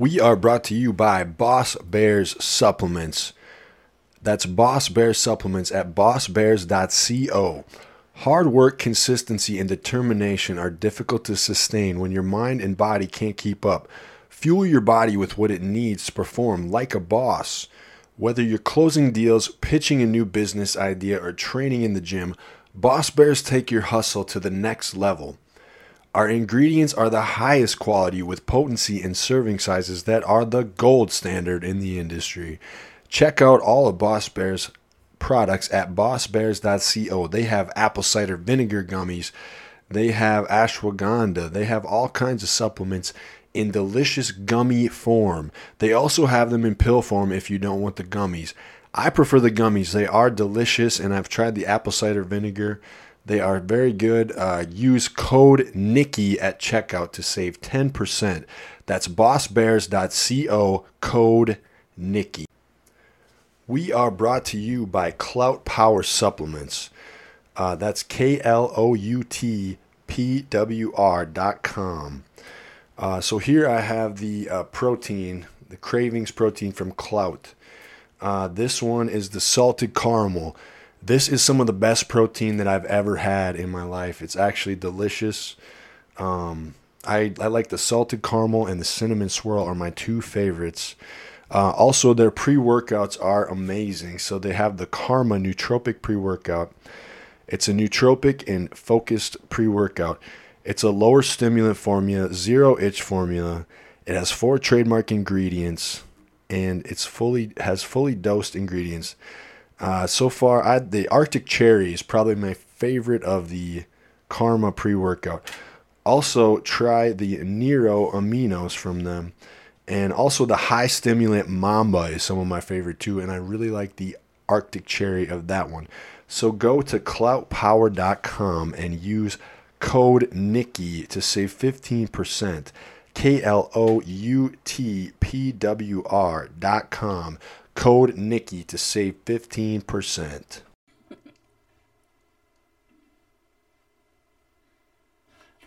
We are brought to you by Boss Bears Supplements. That's Boss Bears Supplements at bossbears.co. Hard work, consistency, and determination are difficult to sustain when your mind and body can't keep up. Fuel your body with what it needs to perform like a boss. Whether you're closing deals, pitching a new business idea, or training in the gym, Boss Bears take your hustle to the next level. Our ingredients are the highest quality with potency and serving sizes that are the gold standard in the industry. Check out all of Boss Bear's products at bossbears.co. They have apple cider vinegar gummies, they have ashwagandha, they have all kinds of supplements in delicious gummy form. They also have them in pill form if you don't want the gummies. I prefer the gummies. They are delicious, and I've tried the apple cider vinegar. They are very good. Uh, use code Nikki at checkout to save 10%. That's bossbears.co code Nikki. We are brought to you by Klout Power Supplements. Uh, that's K L O U T P W R dot com. Uh, so here I have the uh, protein, the Cravings protein from Klout. Uh, this one is the salted caramel. This is some of the best protein that I've ever had in my life. It's actually delicious. Um, I, I like the salted caramel and the cinnamon swirl are my two favorites. Uh, also, their pre workouts are amazing. So they have the Karma Nootropic pre workout. It's a nootropic and focused pre workout. It's a lower stimulant formula, zero itch formula. It has four trademark ingredients, and it's fully has fully dosed ingredients. Uh, so far, I, the Arctic Cherry is probably my favorite of the Karma pre workout. Also, try the Nero Aminos from them. And also, the high stimulant Mamba is some of my favorite too. And I really like the Arctic Cherry of that one. So go to cloutpower.com and use code Nikki to save 15%. K L O U T P W R dot com. Code Nikki to save 15%.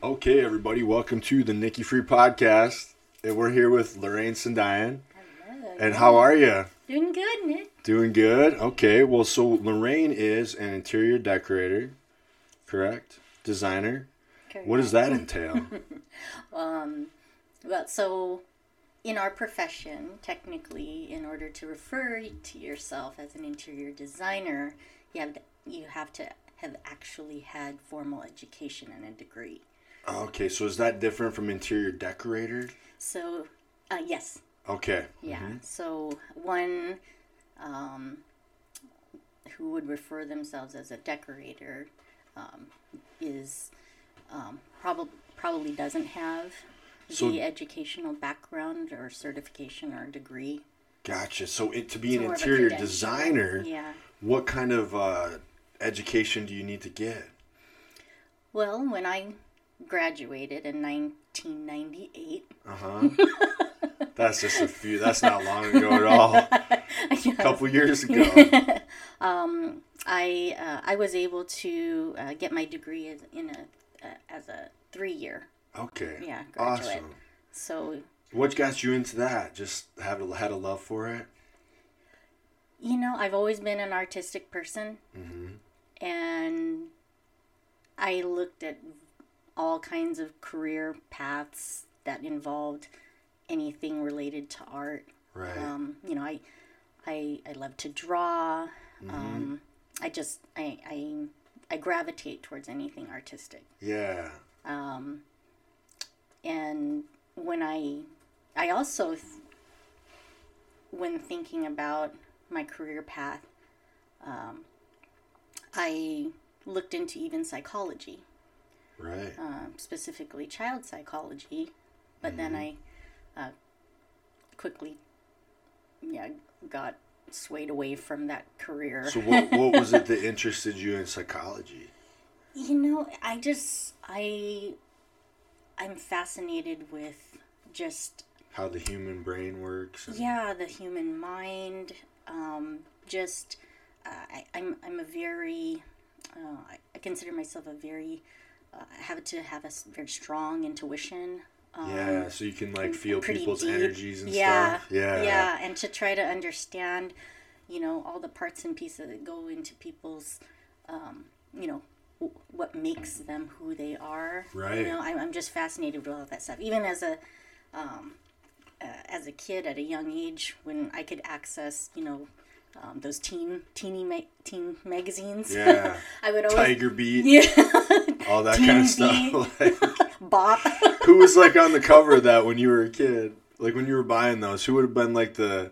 Okay, everybody, welcome to the Nicky Free Podcast. And we're here with Loraine Sindayen. Hello. And how are you? Doing good, Nick. Doing good. Okay, well, so Loraine is an interior decorator, correct? Designer. Okay. What does that entail? Um, well, so in our profession, technically, in order to refer to yourself as an interior designer, you have to, you have to have actually had formal education and a degree. okay, so is that different from interior decorator? So, uh, yes, Okay. yeah. So one um, who would refer themselves as a decorator um, is um, probably probably doesn't have So- the educational background or certification or degree. Gotcha. So it, to be It's an more of a interior designer, Yeah. what kind of uh, education do you need to get? Well, when I graduated in 1998, Uh huh. that's just a few. That's not long ago at all. A couple years ago. um, I uh, I was able to uh, get my degree as in a uh, as a three year. Okay. Yeah, graduate. Awesome. So What got you into that? Just have a, had a love for it. you know, I've always been an artistic person, Mm-hmm. and I looked at all kinds of career paths that involved anything related to art. Right. Um, you know, I, I, I love to draw. Mm-hmm. Um, I just, I, I, I gravitate towards anything artistic. yeah. And when I, I also, when thinking about my career path, um, I looked into even psychology, Right. um, specifically child psychology, but then I uh, quickly, yeah, got swayed away from that career. So what what was it that interested you in psychology? You know, I just I I'm fascinated with just How the human brain works? yeah, the human mind. Um, just uh, I, I'm I'm a very uh, I, consider myself a very uh, I have to have a very strong intuition. yeah, so you can like feel people's deep. energies and yeah, stuff. Yeah. yeah, and to try to understand, you know, all the parts and pieces that go into people's, um, you know, what makes them who they are. Right. You know, I'm, I'm just fascinated with all that stuff. Even as a, um, uh, as a kid at a young age, when I could access, you know. Um, those teen teeny ma- teen magazines. Yeah. I would always Tiger Beat, yeah all that Teen kind of stuff. Like, bop. who was like on the cover of that when you were a kid? Like when you were buying those, who would have been like the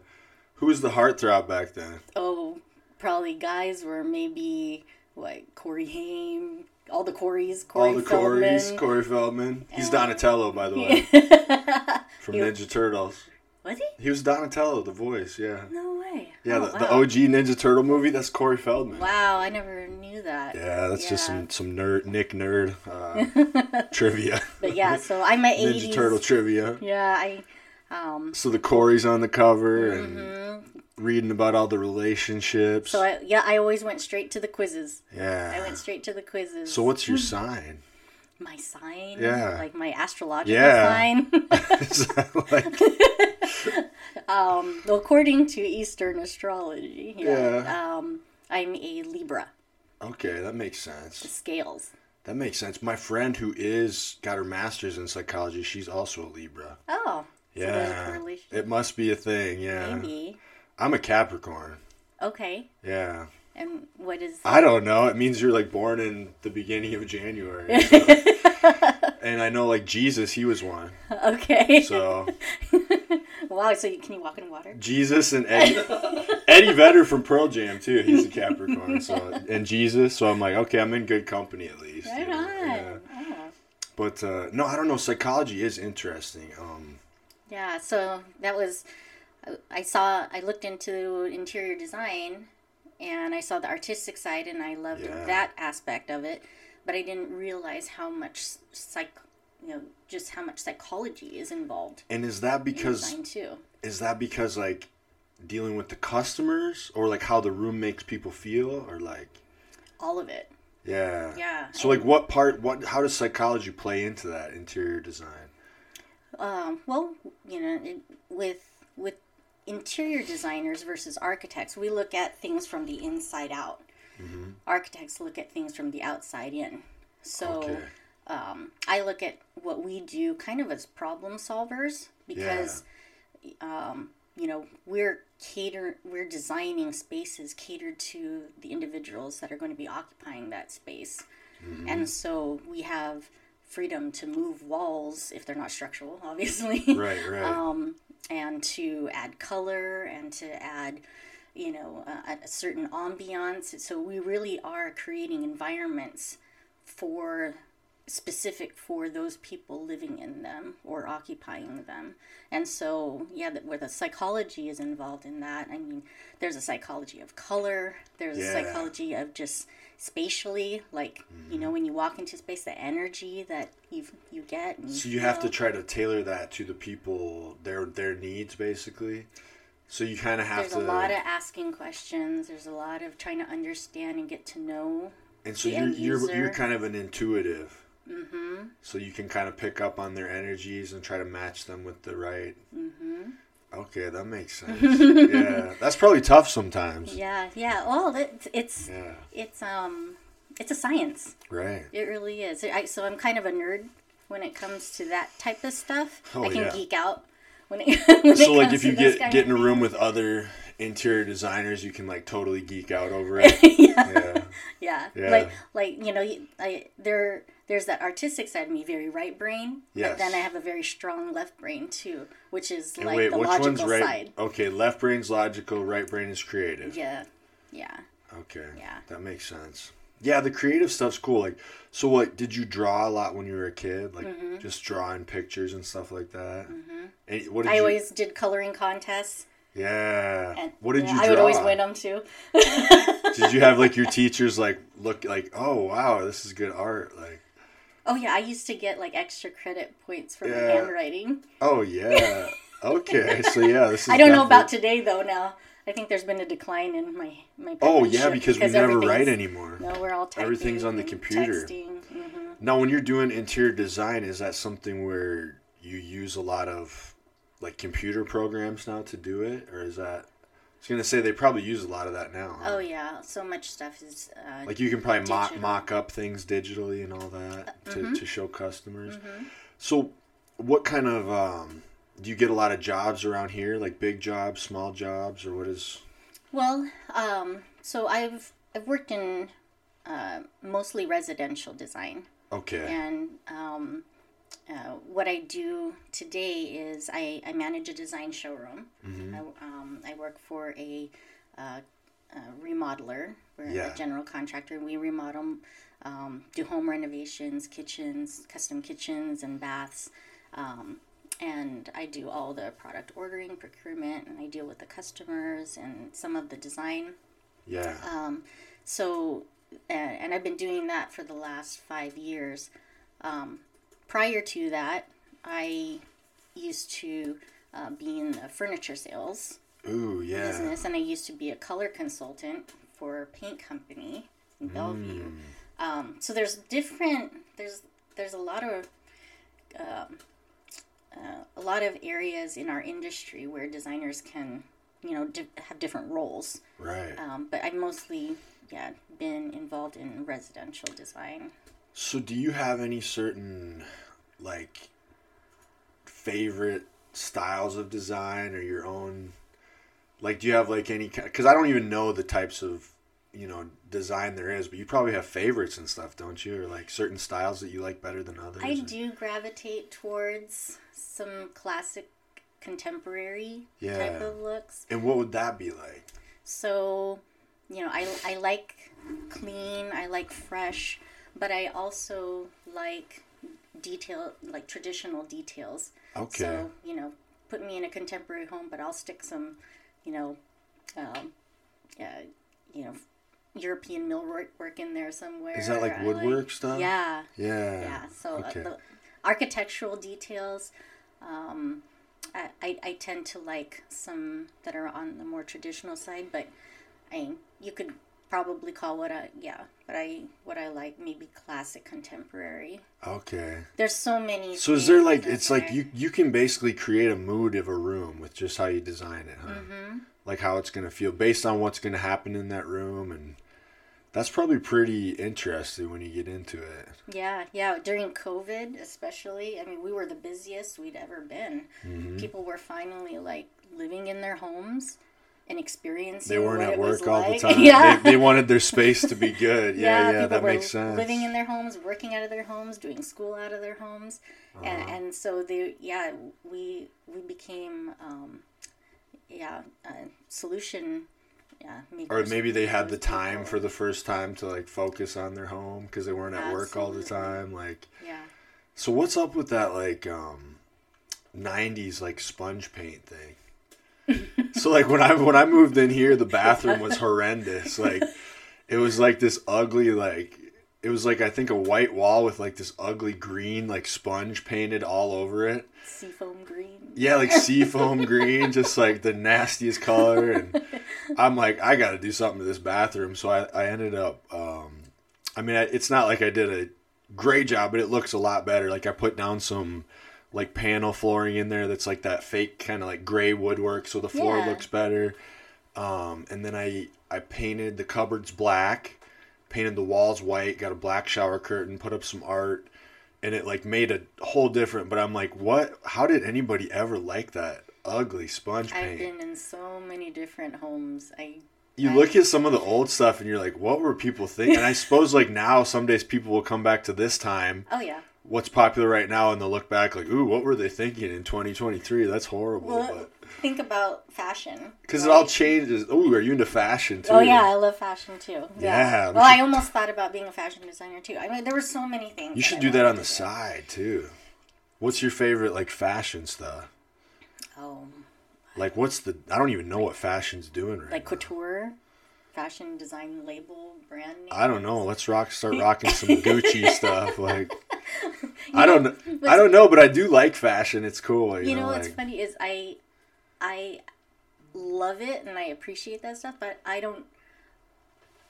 who was the heartthrob back then? oh, probably guys were maybe like Corey Haim, all the Corys, Corey All the Feldman. Corys, Corey Feldman. He's Um, Donatello, by the way, from He- Ninja Turtles. Was he? He was Donatello, the voice. Yeah, No way. yeah. Oh, the, the. OG Ninja Turtle movie. That's Corey Feldman. Wow, I never knew that. Yeah, that's just some some nerd Nick nerd uh, trivia. But yeah, so I'm a Ninja 80s. Turtle trivia. Yeah, I. Um, So the Corey's on the cover and mhm. Reading about all the relationships. So I yeah, I always went straight to the quizzes. yeah. I went straight to the quizzes. So what's your sign? my sign? Yeah. Like my astrological Yeah. sign. Like, um, according to Eastern astrology, yeah, Yeah. Um, I'm a Libra. okay, that makes sense. The Scales. That makes sense. My friend who is got her master's in psychology, she's also a Libra. Oh. So Yeah. correlation. It must be a thing, yeah. Maybe. I'm a Capricorn. Okay. Yeah. And what is? I don't know. It means you're like born in the beginning of January. so- and I know like Jesus, he was one. okay. So wow. So you, can you walk in water? Jesus and Eddie, Eddie Vedder from Pearl Jam too. He's a Capricorn. So and Jesus. So I'm like, okay, I'm in good company at least. Right you know? on. Yeah. Oh. But uh, no, I don't know. Psychology is interesting. Um, Yeah. So that was. I saw. I looked into interior design, and I saw the artistic side, and I loved Yeah. that aspect of it. But I didn't realize how much psych, you know, just how much psychology is involved and is that because too. is that because like dealing with the customers or like how the room makes people feel or like All of it. yeah Yeah. So like what part what how does psychology play into that interior design? Um, well, you know, it, with with interior designers versus architects, we look at things from the inside out. Mm-hmm. Architects look at things from the outside in. So Okay. um, I look at what we do kind of as problem solvers because, um, you know, we're cater we're designing spaces catered to the individuals that are going to be occupying that space, Mm-hmm. and so we have freedom to move walls if they're not structural, obviously Right, right. um, and to add color and to add you know a, a certain ambiance so we really are creating environments for specific for those people living in them or occupying them and so yeah that where the psychology is involved in that i mean there's a psychology of color there's Yeah. a psychology of just spatially like you know when you walk into space the energy that you you get and so you have to try to tailor that to the people their their needs basically. So you kind of have There's to a lot of asking questions. There's a lot of trying to understand and get to know. and so you're you're you're kind of an intuitive. Mm-hmm. So you can kind of pick up on their energies and try to match them with the right. Mm-hmm. Okay, that makes sense. yeah, that's probably tough sometimes. Yeah, yeah. Well, it's it's Yeah, it's um it's a science. right. It really is. I, so I'm kind of a nerd when it comes to that type of stuff. Oh, I can yeah. geek out when it. When So it like if you get get in a room with other interior designers, you can like totally geek out over it. yeah. yeah. yeah, like like you know, I there there's that artistic side of me, very right brain. Yes. But then I have a very strong left brain too, which is And like wait, the which logical one's right? side. Okay, left brain's logical, right brain is creative. Yeah, yeah. Okay. Yeah. That makes sense. Yeah, the creative stuff's cool. Like, so what? Did you draw a lot when you were a kid? Like, Mm-hmm. just drawing pictures and stuff like that. Mm-hmm. And what did I you? always did coloring contests. Yeah. And what did yeah, you draw? I would always win them too. did you have like your teachers like look like, oh wow, this is good art? Like, Oh yeah, I used to get like extra credit points for my handwriting. oh yeah. Okay, so yeah, this is. I don't know about today though. Now I think there's been a decline in my my. Oh yeah, penmanship because we never write anymore. No, we're all typing. Everything's on the computer. Texting. hmm Now, when you're doing interior design, is that something where you use a lot of like computer programs now to do it, or is that? I was gonna say they probably use a lot of that now. huh? Oh yeah, so much stuff is. Uh, Like you can probably mock, Digital. mock up things digitally and all that to, mhm. to show customers. mhm. So, what kind of um, do you get a lot of jobs around here? Like big jobs, small jobs, or what is? Well, um, so I've I've worked in uh, mostly residential design, Okay. and um, uh, what I do today is I, I manage a design showroom. hmm I, um, I work for a, uh, uh remodeler, we're Yeah. a general contractor. We remodel, um, do home renovations, kitchens, custom kitchens, and baths. Um, and I do all the product ordering, procurement, and I deal with the customers and some of the design. Yeah. Um, so, and, and I've been doing that for the last five years. Um, prior to that, I used to uh, be in the furniture sales Ooh, yeah. business, and I used to be a color consultant for a paint company in Bellevue. Mm. Um, so there's different. There's there's a lot of um, uh, a lot of areas in our industry where designers can, you know, di- have different roles. Right. Um, but I've mostly, yeah, been involved in residential design. So, do you have any certain like favorite styles of design or your own? Like, do you have like any? Because I don't even know the types of you know design there is, but you probably have favorites and stuff, don't you? Or like certain styles that you like better than others. I or- do gravitate towards some classic contemporary Yeah. type of looks. And what would that be like? So, you know, I, I like clean, I like fresh, but I also like detail, like traditional details. Okay. So, you know, put me in a contemporary home, but I'll stick some, you know, um, uh, you know, European millwork work in there somewhere. Is that like woodwork stuff? Yeah, Yeah. yeah. So uh, Okay. the architectural details, um, I, I, I tend to like some that are on the more traditional side, but I you could probably call what I yeah, but I what I like maybe classic contemporary. Okay. There's so many. So is there like it's like you you can basically create a mood of a room with just how you design it, huh? Mm-hmm. Like how it's gonna feel based on what's gonna happen in that room, and that's probably pretty interesting when you get into it. Yeah, yeah. During COVID, especially, I mean, we were the busiest we'd ever been. Mhm. People were finally like living in their homes and experiencing. They weren't what at work all the like. time. Yeah, They, they wanted their space to be good. Yeah, yeah, people that makes sense. Living in their homes, working out of their homes, doing school out of their homes, and Uh-huh. and so they yeah we we became um, yeah a solution yeah or maybe they had the time people. for the first time to like focus on their home because they weren't at work all the time. Like, yeah so what's up with that like um, '90s like sponge paint thing? So like when I when I moved in here, the bathroom was horrendous. Like, it was like this ugly like. It was like I think a white wall with like this ugly green like sponge painted all over it. seafoam green Yeah, like seafoam green, just like the nastiest color. And I'm like, I got to do something to this bathroom. So I, I ended up, um, I mean, I, it's not like I did a great job, but it looks a lot better. Like I put down some like panel flooring in there that's like that fake kind of like gray woodwork, so the floor Yeah. looks better. Um, and then I I painted the cupboards black, painted the walls white, got a black shower curtain, put up some art, and it like made a whole different. But I'm like, what? How did anybody ever like that ugly sponge paint I've been in so many different homes I You I- look at some of the old stuff and you're like, what were people thinking? And I suppose like now, some days people will come back to this time, oh yeah what's popular right now, and they'll look back like, ooh, what were they thinking in 2023? That's horrible. well but think about fashion because it all changes. Ooh, are you into fashion too? Oh yeah, I love fashion too. Yeah, we Well, I almost thought about being a fashion designer too. I mean, there were so many things. You should do that on the side too. What's your favorite like fashion stuff? Oh, Like what's the? I don't even know what fashion's doing right like now. couture, fashion design label brand name. I don't know. Let's rock. Start rocking some Gucci stuff. Like I don't. know. I don't know, but I do like fashion. It's cool. You, You know know, what's funny is I, I love it and I appreciate that stuff, but I don't.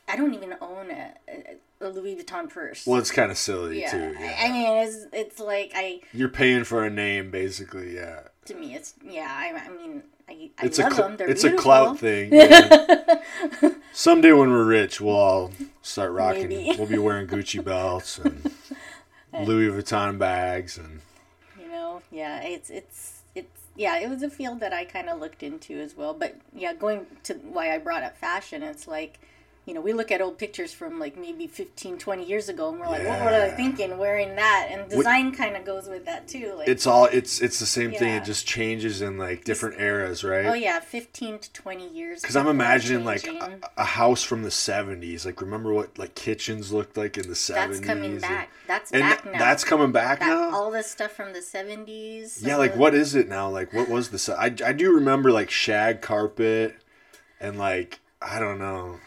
I don't even own a, a a Louis Vuitton purse. Well, it's kind of silly yeah. too. Yeah. I mean, it's it's like I You're paying for a name, basically. Yeah. to me, it's yeah. I, I mean, I, I It's love a cl- them. They're it's beautiful. a clout thing. yeah. Someday when we're rich, we'll all start rocking. Maybe. We'll be wearing Gucci belts and Louis Vuitton bags and you know yeah it's it's it's yeah it was a field that i kind of looked into as well but yeah going to why i brought up fashion it's like you know we look at old pictures from like maybe 15 20 years ago and we're like what were they thinking wearing that and design kind of goes with that too like it's all it's it's the same thing. It just changes in like different eras, right? oh yeah 15 to 20 years Because I'm imagining like a, a house from the 70s. Like remember what like kitchens looked like in the 70s. that's coming and- back that's And, back now that's coming back that, now. all this stuff from the 70s yeah, like what is it now? Like what was the? I I do remember like shag carpet, and like I don't know.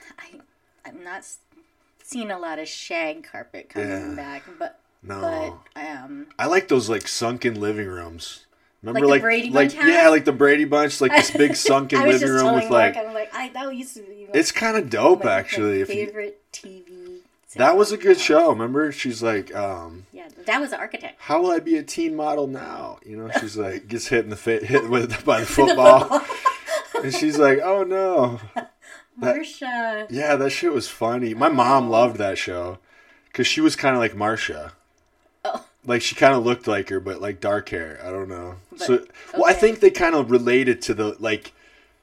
I'm not seeing a lot of shag carpet coming Yeah. back but No. but um I like those like sunken living rooms. Remember Like the like Brady like yeah, like the Brady Bunch, like this big sunken living room with Mark, like I'm like, I that used to be my, it's kind of dope actually. If you, favorite TV. that was a good show. Remember, she's like, um, Yeah, that was the architect. "How will I be a teen model now?" You know, she's like gets hit in the face, hit with by the football, and she's like, "Oh no." That- Marcia. Yeah, that shit was funny. My mom oh. loved that show because she was kind of like Marcia. Oh. Like she kind of looked like her, but like dark hair. I don't know. But- so, well, I think they kind of related to the like.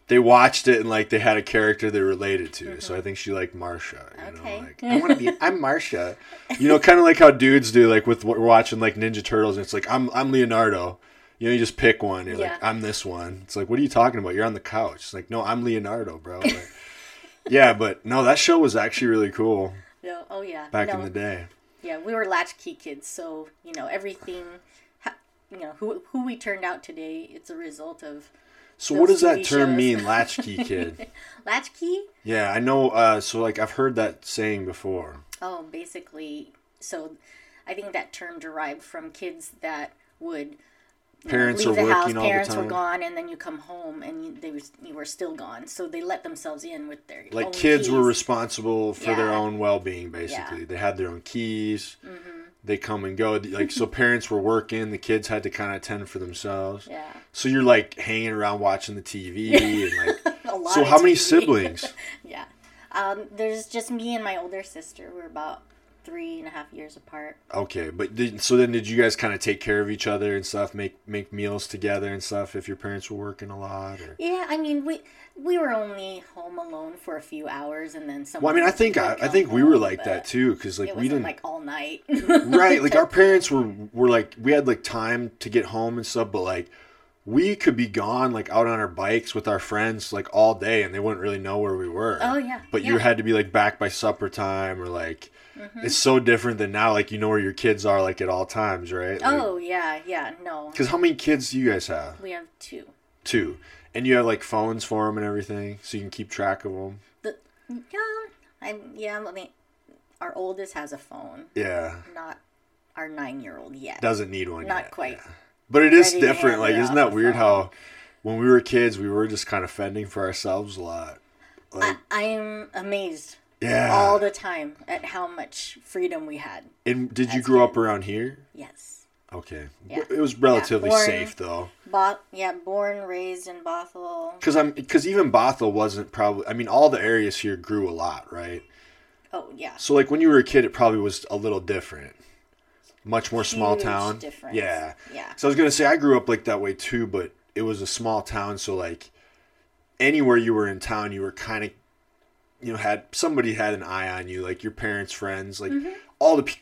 They watched it and like they had a character they related to. So mm-hmm. I think she liked Marcia. You Okay. know, like I want to be. I'm Marcia. You know, kind of like how dudes do, like with what we're watching like Ninja Turtles. And it's like I'm I'm Leonardo. You know, you just pick one. You're Yeah. like, I'm this one. It's like, what are you talking about? You're on the couch. It's like, no, I'm Leonardo, bro. Like, yeah, but no, that show was actually really cool No, oh yeah. back no, in the day. Yeah, we were latchkey kids, so you know everything. You know who who we turned out today. It's a result of So what does Those that term shows. mean, latchkey kid? latchkey. yeah, I know. Uh, so like I've heard that saying before. Oh, basically, so I think that term derived from kids that would Parents leave are the house, working all the parents were gone, and then you come home and you, they was you were still gone. So they let themselves in with their Like kids were responsible for their own well-being. Basically, they had their own keys. They come and go. Like so, parents were working. The kids had to kind of tend for themselves. yeah, So you're like hanging around watching the TV and like. a lot. so how many siblings? yeah, um, there's just me and my older sister. We're about three and a half years apart. Okay, but did, so then did you guys kind of take care of each other and stuff, make make meals together and stuff if your parents were working a lot? Or? Yeah, I mean we we were only home alone for a few hours, and then someone. Well, I mean, I think I, I think we were like that too, because like we didn't like all night. right. Like our parents were were like we had like time to get home and stuff, but like we could be gone like out on our bikes with our friends like all day, and they wouldn't really know where we were. Oh, yeah, But you yeah. Mm-hmm. had to be like back by supper time or like. It's so different than now. Like you know where your kids are like at all times, right? Like, oh yeah, yeah. No, Because how many kids do you guys have? we have two. Two. And you have like phones for them and everything, so you can keep track of them. The yeah, I yeah. I mean, our oldest has a phone, Yeah, not our nine-year-old yet. doesn't need one. Not yet. quite. Yeah. But it is different. Like, isn't that weird? How when we were kids, we were just kind of fending for ourselves a lot. Like, I, I'm amazed yeah. all the time at how much freedom we had. and did you grow up around here? Yes. Okay. Yeah. It was relatively born- safe though. Bo- yeah, born, raised in Bothell. Because I'm because even Bothell wasn't probably. I mean, all the areas here grew a lot, right? Oh yeah. So like when you were a kid, it probably was a little different. Much more small town. difference. Yeah. Yeah. So I was gonna say I grew up like that way too, but it was a small town, so like anywhere you were in town, you were kind of, you know, had somebody had an eye on you, like your parents' friends, like Mm-hmm. all the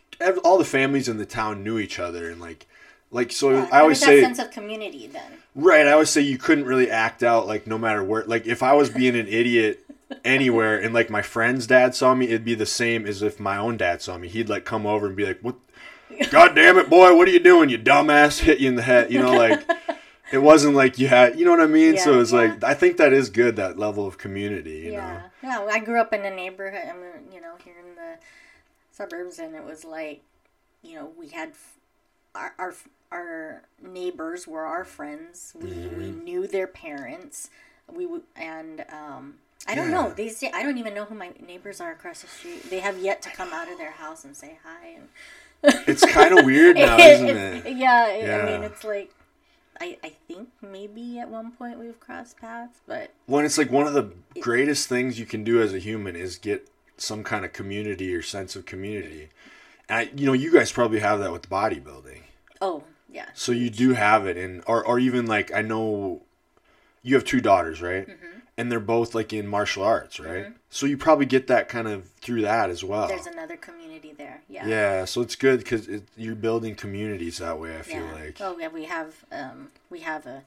all the families in the town knew each other, and like like so Yeah, I always say sense of community then. right. I always say you couldn't really act out like no matter where. Like if I was being an idiot. Anywhere and like my friend's dad saw me, it'd be the same as if my own dad saw me. He'd like come over and be like, "What God damn it, boy, what are you doing, you dumbass? Hit you in the head. You know, like it wasn't like you had, you know what I mean? so Yeah, it's yeah. like I think that is good that level of community. You yeah. know, Yeah. I grew up in a neighborhood. I mean, you know, here in the suburbs, and it was like, you know, we had our our, our neighbors were our friends. We we Mm-hmm. knew their parents. We would and um, I don't Yeah. know. These I don't even know who my neighbors are across the street. They have yet to come out of their house and say hi. And It's kind of weird now, isn't It's- it? Yeah, I- I mean, it's like, I, I think maybe at one point we've crossed paths, but When it's like one of the greatest things you can do as a human is get some kind of community or sense of community. And I, you know, you guys probably have that with bodybuilding. oh, yeah. So you do have it and or, or even like, I know you have two daughters, right? Mm-hmm. And they're both like in martial arts, right? So you probably get that kind of through that as well. There's another community there. Yeah. Yeah, so it's good because it, you're building communities that way. I feel Yeah. like. Oh, yeah. We have um, we have a,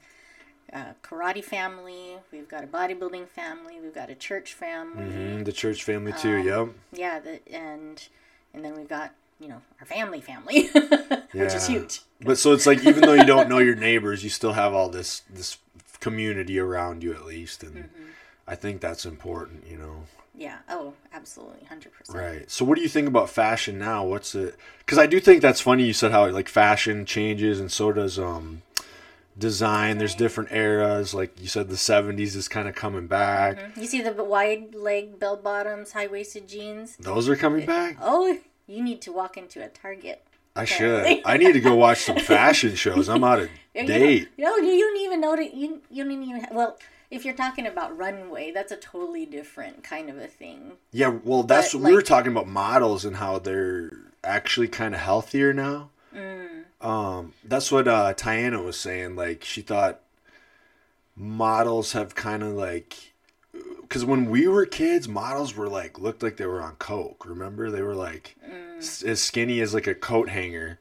a karate family. We've got a bodybuilding family. We've got a church family. Mhm, the church family too. Um, yep. Yeah. The, and and then we've got you know our family family, which is huge. But so it's like even though you don't know your neighbors, you still have all this this community around you at least, and Mm-hmm. I think that's important. You know. Yeah. Oh, absolutely, hundred percent. Right. So what do you think about fashion now? What's it? Because I do think that's funny. You said how like fashion changes, and so does um design. There's different eras. Like you said, the '70s is kind of coming back. You see the wide leg bell bottoms, high waisted jeans. Those are coming back. Oh, you need to walk into a Target. I should. I need to go watch some fashion shows. I'm out of You date. No, you, you don't even know that you you don't even well. If you're talking about runway, that's a totally different kind of a thing. Yeah, well, that's But, we were talking about models and how they're actually kind of healthier now. Mm. Um, that's what uh, Tiana was saying. Like she thought models have kind of like because when we were kids, models were like looked like they were on coke. Remember, they were like Mm. s- as skinny as like a coat hanger.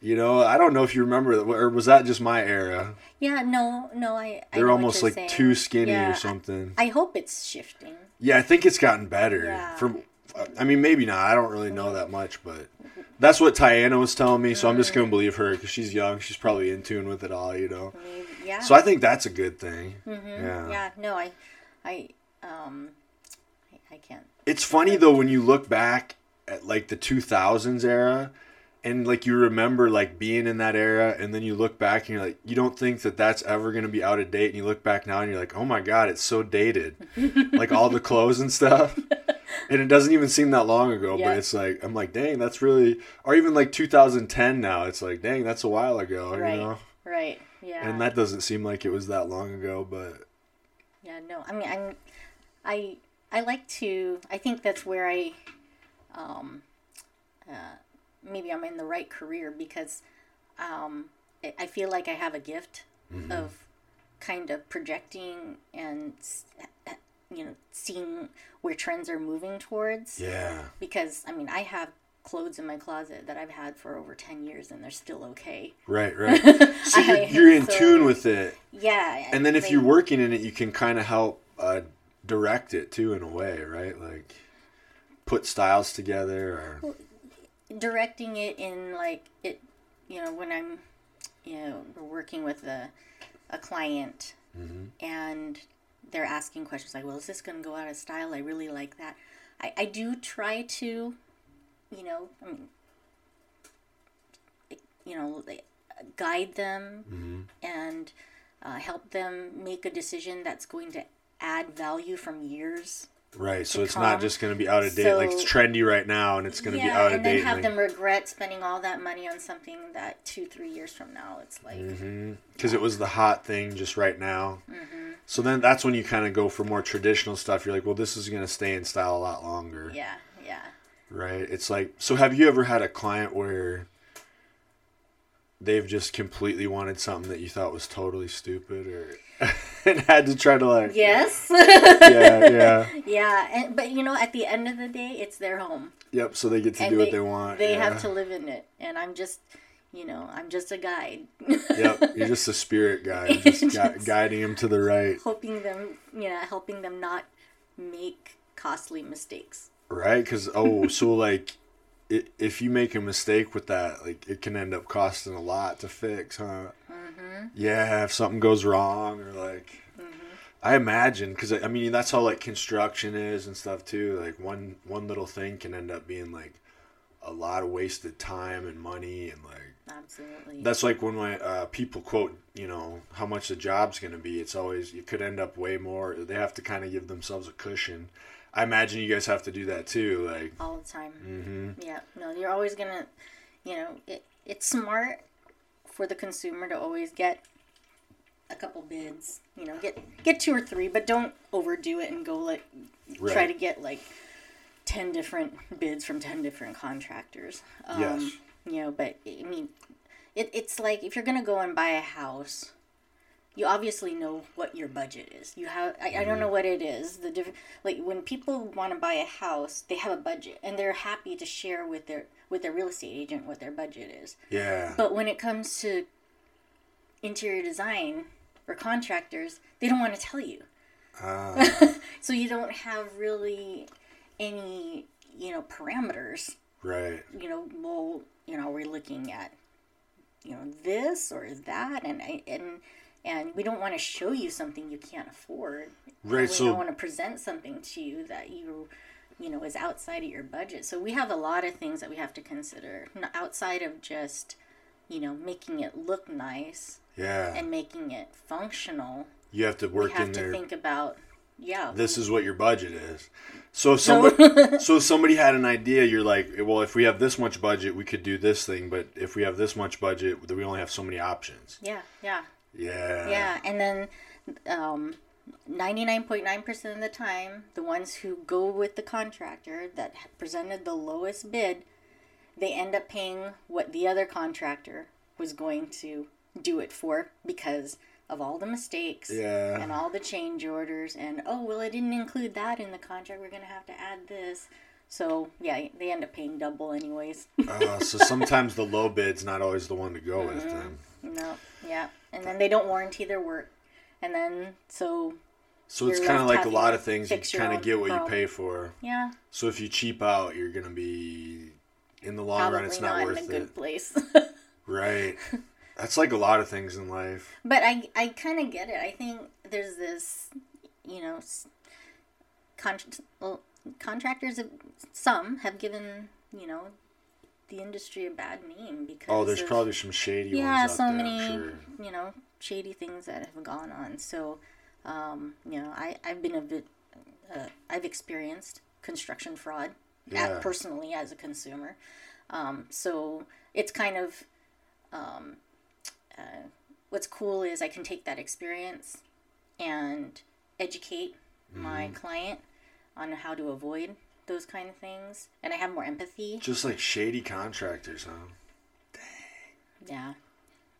You know, I don't know if you remember, or was that just my era? Yeah, no, no, I. I They're what almost like saying. too skinny Yeah, or something. I, I hope it's shifting. Yeah, I think it's gotten better. Yeah. From, I mean, maybe not. I don't really know that much, but that's what Tiana was telling me. So I'm just Mm. gonna believe her because she's young. She's probably in tune with it all, you know. Maybe, yeah. So I think that's a good thing. Mhm, Yeah. Yeah. No, I, I, um, I, I can't. It's funny though when you look back at like the 2000s era, and like you remember like being in that era, and then you look back and you're like, you don't think that that's ever gonna be out of date, and you look back now and you're like, oh my god, it's so dated, like all the clothes and stuff. And it doesn't even seem that long ago, Yeah. but it's like I'm like, dang, that's really, or even like 2010 now. It's like, dang, that's a while ago, Right. you know. Right. Yeah. And that doesn't seem like it was that long ago, but Yeah, no. I mean, I'm, I, I like to. I think that's where I, um, uh, maybe I'm in the right career because, um, I, I feel like I have a gift Mm-hmm. of kind of projecting and, you know, seeing where trends are moving towards. yeah, Because I mean, I have clothes in my closet that I've had for over ten years and they're still okay. right, right. So you're, I- you're in so- tune with it. Yeah. and then if they- you're working in it you can kind of help uh, direct it too in a way right like put styles together or directing it in like it you know when i'm you know working with a, a client and they're asking questions like well is this going to go out of style i really like that I, I do try to you know i mean you know guide them and uh, help them make a decision that's going to add value from years right so To it's not just going to be out of date like it's trendy right now and it's going to be out of date. and then have like- them regret spending all that money on something that two, three years from now, it's like, because it was the hot thing just right now Mm-hmm. so then that's when you kind of go for more traditional stuff you're like well this is going to stay in style a lot longer yeah, yeah. Right. It's like so have you ever had a client where they've just completely wanted something that you thought was totally stupid or and had to try to like Yes. Yeah, yeah. yeah, and but you know, at the end of the day, it's their home, Yep, so they get to and do they what they want. They yeah. have to live in it, and I'm just, you know, I'm just a guide. Yep, you're just a spirit guide, just, Just- guiding them to the right. Hoping them, you know, helping them not make costly mistakes. Right? Cuz oh, so like i if you make a mistake with that, like it can end up costing a lot to fix, huh? Mm-hmm. Yeah, if something goes wrong or like mm-hmm. I imagine because I mean that's how like construction is and stuff too. Like one one little thing can end up being like a lot of wasted time and money and like absolutely. That's like when my uh, people quote, you know, how much the job's going to be. It's always you could end up way more. They have to kind of give themselves a cushion. I imagine you guys have to do that too. Like, all the time. mm-hmm. Yeah, no, you're always gonna, you know, it, it's smart for the consumer to always get a couple bids. You know, get get two or three, but don't overdo it and go like try to get like ten different bids from ten different contractors. Um, Yes. You know, but I mean, it, it's like if you're gonna go and buy a house. You obviously know what your budget is. You have I, I don't know what it is. The diff- like when people want to buy a house, they have a budget and they're happy to share with their with their real estate agent what their budget is. yeah, But when it comes to interior design or contractors, they don't want to tell you. Ah, So you don't have really any, you know, parameters. right. You know, well, you know, we're looking at, you know, this or that, and I and and we don't want to show you something you can't afford. Right, We so- don't want to present something to you that you, you know, is outside of your budget. So we have a lot of things that we have to consider outside of just, you know, making it look nice Yeah, and making it functional. you have to work have in to there. think about, yeah, this is what your budget is. So if somebody, so if somebody had an idea, you're like, eh, well, if we have this much budget, we could do this thing. But if we have this much budget, we only have so many options. yeah, yeah. Yeah. Yeah, and then um, 99.9% of the time, the ones who go with the contractor that presented the lowest bid, they end up paying what the other contractor was going to do it for because of all the mistakes Yeah. and all the change orders and oh well I didn't include that in the contract we're gonna have to add this so yeah they end up paying double anyways Uh, so sometimes the low bid's not always the one to go with. Then. No yeah and then they don't warranty their work and then so So it's kind of like a lot of things. You kind of get what you pay for. yeah So if you cheap out, you're gonna be in the long run. It's not, not, in worth a it. good place. Right. That's like a lot of things in life. but I, I kind of get it. I think there's this, you know, con- well, contractors, have, some have given, you know, the industry a bad name because. Oh, there's of- probably some shady yeah, ones out so there. many, sure. you know, shady things that have gone on. So, um, you know, I, I've been a bit, uh, I've experienced construction fraud Yeah. at, personally as a consumer. Um, so it's kind of, um, uh, what's cool is I can take that experience and educate my Mm-hmm. client on how to avoid those kind of things. And I have more empathy. Just like shady contractors, huh? Dang.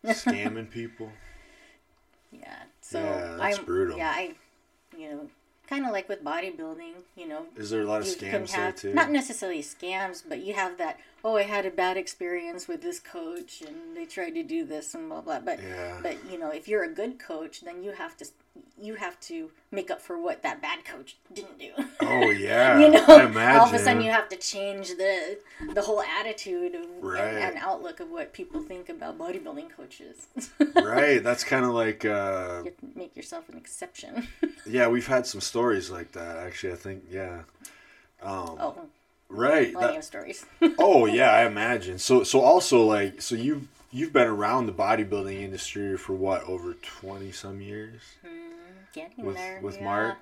Yeah. Scamming people. Yeah. So Yeah, that's I'm, brutal. Yeah, I, you know, kind of like with bodybuilding, you know, Is there a lot of scams there too? not necessarily scams, but you have that. Oh, I had a bad experience with this coach, and they tried to do this and blah blah. But Yeah. but you know, if you're a good coach, then you have to you have to make up for what that bad coach didn't do. Oh yeah. you know, I imagine. all of a sudden you have to change the the whole attitude of, Right. and, and outlook of what people think about bodybuilding coaches. right. That's kind of like. Uh, you have to make yourself an exception. yeah, we've had some stories like that. Actually, I think. Yeah. Um, oh, right. plenty that- of stories. oh yeah, I imagine. So so also like so you've you've been around the bodybuilding industry for what over twenty some years Getting with there. with yeah. Mark.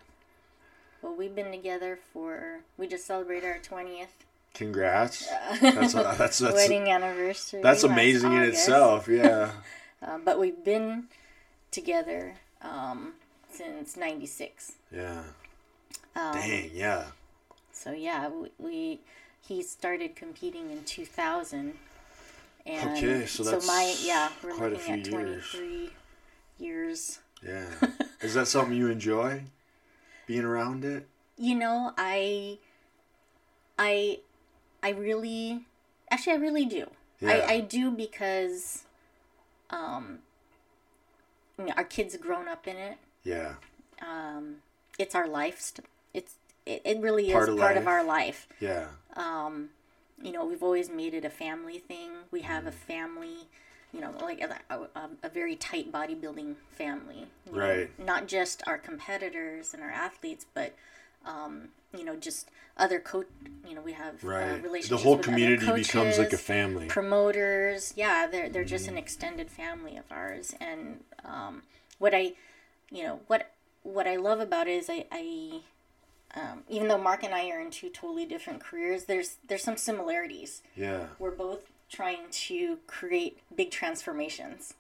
Well, we've been together for. We just celebrated our twentieth Congrats. That's a, that's that's wedding anniversary. that's amazing in itself. Yeah. Um, but we've been together um, since '96. Yeah. Um, Dang. Yeah. So yeah, we, we he started competing in 2000. And Okay, so that's my yeah, we're quite looking at few years. 23 years. Yeah. Is that something you enjoy? Being around it? You know, I I I really actually I really do. Yeah. I, I do because um you know, our kids grown up in it. Yeah. Um it's our life. St- it's it, it really Part is of part of our life. Yeah. Um you know, we've always made it a family thing. We have a Mm-hmm. family, you know, like a, a, a very tight bodybuilding family. you know, Right. not just our competitors and our athletes, but um, you know, just other coach. You know, we have uh, Right. The whole with other community becomes like a family. promoters yeah they're, they're just Mm-hmm. an extended family of ours and um, what i you know what what i love about it is i, I um, even though mark and i are in two totally different careers there's there's some similarities Yeah. we're both trying to create big transformations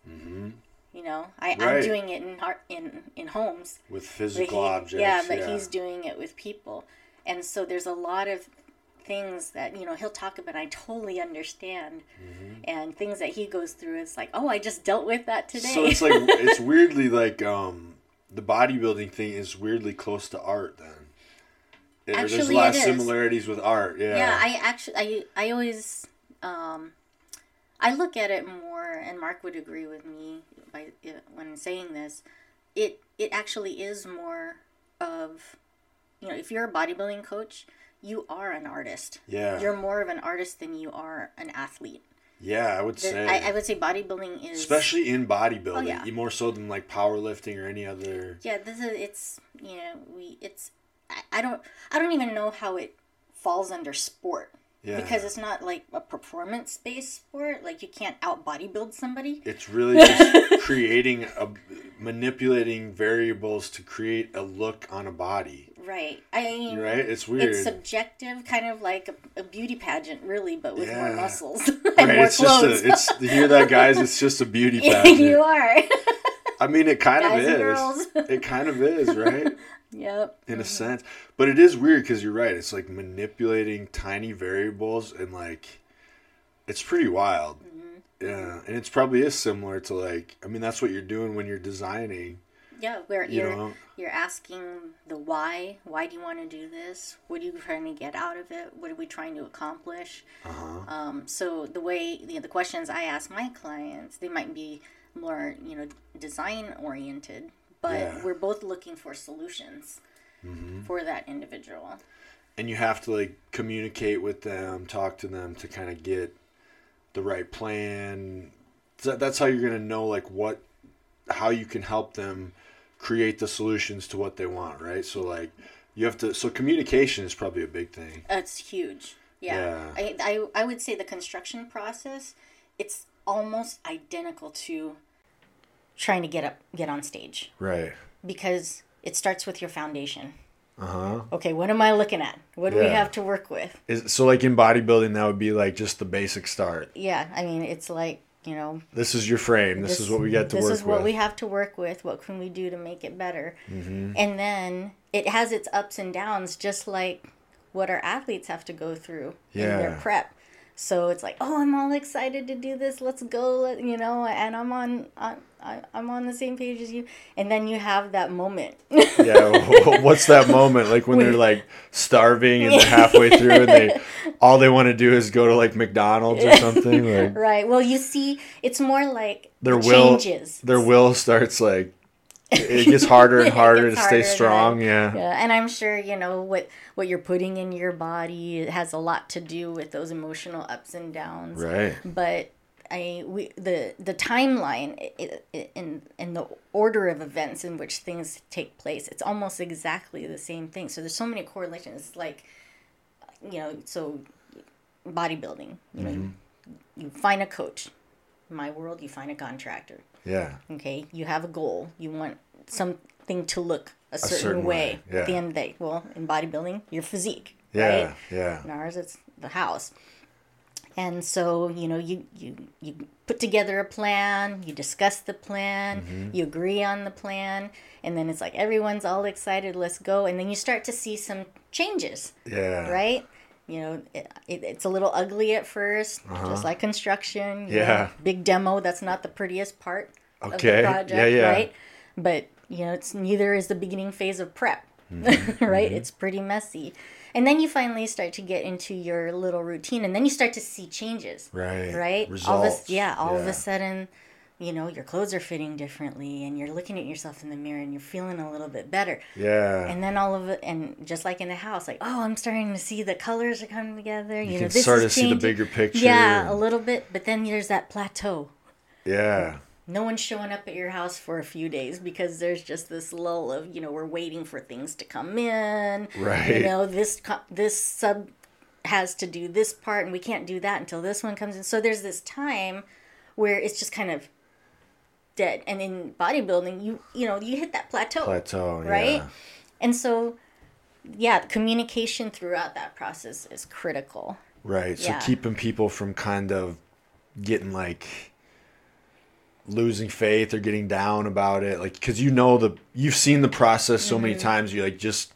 you know I, i'm Mm-hmm. Right. doing it in in in homes With physical he- objects. Yeah, but he's doing it with people. And so there's a lot of things that, you know, he'll talk about I totally understand. Mm-hmm. And things that he goes through it's like, "Oh, I just dealt with that today." So it's like it's weirdly like um the bodybuilding thing is weirdly close to art then. Yeah, there's a Actually, lot of similarities with art. Yeah. yeah, I actually I I always um I look at it more and Mark would agree with me by when saying this. It it actually is more of you know, if you're a bodybuilding coach, you are an artist. yeah. You're more of an artist than you are an athlete. yeah, I would The- say. I, I would say bodybuilding is especially in bodybuilding, Oh, yeah. more so than like powerlifting or any other. yeah. This is it's you know we it's I, don't I don't even know how it falls under sport Yeah. because it's not like a performance based sport. Like you can't out bodybuild somebody. It's really just creating a manipulating variables to create a look on a body. Right. I mean, Right? It's weird. it's subjective, kind of like a, a beauty pageant, really, but with more muscles and right? more It's just clothes. a, it's you hear that guys, it's just a beauty pageant. you are. I mean it kind Guys and of girls. is. It kind of is, right? yep. in a sense. But it is weird because you're right. It's like manipulating tiny variables and like it's pretty wild. Mm-hmm. Yeah, and it's probably is similar to like I mean that's what you're doing when you're designing. Yeah, where You you're know, you're asking the why. Why do you want to do this? What are you trying to get out of it? What are we trying to accomplish? uh-huh. Um, so the way you know, the questions I ask my clients, they might be more you know design oriented, but Yeah. we're both looking for solutions Mm-hmm. for that individual. and you have to like communicate with them, talk to them to kind of get the right plan. So That's how you're gonna know like what, how you can help them create the solutions to what they want, right? So like you have to. So communication is probably a big thing. It's huge. Yeah. Yeah. I, I, I would say the construction process, it's almost identical to trying to get up, get on stage Right. because it starts with your foundation. Uh huh. Okay, what am I looking at? What do we have to work with? Is so like in bodybuilding that would be like just the basic start. Yeah, I mean, it's like, you know, This is your frame. This, is what we get to this is what with. we have to work with. What can we do to make it better? Mm-hmm. And then it has its ups and downs, just like what our athletes have to go through in their prep. So it's like, oh, I'm all excited to do this. Let's go, let- you know. And I'm on, on I, I'm on the same page as you. And then you have that moment. yeah. What's that moment like when they're like starving and they're halfway through and they all they want to do is go to like McDonald's or something like right. Well, you see, it's more like their the will changes. their will starts like it gets harder and harder to stay harder and strong. harder. Yeah. Yeah, and I'm sure you know what what you're putting in your body has a lot to do with those emotional ups and downs. Right. But I we the the timeline in in the order of events in which things take place, it's almost exactly the same thing. So there's so many correlations. Like, you know, so bodybuilding. You know, Mm-hmm. you find a coach. In my world, you find a contractor. Yeah. Okay, you have a goal. You want something to look a certain, certain way, way, at the end of the day. Well, in bodybuilding, your physique, Yeah. right? Yeah. In ours, it's the house. And so, you know, you, you, you put together a plan, you discuss the plan, Mm-hmm. you agree on the plan, and then it's like everyone's all excited, let's go. And then you start to see some changes, Yeah. right? You know, it, it, it's a little ugly at 1st just like construction. Uh-huh. Yeah. know, big demo, that's not the prettiest part of Okay, the yeah, project, yeah. right? But you know, it's neither is the beginning phase of prep, Mm-hmm. right? It's pretty messy, and then you finally start to get into your little routine, and then you start to see changes, Right. right? Results. of a, yeah, all of a sudden, you know, your clothes are fitting differently, and you're looking at yourself in the mirror, and you're feeling a little bit better. Yeah. And then all of it, and just like in the house, like, oh, I'm starting to see the colors are coming together. You, you know, this start is to see the bigger picture. Yeah, a little bit, but then there's that plateau. yeah. no one's showing up at your house for a few days because there's just this lull of you know we're waiting for things to come in Right. you know this this sub has to do this part and we can't do that until this one comes in so there's this time where it's just kind of dead and in bodybuilding you you know you hit that plateau Plateau, right yeah. and so yeah communication throughout that process is critical Right. So Yeah. keeping people from kind of getting like losing faith or getting down about it, like because you know the you've seen the process so Mm-hmm. many times. You like just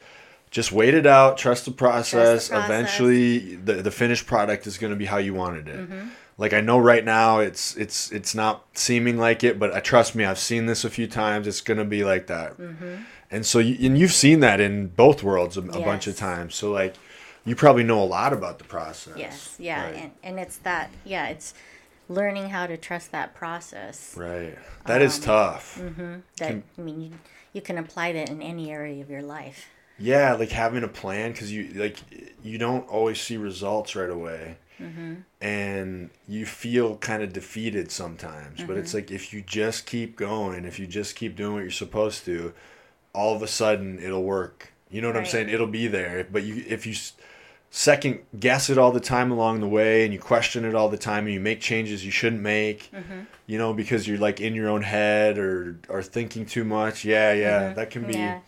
just wait it out, trust the process. process. Eventually, the the finished product is going to be how you wanted it. Mm-hmm. Like I know right now, it's it's it's not seeming like it, but I trust me. I've seen this a few times. It's going to be like that. Mm-hmm. And so, you, and you've seen that in both worlds a, a bunch of times. So like, you probably know a lot about the process. yes yeah Right. and, and it's that yeah it's learning how to trust that process Right. That Um, is tough. Mm-hmm. that i mean you, you can apply that in any area of your life Yeah, like having a plan because you like you don't always see results right away, Mm-hmm. and you feel kind of defeated sometimes. But Mm-hmm. it's like if you just keep going, if you just keep doing what you're supposed to, all of a sudden it'll work. You know what I'm saying? It'll be there. But you if you second guess it all the time along the way and you question it all the time and you make changes you shouldn't make Mm-hmm. you know because you're like in your own head or or thinking too much yeah yeah that can be Mm-hmm. yeah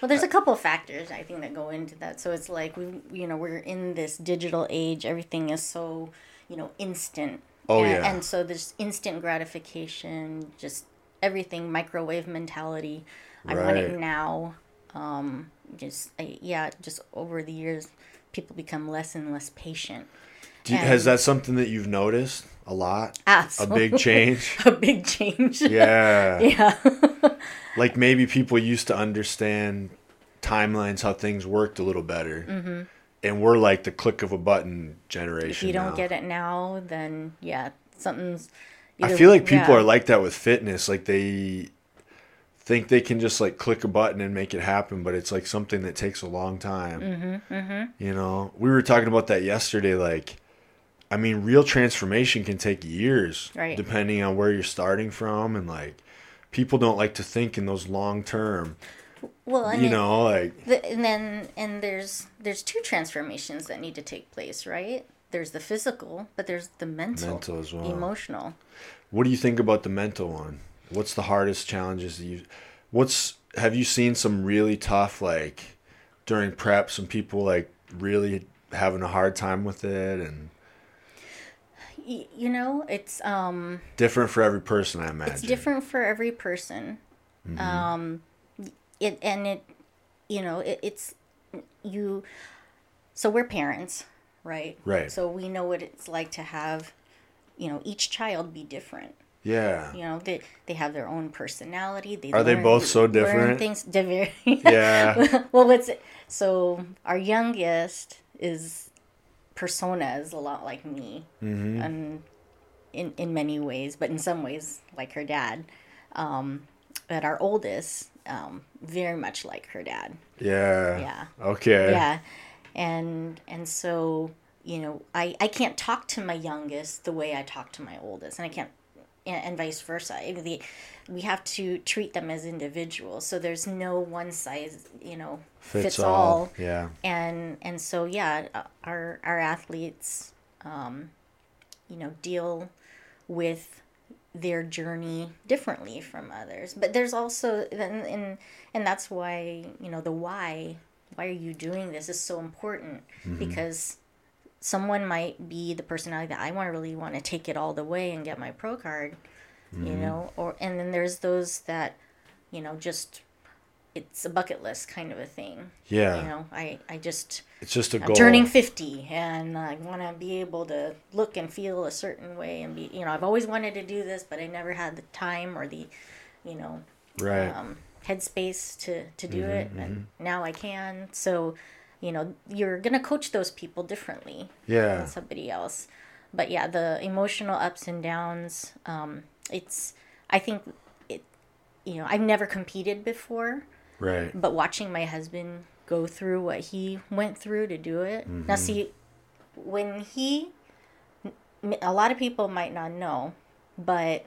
well there's a couple of factors i think that go into that so it's like we you know we're in this digital age everything is so you know instant Oh, and, yeah. and so there's instant gratification just everything microwave mentality i want it now um just I, yeah just over the years people become less and less patient Do you, has that something that you've noticed a lot? Absolutely. A big change? a big change Yeah. yeah Like maybe people used to understand timelines, how things worked a little better. Mm-hmm. And we're like the click of a button generation. if you don't get it now then yeah something's I feel like people yeah. are like that with fitness. Like they think they can just like click a button and make it happen, but it's like something that takes a long time. Mm-hmm, mm-hmm. You know, we were talking about that yesterday. Like, I mean, real transformation can take years, Right. depending on where you're starting from, and like people don't like to think in those long term. well You know, like The, and then and there's there's two transformations that need to take place, right? There's the physical, but there's the mental, Mental as well. emotional. what do you think about the mental one? What's the hardest challenges that you? What's have you seen some really tough like during prep? Some people like really having a hard time with it, and you know, it's um different for every person. I imagine. it's different for every person. Mm-hmm. Um, it and it, you know, it, it's you. So we're parents, right? Right. So we know what it's like to have, you know, each child be different. Yeah. You know, they they have their own personality. They Are they both so different? Things different. Yeah. well, what's so our youngest is persona is a lot like me, Mm-hmm. and in in many ways, but in some ways like her dad. Um, but our oldest, um, very much like her dad. Yeah. Yeah. Okay. Yeah, and and so you know, I I can't talk to my youngest the way I talk to my oldest, and I can't, and, and vice versa. I mean, The, we have to treat them as individuals. So there's no one size, you know, Fits, all. Yeah. and and so yeah our our athletes um you know deal with their journey differently from others but there's also and and, and that's why you know the why why are you doing this is so important because someone might be the personality that I want to really want to take it all the way and get my pro card you know or and then there's those that you know just it's a bucket list kind of a thing Yeah. you know i i just It's just a i'm goal. turning 50 and i want to be able to look and feel a certain way and be you know i've always wanted to do this but i never had the time or the you know right. um, headspace to to do Mm-hmm, it and now i can so you know you're gonna coach those people differently yeah. than somebody else but yeah the emotional ups and downs um, it's i think it you know i've never competed before Right. but watching my husband go through what he went through to do it now see when he a lot of people might not know but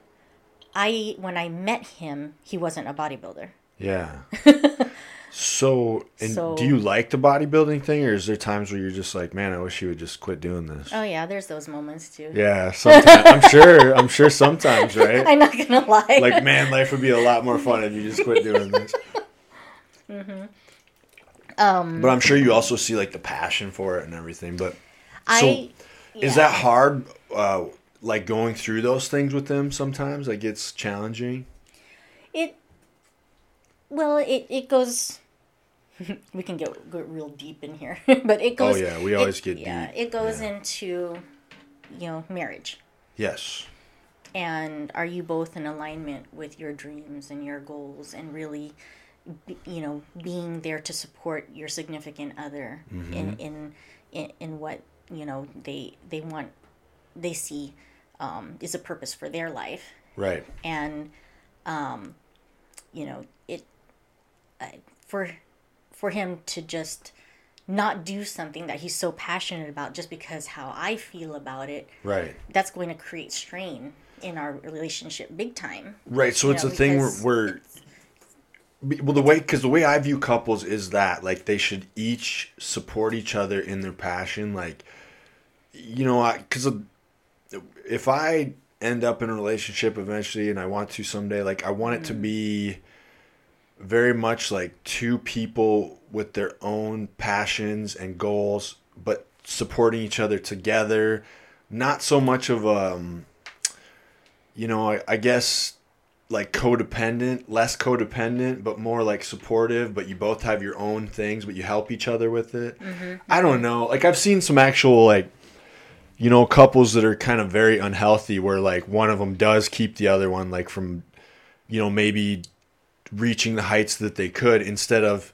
I when I met him, he wasn't a bodybuilder. Yeah. so, and So- do you like the bodybuilding thing, or is there times where you're just like, man, I wish you would just quit doing this? Oh yeah, there's those moments too. Yeah, sometimes I'm sure. I'm sure sometimes, right? I'm not gonna lie. Like, man, life would be a lot more fun if you just quit doing this. um, But I'm sure you also see like the passion for it and everything. But so, I is that hard? Uh, like going through those things with them sometimes, like it's challenging. It well, it it goes. we can get, get real deep in here, but it goes. Oh, yeah, we it- always get yeah, deep. It goes Yeah. into, you know, marriage, Yes. and are you both in alignment with your dreams and your goals, and really, you know, being there to support your significant other Mm-hmm. in, in in in what you know they they want, they see, um, is a purpose for their life Right. and um, you know it for for him to just not do something that he's so passionate about just because how I feel about it Right. that's going to create strain in our relationship big time Right. So You it's know, a thing where, where well the way because the way I view couples is that like they should each support each other in their passion. Like, you know, I because if I end up in a relationship eventually and I want to someday, like I want it to mm. be very much like two people with their own passions and goals, but supporting each other together. Not so much of um, you know, I, I guess like codependent, less codependent, but more like supportive. But you both have your own things, but you help each other with it. I don't know. Like I've seen some actual like, you know, couples that are kind of very unhealthy, where like one of them does keep the other one like from, you know, maybe reaching the heights that they could instead of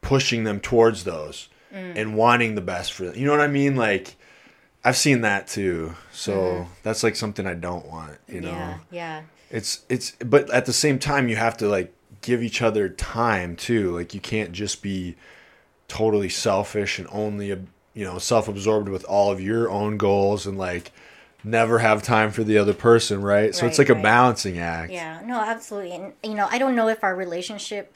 pushing them towards those mm. and wanting the best for them. You know what I mean? Like. I've seen that too. So mm-hmm. that's like something I don't want, you know. yeah yeah It's it's but at the same time you have to like give each other time too. Like you can't just be totally selfish and only you know self-absorbed with all of your own goals and like never have time for the other person, right? So it's Right, like a balancing act. yeah no absolutely and you know I don't know if our relationship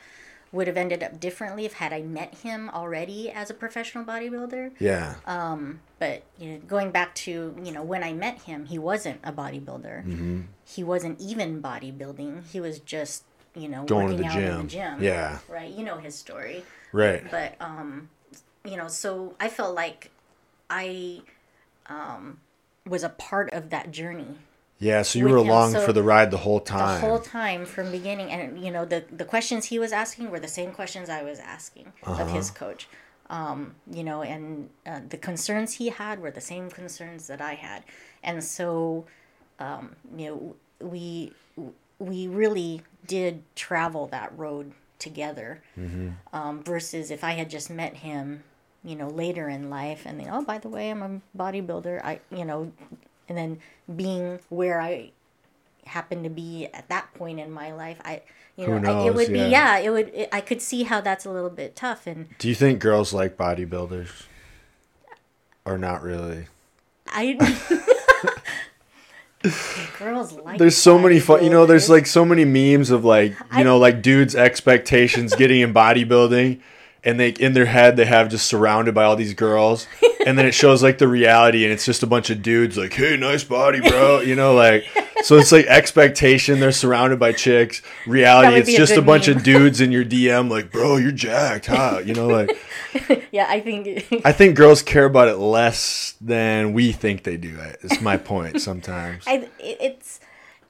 would have ended up differently if had I met him already as a professional bodybuilder Yeah. Um, but you know going back to you know when i met him he wasn't a bodybuilder Mm-hmm. he wasn't even bodybuilding he was just you know Going to working the out in gym. the gym Yeah. right you know his story right. but um you know so i felt like i um was a part of that journey Yeah, so you were along so for the ride the whole time. the whole time from beginning and you know the the questions he was asking were the same questions i was asking of his Uh-huh. coach um, you know and uh, the concerns he had were the same concerns that i had and so um, you know we we really did travel that road together Mm-hmm. um, versus if i had just met him you know later in life and then oh by the way i'm a bodybuilder i you know and then being where i happen to be at that point in my life i you know I, it would yeah. be yeah it would it, i could see how that's a little bit tough and Do you think girls like bodybuilders? Or not really? i girls like There's so many fun, you know, there's like so many memes of like, you know, like dudes' expectations getting in bodybuilding and they in their head they have just surrounded by all these girls and then it shows like the reality and it's just a bunch of dudes like, "Hey, nice body, bro." You know, like so it's like expectation they're surrounded by chicks. Reality it's a just a bunch of dudes in your DM like, "Bro, you're jacked, huh?" You know, like yeah i think I think girls care about it less than we think they do. It's my point sometimes. I, it's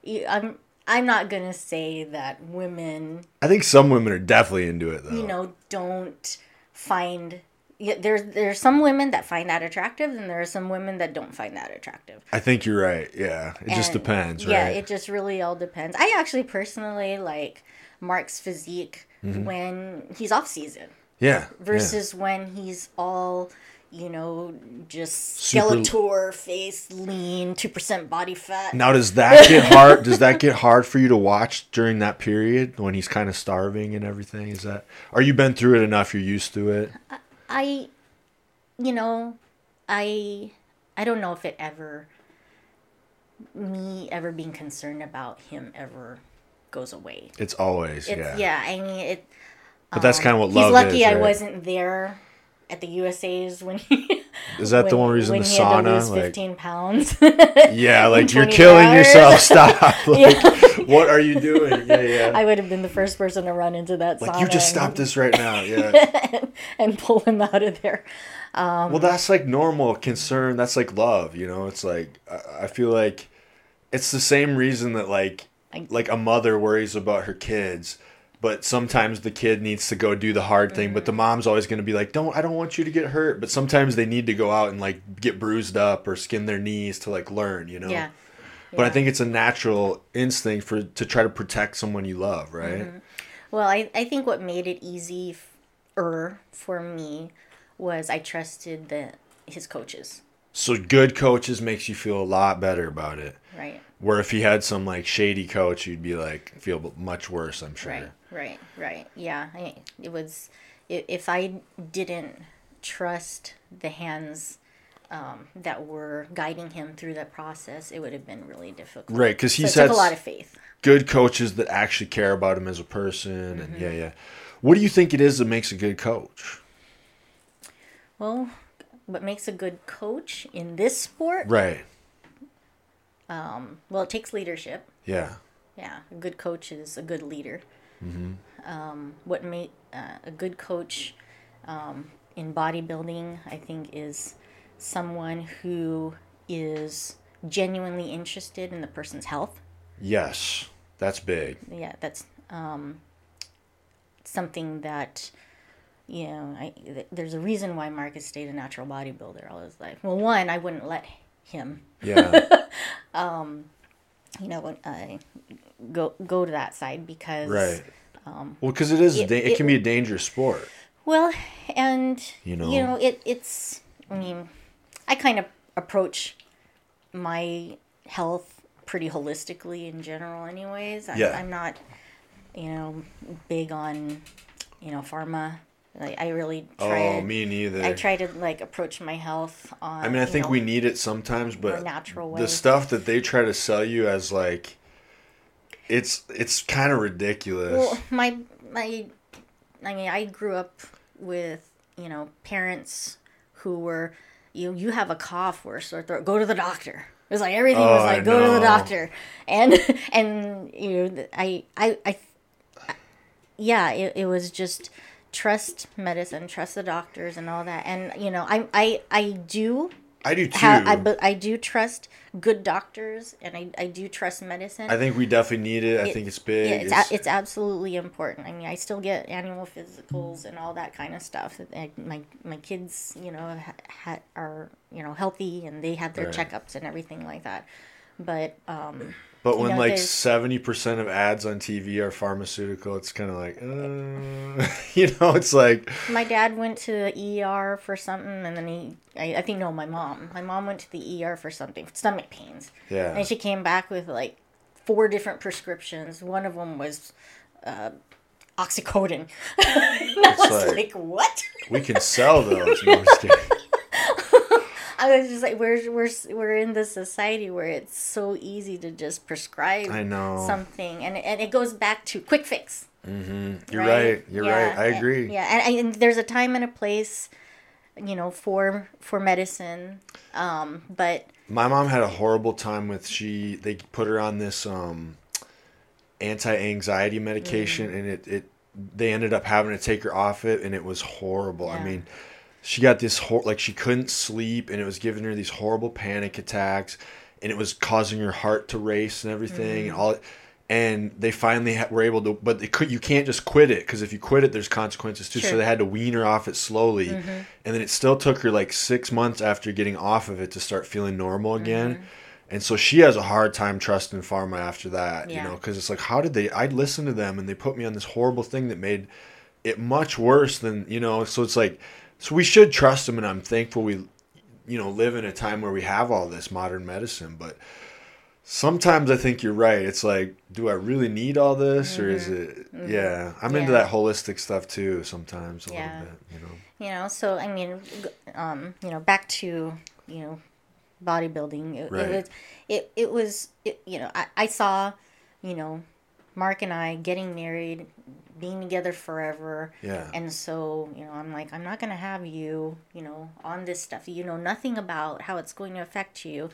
you- i'm i'm not gonna say that women I think some women are definitely into it though. you know don't find yeah, there's there's some women that find that attractive and there are some women that don't find that attractive I think you're right. Yeah, it just And, depends, yeah right? it just really all depends i actually personally like mark's physique when he's off season yeah. Mm-hmm. yeah. versus when he's all you know just Super- skeletor face lean 2% body fat Now, does that get hard? does that get hard for you to watch during that period when he's kind of starving and everything? Is that? Are you been through it enough? You're used to it. I, you know, I, I don't know if it ever me ever being concerned about him ever goes away. It's always It's, yeah. yeah. I mean it. But that's um, kind of what He's love lucky is. I wasn't there at the USA's when he. Is that the one reason when the he had to sauna? lose Like, fifteen pounds. yeah, like you're killing hours. yourself. Stop. Like, what are you doing? Yeah, yeah. I would have been the first person to run into that like you just and- stop this right now. Yeah. and pull him out of there. Um, well, that's like normal concern. That's like love. You know, it's like I, I feel like it's the same reason that like I- like a mother worries about her kids. But sometimes the kid needs to go do the hard thing, but the Mm-hmm. mom's always going to be like, "Don't, I don't want you to get hurt." But sometimes they need to go out and like get bruised up or skin their knees to like learn, you know. Yeah. But I think it's a natural instinct for to try to protect someone you love, right? Mm-hmm. Well, I, I think what made it easy er for me was I trusted the his coaches, So good coaches makes you feel a lot better about it. right? Where if he had some like shady coach, you'd be like feel much worse. I'm sure. Right, right, right. Yeah, I, it was. If I didn't trust the hands um, that were guiding him through that process, it would have been really difficult. Right, because So he's took had a lot of faith. good coaches that actually care about him as a person, and Mm-hmm. yeah, yeah. What do you think it is that makes a good coach? Well, what makes a good coach in this sport? Right. Well, it takes leadership. Yeah. Yeah, a good coach is a good leader. Mm-hmm. Um, what make uh, a good coach um, in bodybuilding, I think, is someone who is genuinely interested in the person's health. Yes, that's big. Yeah, that's um, something that you know. I, th- there's a reason why Mark's stayed a natural bodybuilder all his life. Well, one, I wouldn't let him Yeah. you know, I go go to that side because right. Um, well, because it is. it- da- it, it- can be a dangerous sport. Well, and You you know? know, it it's. I mean, I kind of approach my health pretty holistically in general, anyways. I'm, Yeah. I'm not, you know, big on, you know, pharma. Like I really try. Oh, to, me neither. I try to like approach my health on. I mean, I think know, we need it sometimes, but natural way. the stuff that they try to sell you as like, it's it's kind of ridiculous. Well, my my, I mean, I grew up with you know parents who were you you have a cough or sore throat, go to the doctor. It was like everything was Oh, I like go to the doctor, and and you know I I I, yeah, it, it was just trust medicine, trust the doctors, and all that, and you know I I I do I do too. have I but I do trust good doctors, and I I do trust medicine. I think we definitely need it. I It- think it's big. Yeah, it's, It's- a, it's absolutely important. I mean, I still get annual physicals and all that kind of stuff. I, my my kids, you know, ha, ha, are you know healthy and they have their Right. checkups and everything like that. But um, But when like seventy percent of ads on TV are pharmaceutical, it's kind of like, uh, you know, it's like, my dad went to the ER for something, and then he, I, I think no, my mom, my mom went to the ER for something, stomach pains, yeah, and she came back with like four different prescriptions. One of them was. Uh, Oxycodone. and I was like- like, what? we can sell those. No, I'm just kidding. I was just like, we're we're we're in this society where it's so easy to just prescribe I know. something, and and it goes back to quick fix. You're right. You're Yeah, right. I and- agree. yeah, and, and there's a time and a place, you know, for for medicine, um, but My mom had a horrible time with she. They put her on this um, anti-anxiety medication, Mm. and it it they ended up having to take her off it, and it was horrible. I mean, she got this hor- like she couldn't sleep, and it was giving her these horrible panic attacks, and it was causing her heart to race and everything, Mm. and all. And they finally ha- were able to, but they could. You can't just quit it because if you quit it, there's consequences too. So they had to wean her off it slowly, Mm-hmm. and then it still took her like six months after getting off of it to start feeling normal again. Mm-hmm. And so she has a hard time trusting pharma after that, you know, because it's like, how did they? I'd listen to them and they put me on this horrible thing that made it much worse than, you know, so it's like, so we should trust them. And I'm thankful we, you know, live in a time where we have all this modern medicine. But sometimes I think you're right. It's like, do I really need all this or is it, yeah, I'm into Mm-hmm. That holistic stuff too sometimes a Yeah. little bit, you know. you know, so I mean, um, you know, back to you know, bodybuilding. It, Right. it was, it, it was, it, you know, I, I saw, you know, Mark and I getting married, being together forever. Yeah. And so, you know, I'm like, I'm not going to have you, you know, on this stuff. You know nothing about how it's going to affect you.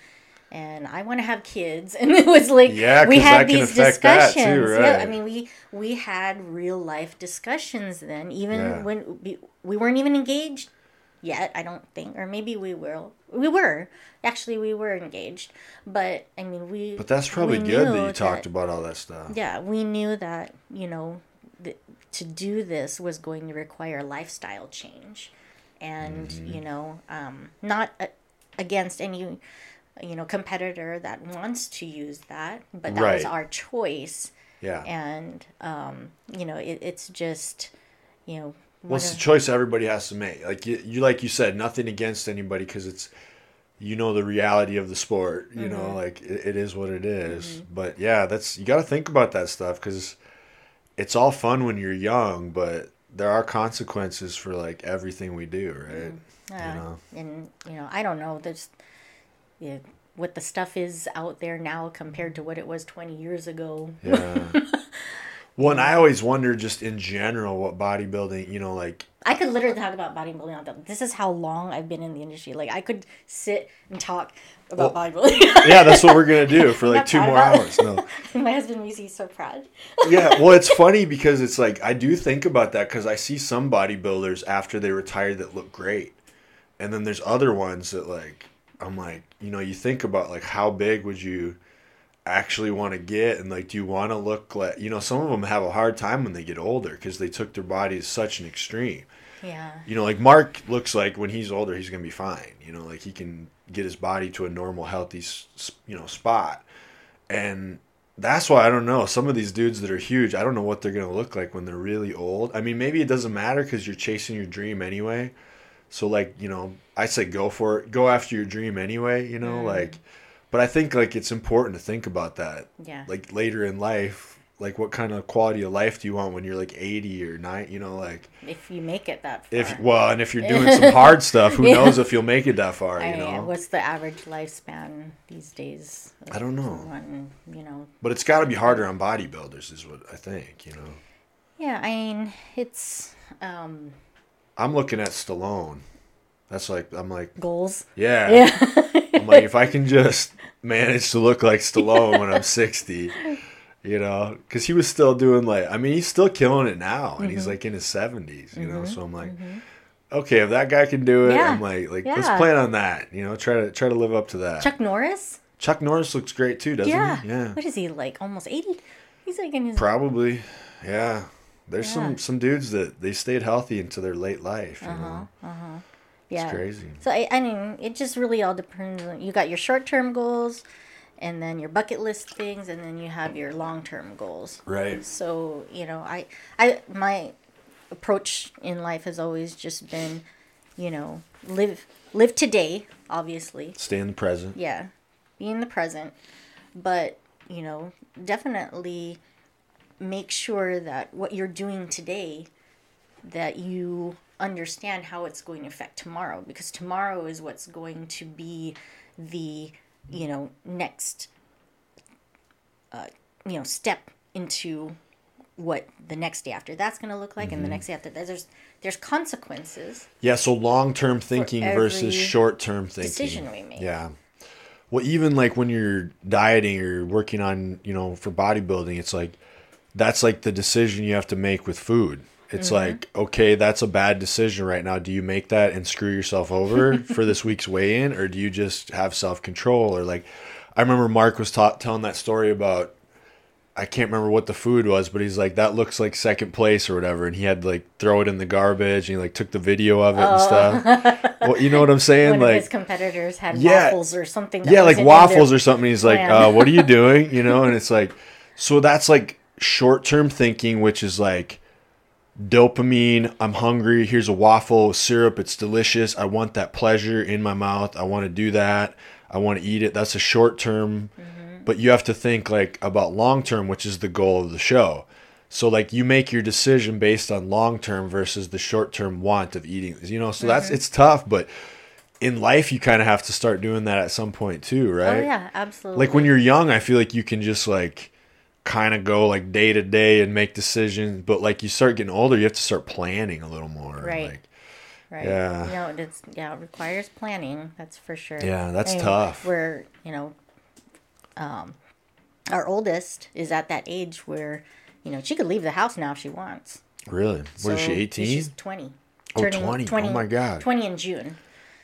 And I want to have kids. And it was like, Yeah, we had that these that too, discussions. Yeah, I mean, we, we had real life discussions then, even Yeah. when we, we weren't even engaged yet, I don't think. Or maybe we will. We were. Actually, we were engaged. But, I mean, we. But that's probably good that you talked about all that stuff. yeah, we knew that, you know, th- to do this was going to require lifestyle change. And, Mm-hmm. you know, um, not a- against any, you know, competitor that wants to use that, but that was our choice. Yeah. And, um, you know, it, it's just, you know, Well, one it's of- a choice everybody has to make. Like you, you like you said, nothing against anybody because it's, you know, the reality of the sport. You Mm-hmm. know, like it, it is what it is. But yeah, that's you got to think about that stuff because it's all fun when you're young, but there are consequences for like everything we do, right? Uh, know. And you know, I don't know. There's yeah, what the stuff is out there now compared to what it was 20 years ago. Yeah. well, and I always wonder, just in general, what bodybuilding, you know, like I could literally talk about bodybuilding all day. This is how long I've been in the industry. Like I could sit and talk about bodybuilding. yeah, that's what we're gonna do for like two more about hours. No. My husband was he's so proud. yeah, well, it's funny because it's like I do think about that because I see some bodybuilders after they retire that look great, and then there's other ones that like I'm like, you know, you think about like how big would you actually want to get, and like, do you want to look like, you know, some of them have a hard time when they get older because they took their body to such an extreme. Yeah. You know, like Mark looks like when he's older, he's gonna be fine. You know, like he can get his body to a normal, healthy, you know, spot, and that's why I don't know. Some of these dudes that are huge, I don't know what they're gonna look like when they're really old. I mean, maybe it doesn't matter because you're chasing your dream anyway. So like, you know, I say go for it, go after your dream anyway. You know, mm. like, but I think like it's important to think about that. Yeah. Like later in life, like what kind of quality of life do you want when you're like 80 or 9 you know like If you make it that far. if well, and if you're doing some hard stuff, who knows if you'll make it that far? I You mean, know. what's the average lifespan these days? of I don't know. you know. But it's got to be harder on bodybuilders, is what I think. You know. Yeah, I mean, it's um, I'm looking at Stallone. That's like I'm like, goals. yeah. Yeah. I'm like, if I can just manage to look like Stallone when I'm 60, you know, because he was still doing like, I mean, he's still killing it now, and Mm-hmm. he's like in his 70s, you know. Mm-hmm. So I'm like, mm-hmm. okay, if that guy can do it, Yeah. I'm like, like let's plan on that, you know. Try to try to live up to that. Chuck Norris? Chuck Norris looks great too, doesn't Yeah. he? Yeah. What is he like? Almost 80? He's like in his. Probably, yeah. There's Yeah. some some dudes that they stayed healthy into their late life. You know, uh-huh. Uh-huh. Yeah. it's crazy. So I, I mean, it just really all depends. On, you got your short term goals, and then your bucket list things, and then you have your long term goals. Right. So you know, I, I, my approach in life has always just been, you know, live live today. Obviously, Stay in the present. yeah, be in the present, but you know, definitely make sure that what you're doing today that you understand how it's going to affect tomorrow because tomorrow is what's going to be the you know next uh, you know step into what the next day after that's going to look like and the next day after that there's there's consequences Yeah. So long term thinking versus short term thinking. decision we make Yeah. Well, even like when you're dieting or working on, you know, for bodybuilding, it's like that's like the decision you have to make with food. It's Mm-hmm. like, okay, that's a bad decision right now. Do you make that and screw yourself over for this week's weigh in, or do you just have self control? Or like, I remember Mark was ta- telling that story about, I can't remember what the food was, but he's like, that looks like second place or whatever. And he had to like throw it in the garbage and he like took the video of it and stuff. Well, you know what I'm saying? Oh. one like, his competitors had Yeah. waffles or something that yeah, like waffles or something. He's like, uh, "What are you doing?" You know, and it's like, so that's like short-term thinking, which is like dopamine. I'm hungry. Here's a waffle with syrup. It's delicious. I want that pleasure in my mouth. I want to do that. I want to eat it. That's a short-term, mm-hmm. but you have to think like about long-term, which is the goal of the show. So like you make your decision based on long term versus the short term want of eating. You know, so that's mm-hmm. it's tough, but in life you kind of have to start doing that at some point too, oh, right? Oh yeah, absolutely. Like when you're young, I feel like you can just like kind of go like day to day and make decisions, but like you start getting older, you have to start planning a little more. Right. Like, right. yeah. You know, it's yeah, it requires planning. That's for sure. Yeah, that's I mean, tough. We're you know, um, our oldest is at that age where you know she could leave the house now if she wants. really? What is So she, 18? She's twenty. Oh, 20. Oh my God. Twenty in June.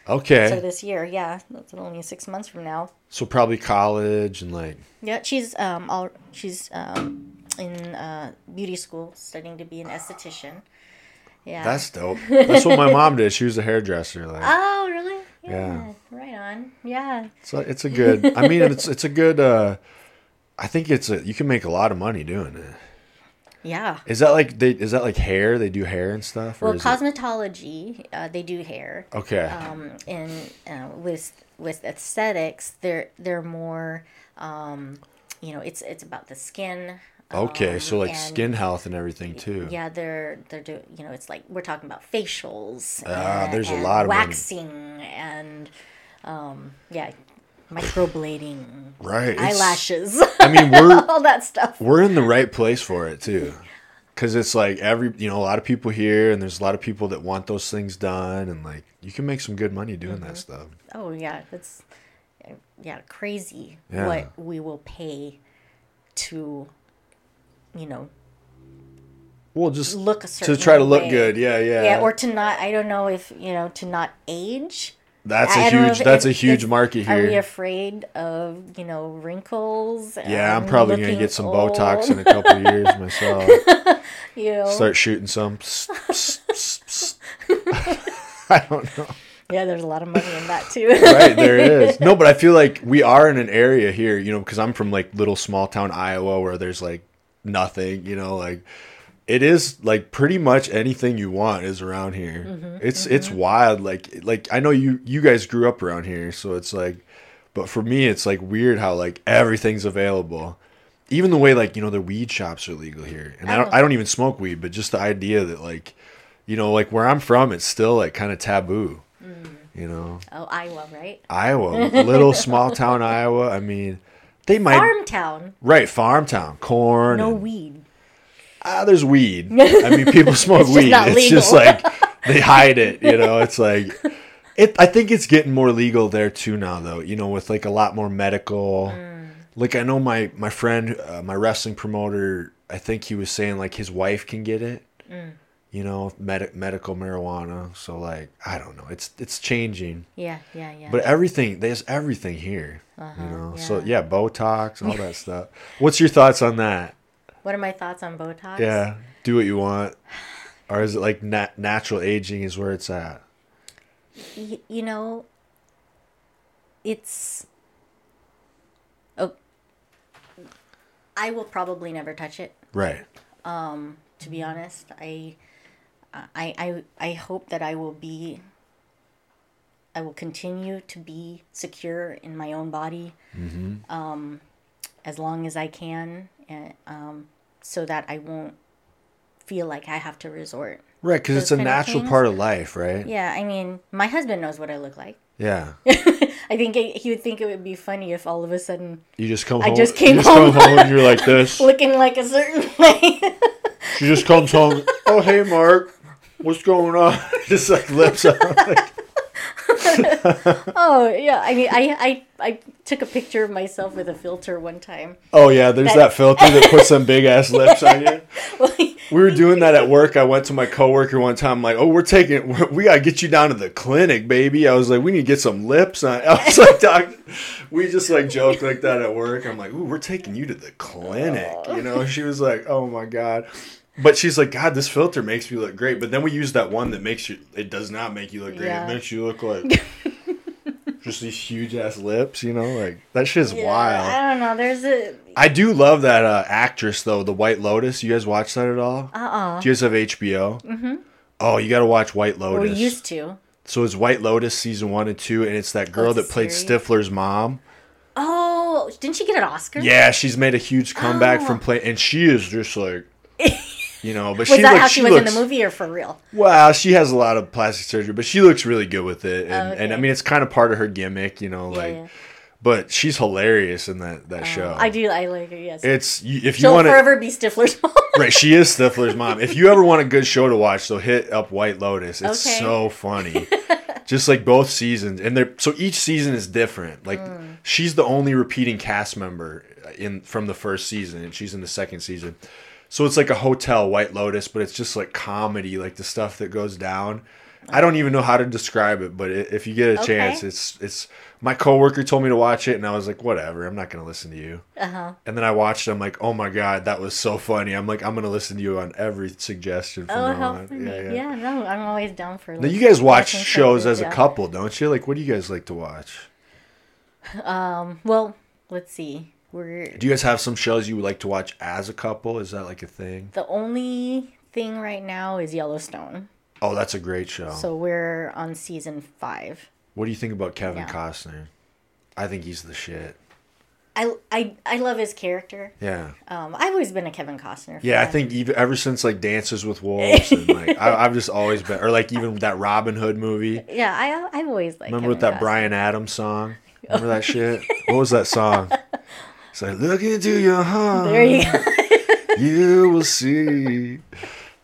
Okay. So this year, yeah, that's only six months from now. So probably college and like, Yeah, she's um all she's um in uh, beauty school studying to be an esthetician. Yeah. that's dope. That's what my mom did. She was a hairdresser. Like, Oh, really? Yeah. Right on. Yeah. so it's a good, I mean, it's, it's a good, uh, I think it's a, you can make a lot of money doing it. Yeah. Is that like they? Is that like hair? They do hair and stuff. Well, is it- cosmetology, uh, they do hair. okay. Um, and uh, with with aesthetics, they're they're more, um, you know, it's it's about the skin. okay, um, so like and- skin health and everything too. Yeah, they're they're doing. You know, it's like we're talking about facials. Ah, and- there's a lot of waxing and, um, yeah, microblading, Right. eyelashes, I mean, we're all that stuff. we're in the right place for it too, because it's like every you know a lot of people here, and there's a lot of people that want those things done, and like you can make some good money doing Mm-hmm. that stuff. Oh yeah, it's yeah crazy Yeah. what we will pay to, you know, Well, just look a certain to try to look way. good. Yeah, yeah. Yeah, or to not. I don't know if you know to not age. That's I a huge. if- That's a huge if- market here. Are we afraid of you know wrinkles? Yeah, I'm probably gonna get some old? Botox in a couple of years myself. You know, Start shooting some. I don't know. yeah, there's a lot of money in that too. right there is no but i feel like we are in an area here you know because i'm from like little small town iowa where there's like nothing you know like it is like pretty much anything you want is around here Mm-hmm, it's it's wild like like i know you you guys grew up around here so it's like but for me it's like weird how like everything's available even the way like you know the weed shops are legal here and i don't Oh. i don't even smoke weed but just the idea that like you know like where i'm from it's still like kind of taboo Mm. you know oh, Iowa, right? Iowa, little small town Iowa. I mean, they might Farm town, right farm town, corn. no and- weed. Ah, there's weed. I mean, people smoke weed. It's just like they hide it. You know, it's like it. I think it's getting more legal there too now, though. You know, with like a lot more medical. Mm. Like I know my my friend, uh, my wrestling promoter. I think he was saying like his wife can get it. Mm. You know, med- medical marijuana. So like, I don't know. It's it's changing. Yeah, yeah, yeah. But everything, there's everything here. Uh-huh, you know, so yeah. yeah, Botox, all that stuff. What's your thoughts on that? What are my thoughts on Botox? Yeah, do what you want, or is it like nat- natural aging is where it's at? y- you know, it's. Oh. I will probably never touch it. Right. Um, To be honest, I, I, I, I hope that I will be. I will continue to be secure in my own body, um, as long as I can, and um, so that I won't feel like I have to resort Right, because it's a kind of natural part of life, right? Yeah, I mean, my husband knows what I look like. Yeah. I think it, he would think it would be funny if all of a sudden You just come home. I home. just came you just come home. home and you're like this. looking like a certain way. She just comes home. Oh, hey, Mark. What's going on? just like lips up. Like, oh yeah, I mean, I, I I took a picture of myself with a filter one time. oh, yeah, there's That- that filter that puts some big ass lips on you. We were doing that at work. I went to my coworker one time. I'm like, "Oh, we're taking, we gotta get you down to the clinic, baby." I was like, "We need to get some lips on." I was like, "Doc," we just like joked like that at work. I'm like, "Ooh, we're taking you to the clinic," you know. She was like, "Oh my god," but she's like, "God, this filter makes me look great." But then we use that one that makes you. It does not make you look great. Yeah. It makes you look like just these huge ass lips. You know, like that shit's Yeah, wild. I don't know. There's a I do love that uh, actress though, the White Lotus. You guys watch that at all? uh uh Do you guys have HBO? Mm-hmm. Oh, you got to watch White Lotus. We used to. so it's White Lotus season one and two, and it's that girl that played? Stifler's mom. Oh, didn't she get an Oscar? Yeah, she's made a huge comeback Oh. from play, and she is just like You know, but Was she that looks, how she, she was looks, in the movie or for real? Well, she has a lot of plastic surgery, but she looks really good with it, and, Oh, and I mean it's kind of part of her gimmick, you know, like. yeah. But she's hilarious in that that show. I do. I like her. Yes. It's if you want to forever be Stifler's mom. right. She is Stifler's mom. If you ever want a good show to watch, so hit up White Lotus. It's Okay. so funny. Just like both seasons, and they're so each season is different. Like Mm. she's the only repeating cast member in from the first season, and she's in the second season. So it's like a hotel White Lotus, but it's just like comedy, like the stuff that goes down. I don't even know how to describe it, but if you get a Okay. chance, it's it's. My coworker told me to watch it, and I was like, whatever. I'm not gonna listen to you. Uh huh. And then I watched. it, I'm like, oh my god, that was so funny. I'm like, I'm gonna listen to you on every suggestion from Oh, on. Yeah, Yeah, yeah. no, I'm always down for. Now you guys watch shows as a couple, don't you? Like, what do you guys like to watch? Um. Well, let's see. We're Do you guys have some shows you would like to watch as a couple? Is that like a thing? the only thing right now is Yellowstone. Oh, that's a great show. So we're on season five. what do you think about Kevin Yeah. Costner? I think he's the shit. I, I, I love his character. Yeah. Um, I've always been a Kevin Costner. Yeah, I think even ever since like Dances with Wolves and like I, I've just always been, or like even that Robin Hood movie. Yeah, I I've always liked. Remember with that Costner. Bryan Adams song? Remember that shit? What was that song? It's like look into your heart. There you go. you will see.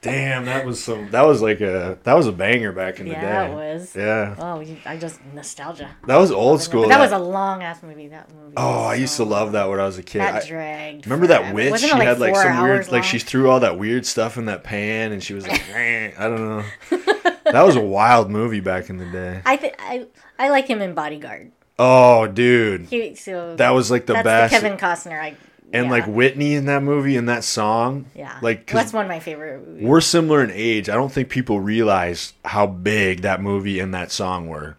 Damn, that was some. That was like a. That was a banger back in the day. Yeah, it was. Yeah, Oh, I just nostalgia. that was old school. But that was a long ass movie. That movie. Oh, I used to love that when I was a kid. That I- remember that witch? She it had like some weird, hours like she threw all that weird stuff in that pan, and she was like, I don't know. That was a wild movie back in the day. I think I I like him in Bodyguard. Oh, dude, He, so that was like the that's best. the Kevin Costner. I and yeah, like Whitney in that movie and that song. yeah, like that's one of my favorite movies. we're similar in age. I don't think people realize how big that movie and that song were.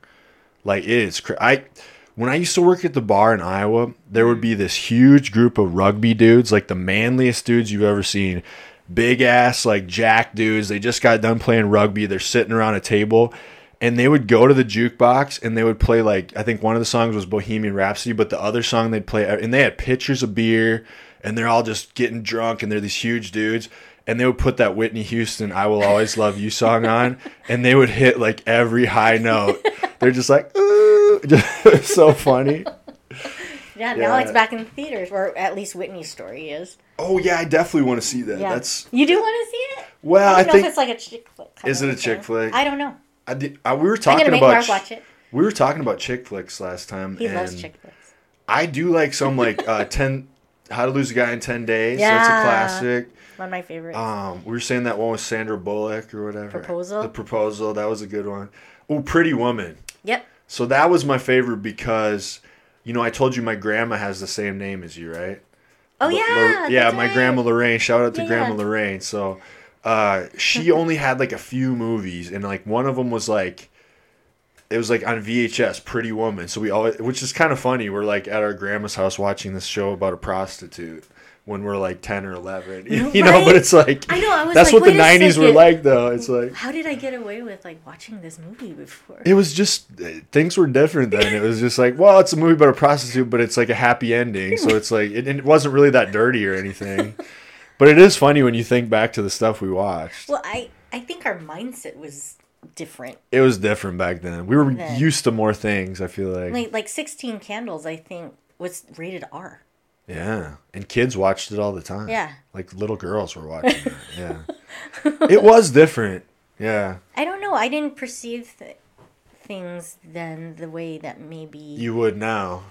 Like it is. Cra- I when I used to work at the bar in Iowa, there would be mm-hmm. this huge group of rugby dudes, like the manliest dudes you've ever seen. Big ass, like jack dudes. They just got done playing rugby. They're sitting around a table. And they would go to the jukebox and they would play like I think one of the songs was Bohemian Rhapsody, but the other song they'd play uh, and they had pitchers of beer and they're all just getting drunk and they're these huge dudes and they would put that Whitney Houston "I Will Always Love You" song on, and they would hit like every high note. They're just like, just so funny. yeah, now yeah. it's back in the theaters, or at least Whitney's story is. Oh yeah, I definitely want to see that. Yeah, That's you do want to see it? well, I I think if it's like a chick flick. Is it a chick flick? I don't know. I did, I, we were talking about Mark ch- watch it. we were talking about chick flicks last time. He and loves chick flicks. I do like some like uh, ten How to Lose a Guy in Ten Days. Yeah. That's a classic. One of my favorites. Um, we were saying that one with Sandra Bullock or whatever. Proposal? The proposal. That was a good one. Oh, Pretty Woman. yep. So that was my favorite because, you know, I told you my grandma has the same name as you, right? Oh Lo- yeah. Lo- yeah, my right. grandma Lorraine. Shout out to Yeah, Grandma yeah. Lorraine. So, uh, she only had like a few movies, and like one of them was like, it was like on VHS, Pretty Woman. So we always, which is kind of funny. We're like at our grandma's house watching this show about a prostitute when we're like ten or eleven, you know. But it's like I know. I was that's like, what the wait a '90s were like, though. It's like How did I get away with like watching this movie before? it was just things were different then. It was just like, well, it's a movie about a prostitute, but it's like a happy ending. So it's like it, it wasn't really that dirty or anything. But it is funny when you think back to the stuff we watched. Well, I I think our mindset was different. It was different back then. We were Then. used to more things. I feel like, Like like Sixteen Candles, I think was rated R. yeah, and kids watched it all the time. Yeah. like little girls were watching it. Yeah, it was different. Yeah, I don't know. I didn't perceive th- things then the way that maybe. you would now.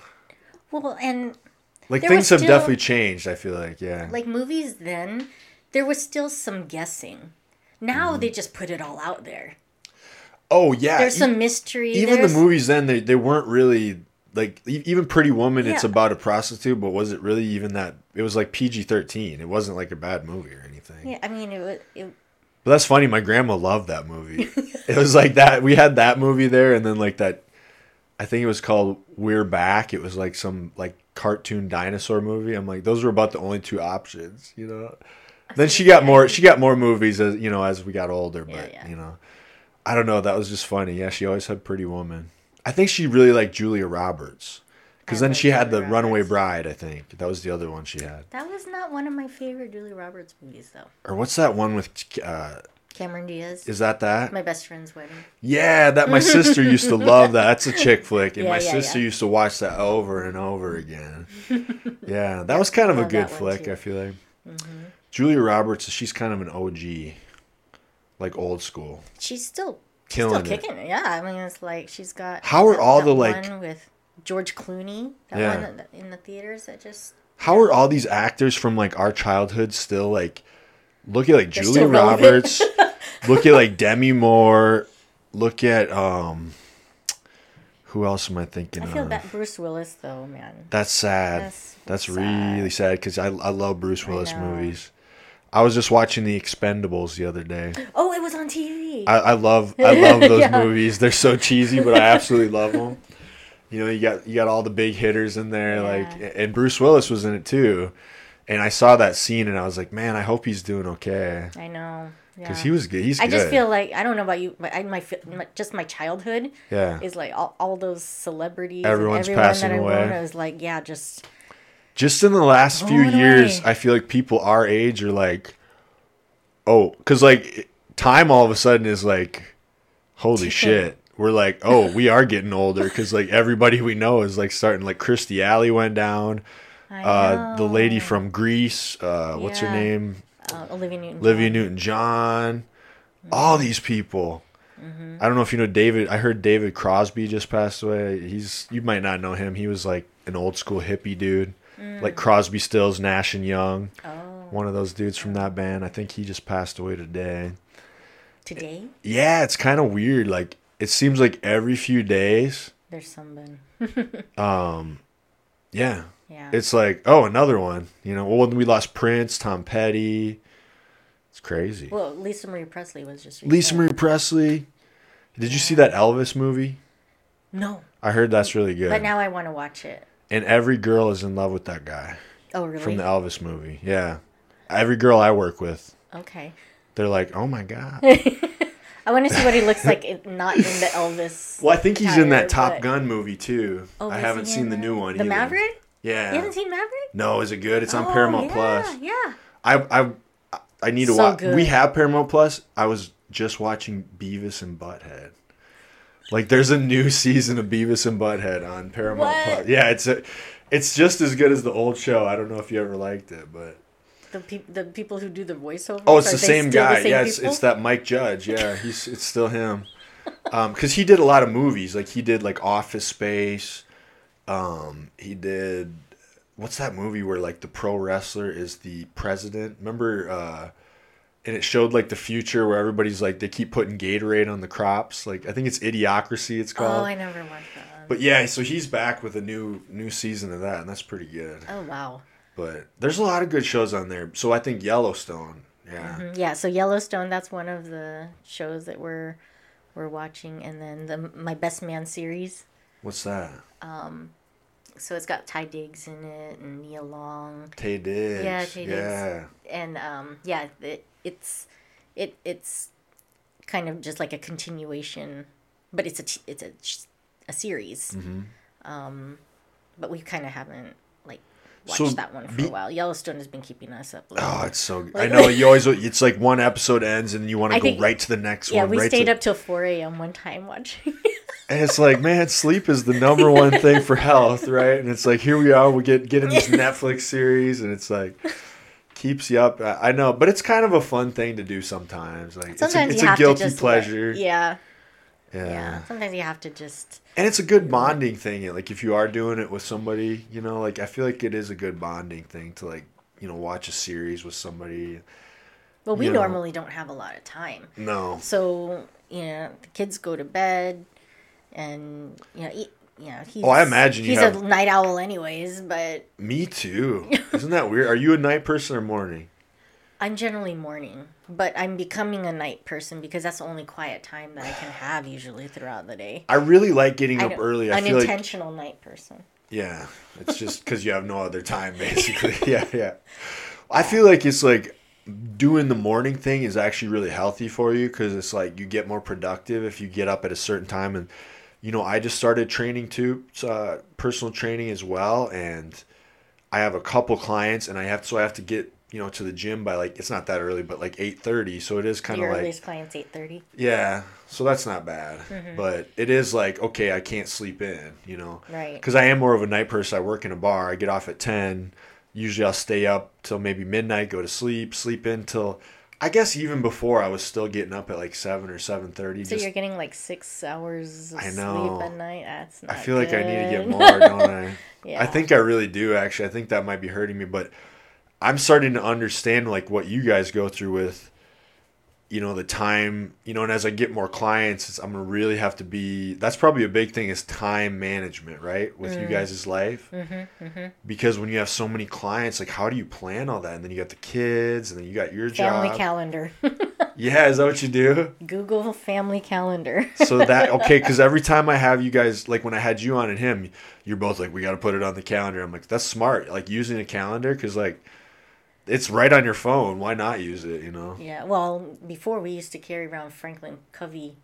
well, and Like There things have still- definitely changed. I feel like, yeah. like movies then, there was still some guessing. Now Mm-hmm. they just put it all out there. oh yeah, There's e- some mystery. even there's, the movies then they, they weren't really like even pretty woman it's about a prostitute but was it really even that it was like pg-13 it wasn't like a bad movie or anything Yeah, I mean it was. It, but that's funny my grandma loved that movie it was like that we had that movie there and then like that i think it was called we're back it was like some like cartoon dinosaur movie i'm like those were about the only two options you know then she got more she got more movies as you know as we got older but Yeah, yeah. you know I don't know. That was just funny. Yeah, she always had Pretty Woman. I think she really liked Julia Roberts Because then she had the Julia Runaway Bride, I think. That was the other one she had. That was not one of my favorite Julia Roberts movies, though. Or what's that one with? Uh, Cameron Diaz. is that that? my best friend's wedding. Yeah, that my sister used to love that. That's a chick flick, and Yeah, my yeah, sister yeah. used to watch that over and over again. yeah, that was kind of a good flick. too. Mm-hmm. I feel like Julia Roberts. She's kind of an OG, like old school. She's still Killing still kicking it. Yeah, I mean it's like she's got. How are that- all that the, like- with George Clooney? That Yeah. one in the theaters that just How are all these actors from like our childhood still like? Look at like They're Julia. Roberts. look at like Demi Moore. Look at um. Who else am I thinking I feel of? that Bruce Willis though, man. That's sad. That's That's, sad. really sad because I, I love Bruce Willis know. movies. I was just watching The Expendables the other day. Oh, it was on TV. I, I love I love those Yeah. movies. They're so cheesy, but I absolutely love them. You know, you got you got all the big hitters in there, like and Bruce Willis was in it too. And I saw that scene and I was like, man, I hope he's doing okay I know. Because yeah. he was good. He's I good. just feel like I don't know about you, but I my, my just my childhood yeah. is like all, all those celebrities. Everyone's everyone passing that I away. known, I was like, yeah, just just in the last few years, away. I feel like people our age are like, oh, because like time all of a sudden is like, holy shit. We're like, oh, we are getting older because like everybody we know is like starting. Like Kirstie Alley went down. Uh, the lady from Grease, uh, what's her name? Uh, Olivia Newton. Olivia Newton John. All these people. Mm-hmm. I don't know if you know David. I heard David Crosby just passed away. He's you might not know him. He was like an old school hippie dude, like Crosby, Stills, Nash and Young. Mm. Oh, One of those dudes from that band. I think he just passed away today. today Yeah, it's kind of weird. Like it seems like every few days. there's someone. Um, yeah, Yeah. it's like oh another one. You know, well we lost Prince, Tom Petty. It's crazy. well, Lisa Marie Presley was just. Lisa. Marie Presley. Did you see that Elvis movie? No, I heard that's really good. but now I want to watch it. and every girl is in love with that guy Oh, really? from the Elvis movie. Yeah. Every girl I work with, okay. they're like, "Oh my god." I want to see what he looks like, not in the Elvis. Well, I think he's in that Top but- Gun movie too. Oh, I haven't seen the new one. The either. Maverick? Yeah. You haven't seen Maverick? No, is it good? It's on Oh, Paramount yeah, Plus. Yeah. I I I need to So watch. good. We have Paramount Plus. I was just watching Beavis and Butthead. Like, there's a new season of Beavis and Butthead on Paramount What? Plus. Yeah, it's a, it's just as good as the old show. I don't know if you ever liked it, but The peop the people who do the voiceover. oh, it's the same guy. yeah, it's, it's that Mike Judge. Yeah, he's it's still him. Um, because he did a lot of movies. Like he did like Office Space. Um, he did what's that movie where like the pro wrestler is the president? Remember? uh and it showed like the future where everybody's like they keep putting Gatorade on the crops. Like I think it's Idiocracy. It's called. Oh, called. I never watched that one. But yeah, so he's back with a new new season of that, and that's pretty good. Oh wow. But there's a lot of good shows on there. So I think Yellowstone. Yeah. Mm, Yeah, so Yellowstone. That's one of the shows that we're we're watching, and then the My Best Man series. What's that? So it's got Ty Diggs in it and Nia Long, Taye Diggs. Yeah, Taye Diggs. Yeah. and um, yeah, it, it's it it's kind of just like a continuation, but it's a t- it's a a series. Mm-hmm. Um, but we kind of haven't like watched So, that one for be- a while. Yellowstone has been keeping us up. Late. Oh, it's so good. I know you always. It's like one episode ends and you want to go think- right to the next yeah, one. we right stayed to, up till four a.m. one time watching. And it's like, man, sleep is the number one thing for health, right? And it's like, here we are, we get getting these Netflix series, and it's like keeps you up. I I know, but it's kind of a fun thing to do sometimes. Like Sometimes it's a, it's a guilty pleasure. Yeah, yeah. yeah. Sometimes you have to just. And it's a good bonding thing. Like if you are doing it with somebody, you know, like I feel like it is a good bonding thing to like, you know, watch a series with somebody. Well, we You know. normally don't have a lot of time, No. so you know the kids go to bed, and you know, you know he's. Oh, I imagine you he's have- a night owl, anyways. But Me too. Isn't that weird? Are you a night person or morning? I'm generally morning, but I'm becoming a night person because that's the only quiet time that I can have usually throughout the day. I really like getting up early. I feel like unintentional night person. yeah, it's just because you have no other time, basically. yeah, yeah. I feel like it's like doing the morning thing is actually really healthy for you because it's like you get more productive if you get up at a certain time and you know, I just started training too, uh, personal training as well, and I have a couple clients, and I have so I have to get you know to the gym by like it's not that early, but like eight thirty. So it is kind of like earliest client's eight thirty. yeah. So that's not bad, Mm-hmm. but it is like okay, I can't sleep in, you know, Right. because I am more of a night person. I work in a bar. I get off at ten. Usually I'll stay up till maybe midnight, go to sleep, sleep in till. I guess even before I was still getting up at like seven or seven thirty. So just you're getting like six hours of I know. sleep at night. That's not I feel like I need to get more, don't I? Yeah. I think I really do actually. I think that might be hurting me, but I'm starting to understand like what you guys go through with you know the time, you know, and as I get more clients, it's, I'm to really have to be that's probably a big thing is time management, right? With Mm. you guys' life. Mm-hmm, Because when you have so many clients, like how do you plan all that? And then you got the kids and then you got your family job. calendar. yeah, is that what you do? Google family calendar. So that okay, because every time I have you guys, like when I had you on and him, you're both like, we got to put it on the calendar. I'm like, that's smart, like using a calendar, because like it's right on your phone. Why not use it? You know, yeah. Well, before we used to carry around Franklin Covey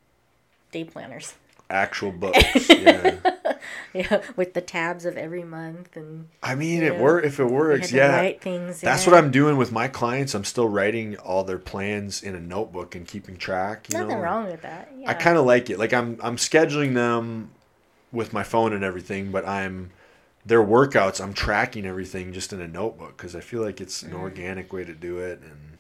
day planners. actual books. yeah, Yeah, with the tabs of every month and I mean, it Yeah. work if it works. Yeah, write things. that's in. what I'm doing with my clients. I'm still writing all their plans in a notebook and keeping track. You Nothing know, wrong with that. Yeah. I kind of like it. Like I'm I'm scheduling them with my phone and everything, but I'm their workouts. I'm tracking everything just in a notebook because I feel like it's Mm. an organic way to do it, and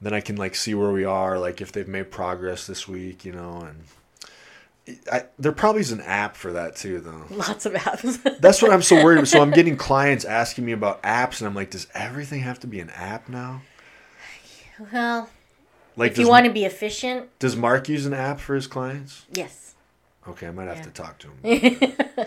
then I can like see where we are, like if they've made progress this week, you know. And I, there probably is an app for that too, though. lots of apps. That's what I'm so worried. about. So I'm getting clients asking me about apps, and I'm like, does everything have to be an app now? well, Like, if you want to be efficient, does Mark use an app for his clients? yes. Okay, I might have Yeah. to talk to him.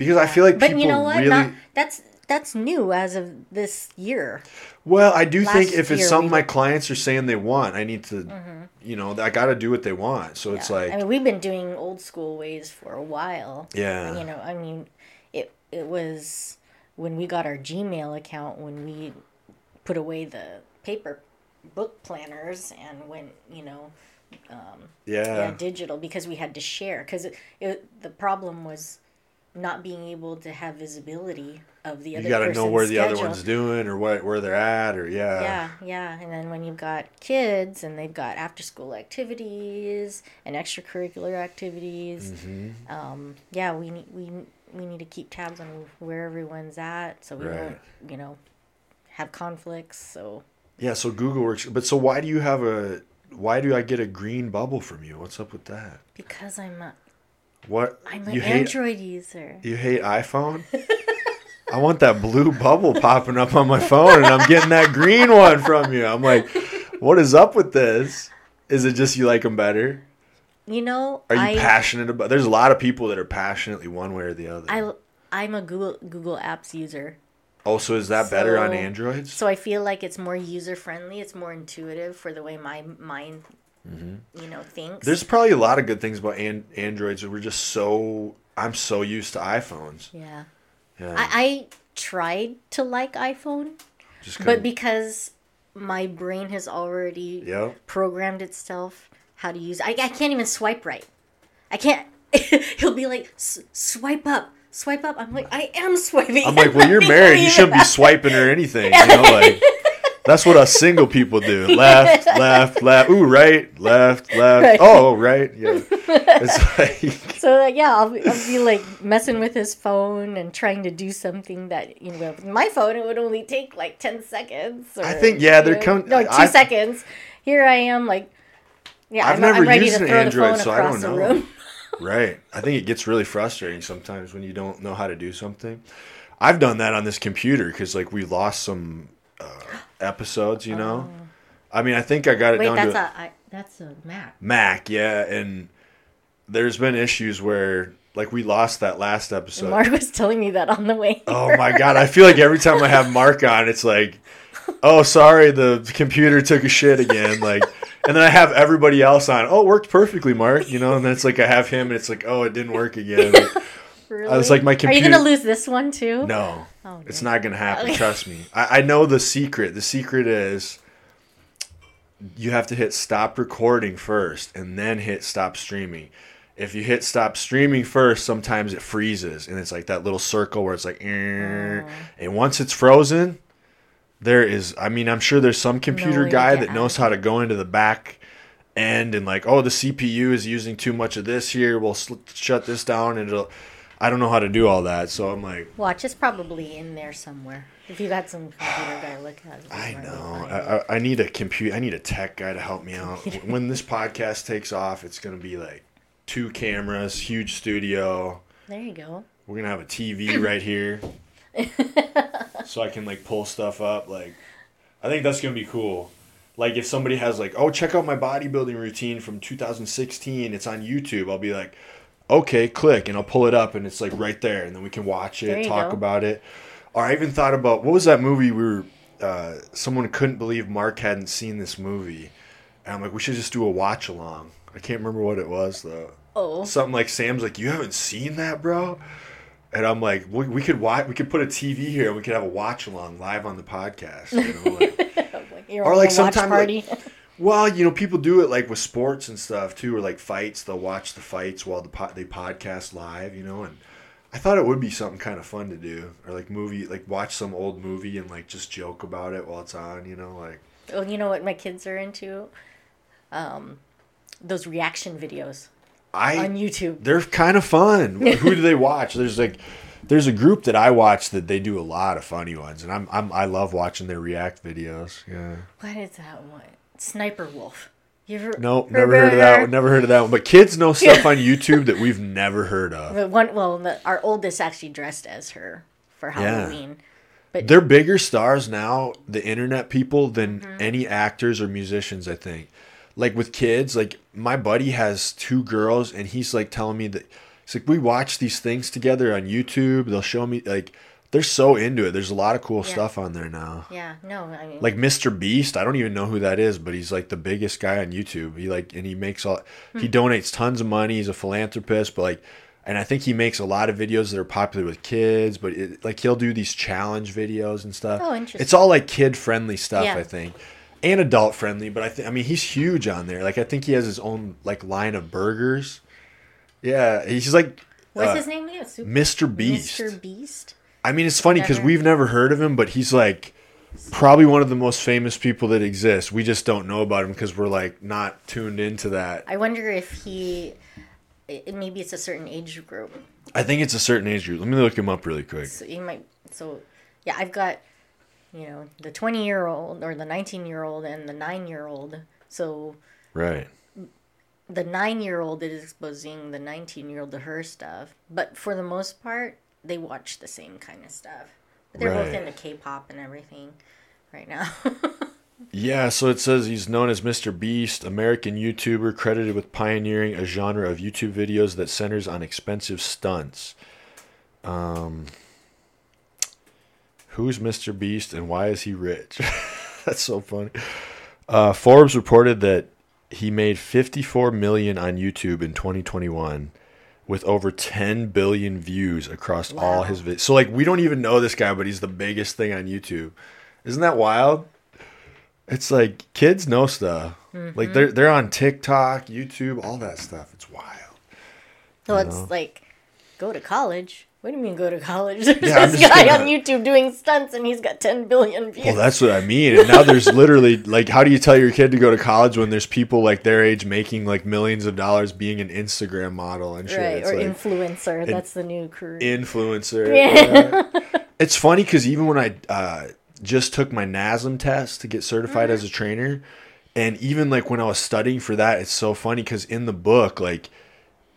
because I feel like But people you know what? really Not, that's that's new as of this year. well. I do think if it's something my clients are saying they want, I need to, mm-hmm. you know, I got to do what they want. So it's like, I mean, we've been doing old school ways for a while. yeah, You know, I mean, it it was when we got our Gmail account when we put away the paper book planners and went, you know, um, yeah, yeah, digital because we had to share because it, it the problem was not being able to have visibility of the other. you got to know where the other one's doing or what where they're at or yeah, Yeah, yeah. And then when you've got kids and they've got after school activities and extracurricular activities, Mm-hmm. um, yeah, we need we we need to keep tabs on where everyone's at so we Right. don't you know have conflicts. So yeah. So Google works, but so why do you have a? Why do I get a green bubble from you? What's up with that? because I'm What I'm an you hate? Android user. You hate iPhone? I want that blue bubble popping up on my phone, and I'm getting that green one from you. I'm like, what is up with this? Is it just you like them better? You know, Are you I passionate about? There's a lot of people that are passionately one way or the other. I I'm a Google Google Apps user. Oh, also, is that better on So- Androids? So I feel like it's more user friendly. It's more intuitive for the way my mind, Mm-hmm. you know, thinks. There's probably a lot of good things about an- Androids. We're just so. I'm so used to iPhones. yeah. Yeah, I, I tried to like iPhone, but because my brain has already Yep. programmed itself how to use I, I can't even swipe right. I can't. He'll be like, swipe up, swipe up. I'm like, I am swiping. I'm like, well, you're married. You shouldn't be swiping or anything. You know, like that's what us single people do. Left, left, left. Ooh, right, left, left. Right. Oh, right. Yeah. It's like So like, yeah, I'll, be- I'll be like messing with his phone and trying to do something that you know, with my phone it would only take like ten seconds. Or, I think, yeah, they're know, no 2 I- seconds. Here I am, like, yeah, I've I'm, never I'm ready used to an throw Android, the phone so I don't know. right. I think it gets really frustrating sometimes when you don't know how to do something. I've done that on this computer because like we lost some uh, episodes. You know. Oh. I mean, I think I got it Wait, down that's to a I, that's a Mac. Mac. Yeah, and there's been issues where like we lost that last episode. Mark was telling me that on the way. Oh my god, I feel like every time I have Mark on, it's like, oh sorry, the computer took a shit again. Like, and then I have everybody else on. Oh, it worked perfectly, Mark. You know, and then it's like I have him, and it's like, oh, it didn't work again. Like, Really? was like, my computer. Are you gonna lose this one too? no, Oh, it's not gonna happen. Okay. Trust me. I, I know the secret. The secret is you have to hit stop recording first, and then hit stop streaming. if you hit stop streaming first, sometimes it freezes and it's like that little circle where it's like, "Eh." and once it's frozen, there is. I mean, I'm sure there's some computer to guy that knows how to go into the back end and like, oh, the CPU is using too much of this here. We'll sl- shut this down and it'll. I don't know how to do all that, so I'm like, Watch is probably in there somewhere. If you got some computer guy look at it. I know. I. I, I need a compute. I need a tech guy to help me out. when this podcast takes off, it's gonna be like two cameras, huge studio. There you go. We're gonna have a TV right here, so I can like pull stuff up. Like, I think that's gonna be cool. Like if somebody has like, oh, check out my bodybuilding routine from 2016. It's on YouTube. I'll be like, okay, click, and I'll pull it up, and it's like right there, and then we can watch it, talk go. about it. Or I even thought about what was that movie we were. Uh, someone couldn't believe Mark hadn't seen this movie, and I'm like, we should just do a watch along. I can't remember what it was though Oh, something like Sam's like, you haven't seen that, bro. And I'm like, we, we could watch, we could put a TV here, and we could have a watch along live on the podcast. You know, like, like Or like watch sometime, like- party. well, you know, people do it like with sports and stuff too, or like fights. They'll watch the fights while the po- they podcast live. You know, and I thought it would be something kind of fun to do, or like movie, like watch some old movie and like just joke about it while it's on. You know, like oh, you know what my kids are into? Um, those reaction videos I on YouTube. they're kind of fun. Who do they watch? There's like there's a group that I watch that they do a lot of funny ones, and I'm, I'm I love watching their react videos. Yeah. What is that one? Sniper Wolf. You ever? Nope, never heard of that one. Never heard of that one. But kids know stuff on YouTube that we've never heard of. The one, well, the, our oldest actually dressed as her for Halloween. Yeah. Halloween. They're bigger stars now, the internet people, than Mm-hmm. any actors or musicians. I think. Like with kids, like my buddy has two girls, and he's like telling me that it's like we watch these things together on YouTube. They'll show me like they're so into it. There's a lot of cool Yeah. stuff on there now. Yeah, no, I mean, like Mr. Beast. I don't even know who that is, but he's like the biggest guy on YouTube. He like and he makes all he Hmm. donates tons of money. He's a philanthropist, but like and I think he makes a lot of videos that are popular with kids, but it, like he'll do these challenge videos and stuff. Oh, interesting. It's all like kid friendly stuff, Yeah. I think. And adult friendly, but I think I mean he's huge on there. Like I think he has his own like line of burgers. Yeah, he's like what's uh, his name again? Super Mr. Beast. Mr. Beast. I mean, it's funny because we've never heard of him, but he's like probably one of the most famous people that exist. We just don't know about him because we're like not tuned into that. I wonder if he, it, maybe it's a certain age group. I think it's a certain age group. Let me look him up really quick. So you might. So, yeah, I've got, you know, the twenty-year-old or the nineteen-year-old and the nine-year-old. So Right. the nine-year-old is exposing the nineteen-year-old to her stuff, but for the most part, they watch the same kind of stuff. But they're both into K-pop and everything right now. Yeah, so it says he's known as Mr. Beast, American YouTuber credited with pioneering a genre of YouTube videos that centers on expensive stunts. Um, who's Mr. Beast and why is he rich? That's so funny. Uh, Forbes reported that he made 54 million on YouTube in 2021 with over 10 billion views across all his videos. So like we don't even know this guy, but he's the biggest thing on YouTube. Isn't that wild? It's like kids know stuff. Mm-hmm. Like they're they're on TikTok, YouTube, all that stuff. It's wild. so it's like, go to college. What do you mean go to college? There's Yeah, this guy gonna- on YouTube doing stunts and he's got 10 billion views. Well, that's what I mean. And now there's literally like, how do you tell your kid to go to college when there's people like their age making like millions of dollars being an Instagram model and shit? right, It's or like, influencer. That's the new career. influencer. Yeah. yeah. It's funny because even when I uh, just took my NASM test to get certified Mm-hmm. as a trainer, and even like when I was studying for that, it's so funny because in the book, like,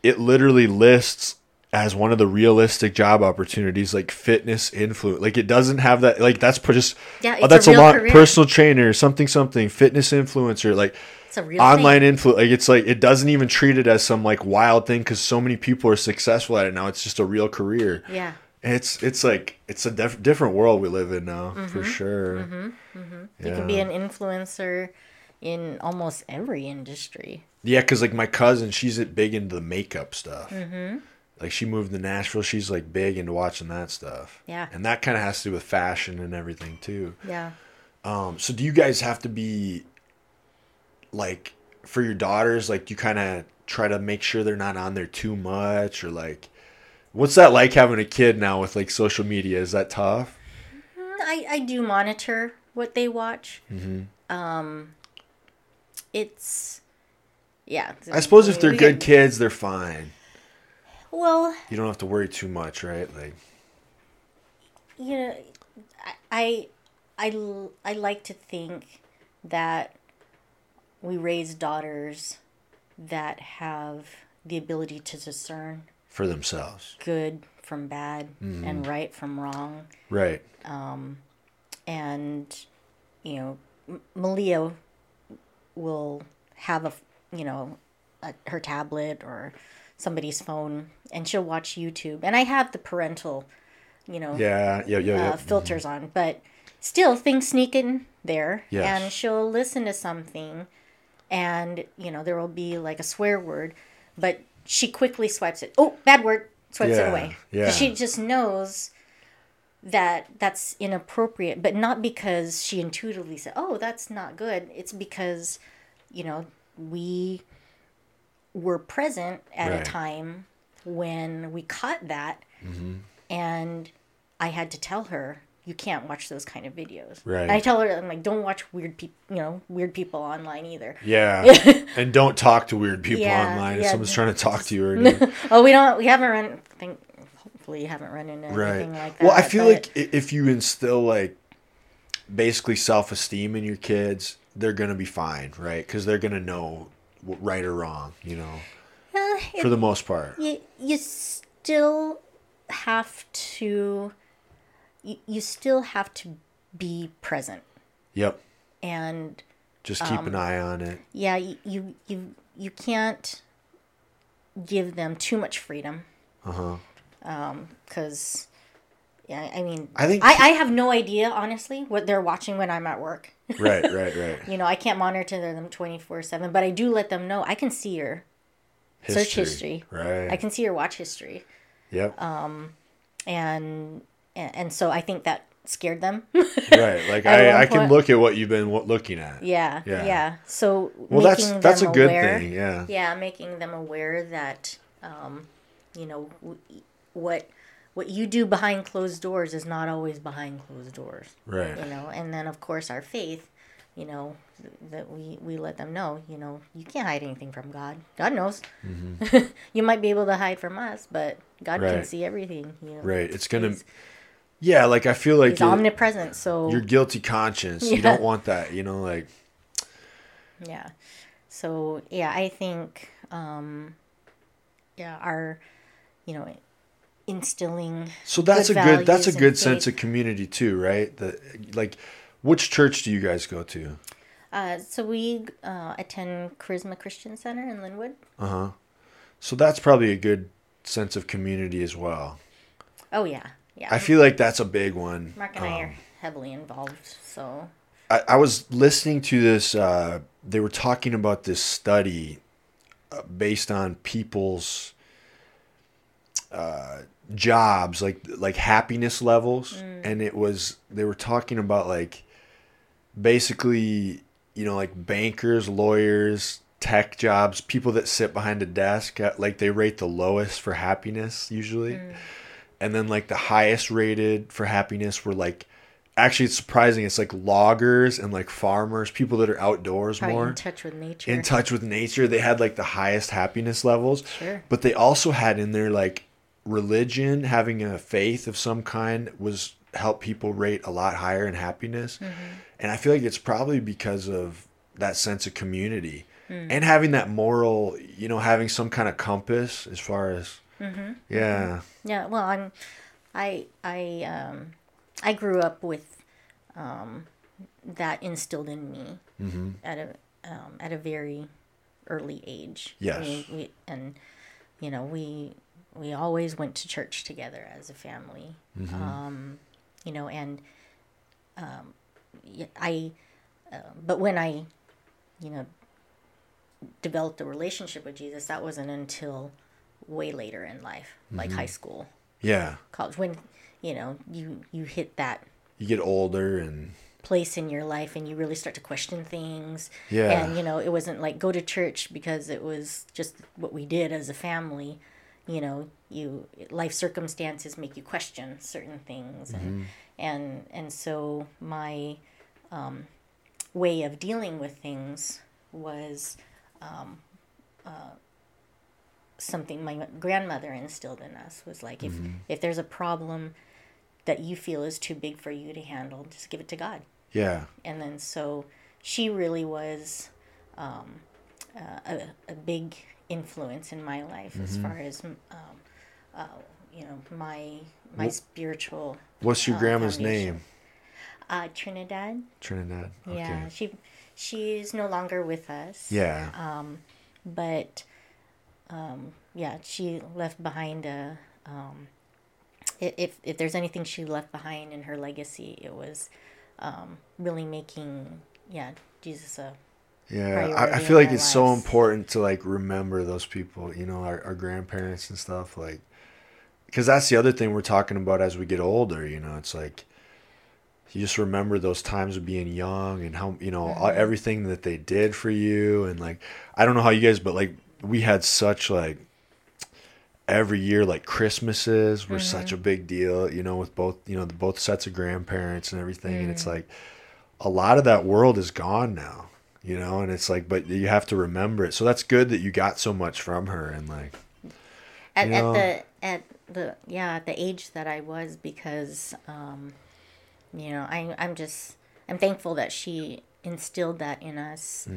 it literally lists as one of the realistic job opportunities like fitness influence like it doesn't have that like that's just Yeah, oh that's a a, lot career. personal trainer something something fitness influencer like it's a real online influence like it's like it doesn't even treat it as some like wild thing because so many people are successful at it now it's just a real career Yeah. it's it's like it's a def- different world we live in now Mm-hmm. for sure You can be an influencer in almost every industry. yeah because like my cousin she's it big into the makeup stuff mm-hmm. Like she moved to nashville she's like big into watching that stuff Yeah. and that kind of has to do with fashion and everything too Yeah. um so do you guys have to be like for your daughters like you kind of try to make sure they're not on there too much or like what's that like having a kid now with like social media? Is that tough? I, I do monitor what they watch. Mm-hmm. Um, it's yeah. I suppose if they're good kids, they're fine. Well, You don't have to worry too much, right? Like you know, I, I, I, I like to think that we raise daughters that have the ability to discern for themselves. good from bad Mm-hmm. and right from wrong. Right. Um, and you know M- Malia will have a you know a, her tablet or somebody's phone and she'll watch YouTube and I have the parental you know Yeah, yeah, yeah, yeah. uh, filters on but still things sneak in there Yes. and she'll listen to something and you know there will be like a swear word but she quickly swipes it oh bad word swipes Yeah, it away. yeah. she just knows that that's inappropriate but not because she intuitively said oh that's not good it's because you know we were present at Right. a time when we caught that Mm-hmm. and i had to tell her you can't watch those kind of videos Right. and i tell her i'm like don't watch weird people you know weird people online either Yeah. and don't talk to weird people Yeah, online if someone's trying to talk to you or anything. oh we don't we haven't run I think hopefully you haven't run into right. anything like that well, I feel but- like if you instill like basically self-esteem in your kids, they're going to be fine, right? Cuz they're going to know right or wrong, you know, Uh, for the most part. you, you still have to you, you still have to be present Yep. and Just keep Um, an eye on it. yeah you you you, you can't give them too much freedom Uh-huh. because yeah i mean I think- I, I have no idea honestly what they're watching when i'm at work Right, right, right. you know i can't monitor them 24-7 but i do let them know i can see your search history Right. i can see your watch history Yep. Um, and, and so i think that scared them right. Like I, I can look at what you've been looking at. yeah Yeah. yeah, so Well, that's that's a good aware- thing. Yeah. yeah making them aware that um, you know what what you do behind closed doors is not always behind closed doors Right. you know and then of course our faith you know th- that we we let them know you know you can't hide anything from god god knows you might be able to hide from us but god can Mm-hmm. See everything you know Right. It's gonna. Yeah. Like I feel like he's omnipresent so your guilty conscience. You don't want that. You know, like Yeah. So yeah, I think um yeah, our you know instilling so. That's Good a good. That's a good sense faith. of community too, right? The like, which church do you guys go to? uh so we uh attend Charisma Christian Center in Linwood. Uh huh. So that's probably a good sense of community as well. Oh yeah. Yeah. I feel like that's a big one. Mark and I Um, are heavily involved, so I, I was listening to this. Uh, they were talking about this study uh, based on people's uh, jobs, like like happiness levels, and it was they were talking about like basically you know like bankers, lawyers, tech jobs, people that sit behind a desk, like they rate the lowest for happiness usually, and then like the highest rated for happiness were like actually it's surprising it's like loggers and like farmers people that are outdoors probably more. in touch with nature. in touch with nature they had like the highest happiness levels. Sure. but they also had in there like religion having a faith of some kind was help people rate a lot higher in happiness and i feel like it's probably because of that sense of community and having that moral you know having some kind of compass as far as yeah Yeah, well, I'm, I, I, um, I grew up with, um, that instilled in me Mm-hmm. at a, um, at a very early age. Yes. We, and, you know, we, we always went to church together as a family. Mm-hmm. Um, you know, and, um, I, uh, but when I, you know, developed a relationship with Jesus, that wasn't until way later in life, like Mm-hmm. high school, yeah college, when you know you you hit that you get older and place in your life and you really start to question things. Yeah. And, you know, it wasn't like go to church because it was just what we did as a family. You know, you life circumstances make you question certain things and and and so my um, way of dealing with things was um, uh, something my grandmother instilled in us was like if if there's a problem that you feel is too big for you to handle just give it to god. Yeah. and then so she really was um, uh, a, a big influence in my life as far as um, uh, you know my my spiritual What's your uh, grandma's foundation. name? uh, trinidad Trinidad. Okay. yeah she she's no longer with us Yeah. um, but um, yeah, she left behind a. Um, if if there's anything she left behind in her legacy, it was um, really making yeah Jesus a Yeah, I, I feel like it's so important to like remember those people, you know, our, our grandparents and stuff, like, because that's the other thing we're talking about as we get older, you know, it's like you just remember those times of being young and how, you know, Mm-hmm. everything that they did for you. And like, I don't know how you guys, but like, we had such like every year, like Christmases were such Mm-hmm. a big deal, you know, with both, you know, the both sets of grandparents and everything. And Mm. it's like, a lot of that world is gone now you know and it's like but you have to remember it. So that's good that you got so much from her and like at, at the at the yeah at the age that I was because um, you know I I'm just I'm thankful that she instilled that in us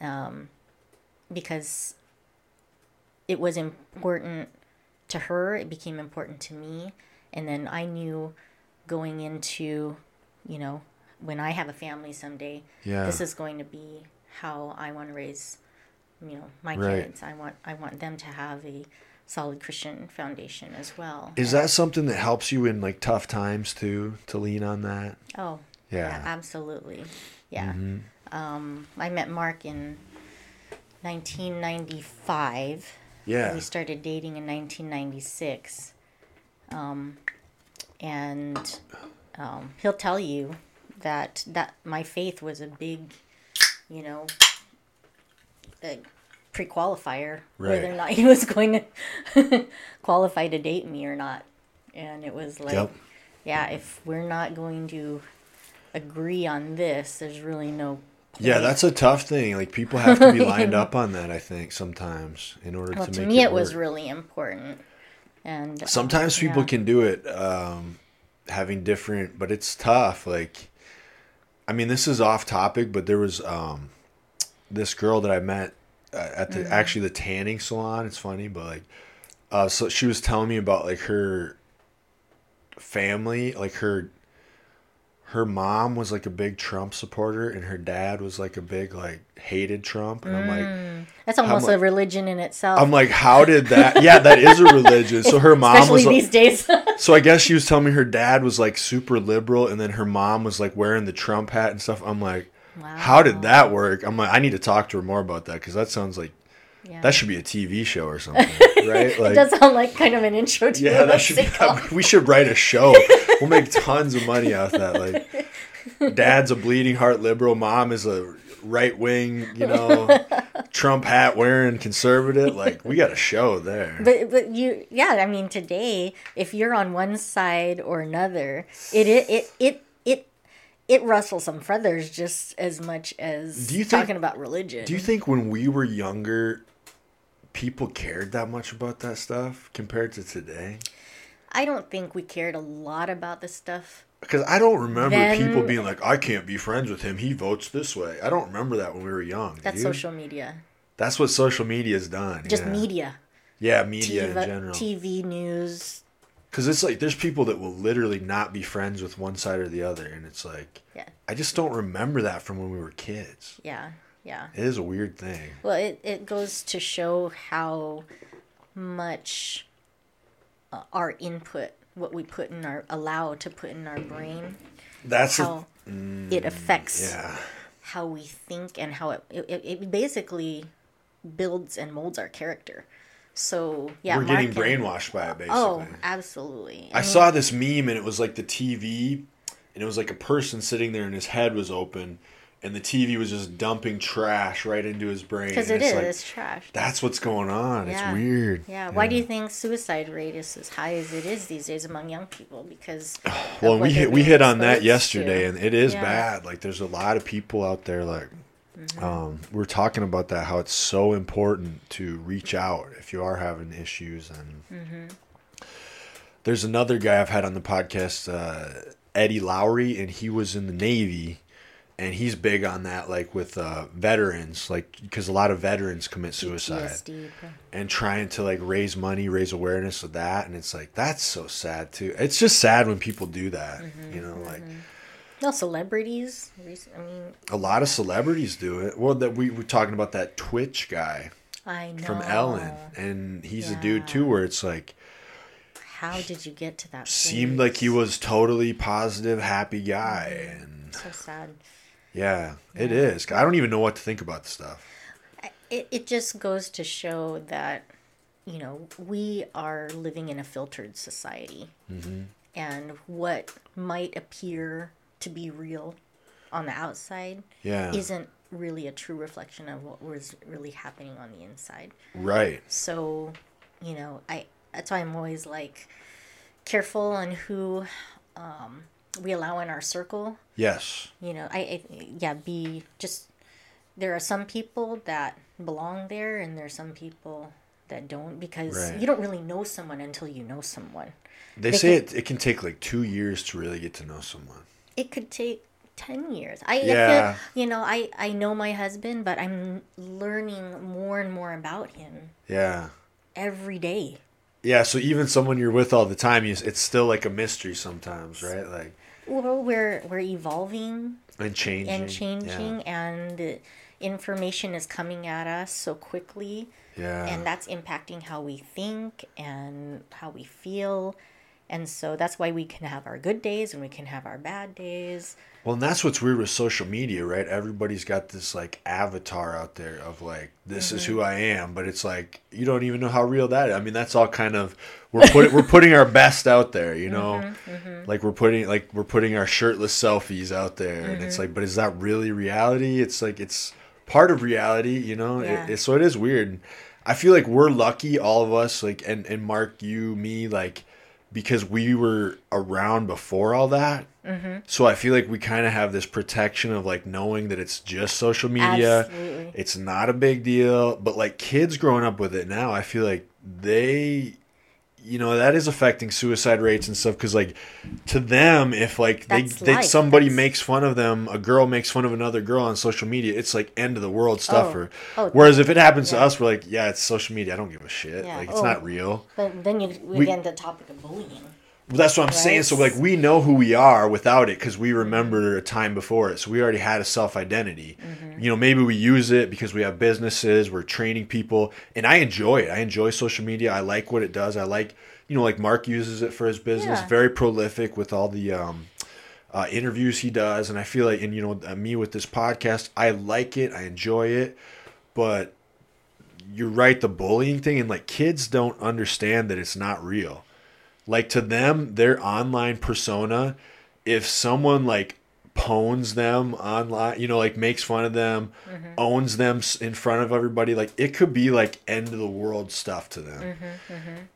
um, because it was important to her. It became important to me. And then I knew going into you know when I have a family someday yeah this is going to be how I want to raise, you know, my Right. kids. I want I want them to have a solid Christian foundation as well. is that something that helps you in like tough times too to lean on that Oh, yeah, yeah, absolutely. Yeah. Mm-hmm. Um, I met Mark in 1995. yeah We started dating in 1996. Um, and um, he'll tell you that that my faith was a big, you know, a pre-qualifier whether or not he was going to qualify to date me or not. And it was like, Yep. yeah, if we're not going to agree on this, there's really no yeah that's a tough thing like people have to be lined up on that i think sometimes in order Well, to to make me, it, it was really important. And uh, sometimes people yeah. can do it um having different but it's tough like i mean this is off topic but there was um this girl that i met uh, at the Mm-hmm. actually the tanning salon it's funny but like uh so she was telling me about like her family like her her mom was like a big trump supporter and her dad was like a big like hated trump and i'm like mm. That's almost mu- a religion in itself. i'm like how did that yeah that is a religion so her mom especially was like, these days. so I guess she was telling me her dad was like super liberal, and then her mom was like wearing the Trump hat and stuff. I'm like, how did that work? I'm like, I need to talk to her more about that because that sounds like yeah. that should be a TV show or something, right? it Like, does sound like kind of an intro to yeah, that should. Be, we should write a show. We'll make tons of money off that. Like, dad's a bleeding heart liberal, mom is a right wing, you know, Trump hat wearing conservative. Like, we got a show there. But but you yeah, I mean today if you're on one side or another, it it it it it, it rustles some feathers just as much as Do you think- talking about religion. Do you think when we were younger, people cared that much about that stuff compared to today? I don't think we cared a lot about this stuff. Because I don't remember Then- people being like, "I can't be friends with him. He votes this way." I don't remember that when we were young. That's you? social media. That's what social media's done. Just yeah. media. Yeah, media TV, in general. TV news. Because it's like there's people that will literally not be friends with one side or the other, and it's like Yeah. I just don't remember that from when we were kids. Yeah. Yeah. It is a weird thing. Well, it, it goes to show how much uh, our input, what we put in our, allow to put in our brain, That's a, how it affects yeah. how we think and how it, it, it basically builds and molds our character. So, yeah. we're getting and- brainwashed by it, basically. Oh, absolutely. I mean, saw this meme and it was like the TV and it was like a person sitting there and his head was open and the TV was just dumping trash right into his brain. Because it is like, it's trash. that's what's going on. Yeah. It's weird. Yeah. Why do you think suicide rate is as high as it is these days among young people? Because Well, we hit, we hit on that yesterday, to. and it is Yeah. bad. Like, there's a lot of people out there. Like, Mm-hmm. um, we're talking about that. How it's so important to reach out if you are having issues. And Mm-hmm. there's another guy I've had on the podcast, uh, Eddie Lowry, and he was in the Navy, and he's big on that. Like with uh, veterans, like because a lot of veterans commit suicide PTSD. and trying to like raise money, raise awareness of that, and it's like that's so sad too. It's just sad when people do that. Mm-hmm, you know, like No celebrities. I mean, a lot of celebrities do it. Well, that we were talking about that Twitch guy I know. from Ellen, and he's a dude too, where it's like How did you get to that? seemed place? like he was totally positive, happy guy, Mm-hmm. and so sad. Yeah, it is. I don't even know what to think about the stuff. It it just goes to show that you know we are living in a filtered society, Mm-hmm. and what might appear to be real on the outside Yeah, isn't really a true reflection of what was really happening on the inside. right. So, you know, I that's why I'm always like careful on who um, we allow in our circle. Yes, You know, I, I yeah, be just there are some people that belong there, and there's some people that don't because Right. you don't really know someone until you know someone. they, They say it. It can take like two years to really get to know someone. It could take. 10 years i, I Yeah. feel you know i i know my husband but i'm learning more and more about him Yeah. every day Yeah, so even someone you're with all the time, you, it's still like a mystery sometimes, right? Like well we're we're evolving and changing and changing and the information is coming at us so quickly Yeah, yeah. and that's impacting how we think and how we feel and so that's why we can have our good days and we can have our bad days well, and that's what's weird with social media, right? Everybody's got this like avatar out there of like this is Mm-hmm. who I am, but it's like you don't even know how real that is. I mean, that's all kind of we're putting we're putting our best out there, you know. Mm-hmm, Like we're putting like we're putting our shirtless selfies out there, and Mm-hmm. it's like, but is that really reality? It's like it's part of reality, you know. Yeah. It, it, so it is weird. I feel like we're lucky, all of us, like and and Mark, you, me, like because we were around before all that. Mm-hmm. So I feel like we kind of have this protection of like knowing that it's just social media. Absolutely. It's not a big deal. But like kids growing up with it now, I feel like they, you know, that is affecting suicide rates and stuff. Because like to them, if like they, That's they somebody That's- makes fun of them, a girl makes fun of another girl on social media, it's like end of the world oh. stuff. Oh. Or, Oh, whereas if it happens to us, we're like, yeah, it's social media. I don't give a shit. Yeah. Like it's Oh. not real. but then you we, We- get into the topic of bullying that's what I'm saying. So like we know who we are without it because we remember a time before it. So we already had a self identity. You know, maybe we use it because we have businesses. We're training people, and I enjoy it. I enjoy social media. I like what it does. I like you know like Mark uses it for his business. Yeah. Very prolific with all the um, uh, interviews he does, and I feel like and you know uh, me with this podcast, I like it. I enjoy it, but you're right. The bullying thing and like kids don't understand that it's not real like to them their online persona if someone like pones them online you know like makes fun of them owns them in front of everybody like it could be like end of the world stuff to them.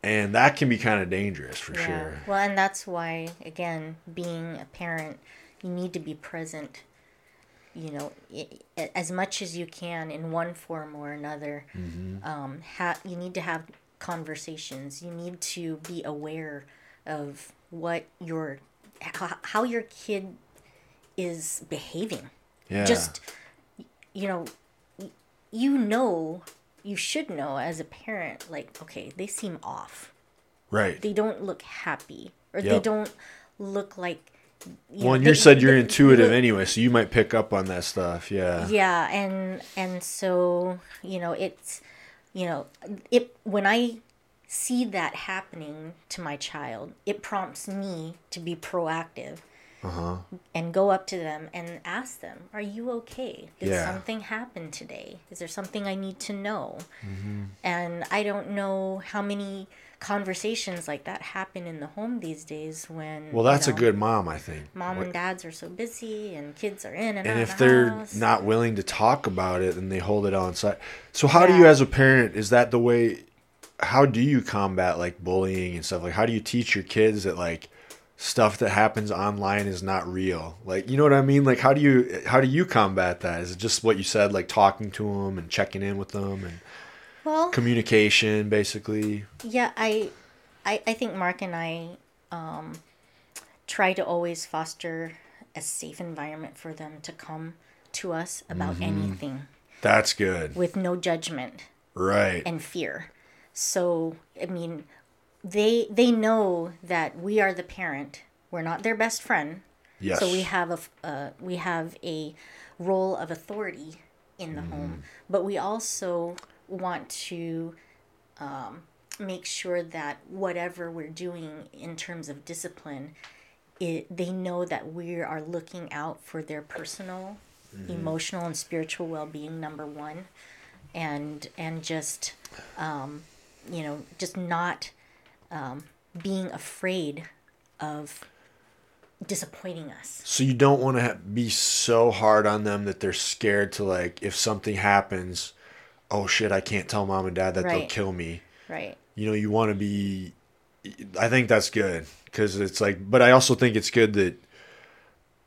And that can be kind of dangerous for sure. Well, and that's why, again, being a parent, you need to be present, you know, i- i- as much as you can in one form or another. Mm-hmm. Um, ha- you need to have conversations. You need to be aware of what your, how, your kid is behaving. yeah. Just, you know, you know, you should know as a parent, like, okay, they seem off. Right. They don't look happy or they don't look like you well know, and you they- said you're they- intuitive they- anyway so you might pick up on that stuff yeah. Yeah and and so you know it's you know it when i see that happening to my child it prompts me to be proactive Uh-huh. and go up to them and ask them, "Are you okay? Did Yeah. something happen today? Is there something I need to know?" Mm-hmm. And I don't know how many conversations like that happen in the home these days when Well, you that's a good mom, I think. mom What- and dads are so busy and kids are in and, and if they're house. not willing to talk about it then they hold it on side so how do you as a parent is that the way how do you combat like bullying and stuff? Like how do you teach your kids that like stuff that happens online is not real? Like you know what i mean? Like how do you how do you combat that? Is it just what you said like talking to them and checking in with them and well, communication basically Yeah, I, I, I think Mark and I um, try to always foster a safe environment for them to come to us about Mm-hmm. anything that's good with no judgment right and fear. So, I mean, they they know that we are the parent. We're not their best friend. yes So we have a uh, we have a role of authority in the home, but we also want to um, make sure that whatever we're doing in terms of discipline, it they know that we are looking out for their personal, emotional, and spiritual well being. Number one, and and just um, you know just not um, being afraid of disappointing us. So you don't want to be so hard on them that they're scared to like if something happens, oh shit, I can't tell mom and dad that they'll kill me. Right. You know, you want to be I think that's good cuz it's like but I also think it's good that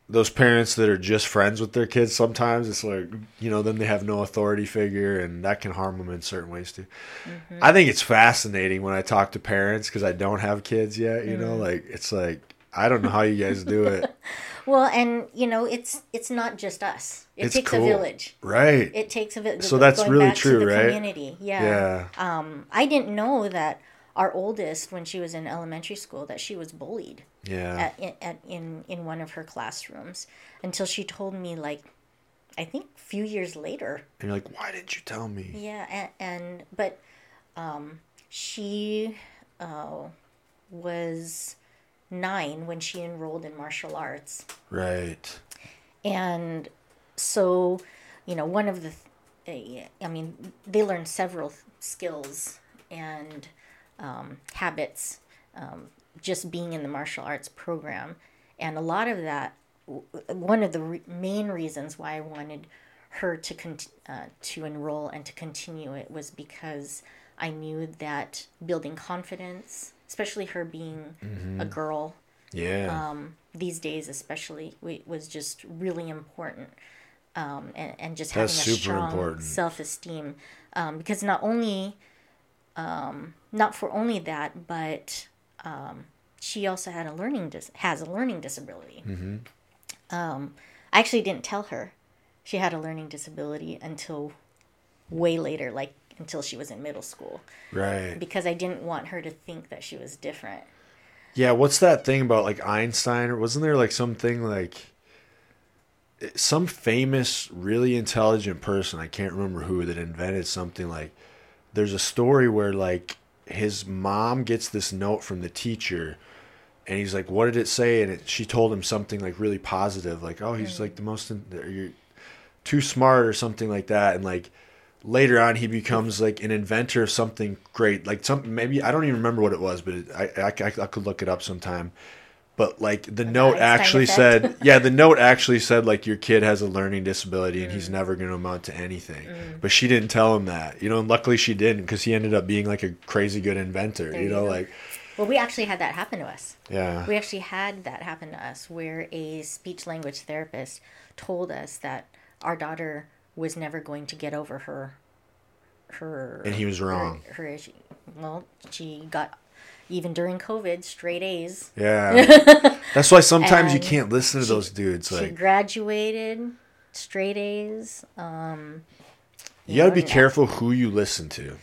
those parents that are just friends with their kids sometimes it's like you know then they have no authority figure and that can harm them in certain ways too mm-hmm. i think it's fascinating when i talk to parents because i don't have kids yet you know mm. like it's like i don't know how you guys do it Well, and you know, it's it's not just us. It It's takes a village. right It takes a village. So that's really true, right? Community, yeah. yeah Um, I didn't know that our oldest, when she was in elementary school, that she was bullied yeah at, at in in one of her classrooms until she told me, like, I think a few years later. and you're like why didn't you tell me Yeah, and, and but um, she uh, was nine when she enrolled in martial arts. right and so you know one of the i mean they learn several skills and um, habits um, just being in the martial arts program. And a lot of that one of the re- main reasons why i wanted her to cont- uh, to enroll and to continue it was because i knew that building confidence especially her being a girl yeah. um, these days especially we, was just really important um, and, and just having That's a strong important. self-esteem um, because not only um, not for only that but um, she also had a learning dis- has a learning disability Mm-hmm. um, i actually didn't tell her she had a learning disability until way later like until she was in middle school right because i didn't want her to think that she was different Yeah, what's that thing about like Einstein? Or wasn't there like something like some famous, really intelligent person? I can't remember who that invented something like. There's a story where like his mom gets this note from the teacher, and he's like, "What did it say?" And it, she told him something like really positive, like, "Oh, he's like the most, you're too smart" or something like that, and like later on he becomes like an inventor of something great like some maybe i don't even remember what it was but it, I, I, I could look it up sometime but like the note actually said yeah the note actually said like your kid has a learning disability and he's never going to amount to anything Mm. but she didn't tell him that you know and luckily she didn't because he ended up being like a crazy good inventor There you know like well we actually had that happen to us yeah We actually had that happen to us where a speech language therapist told us that our daughter was never going to get over her her And he was wrong. her, her issue. well she got even during covid straight a's. Yeah. That's why sometimes you can't listen to she- those dudes she like graduated straight a's um you got to be careful who you listen to.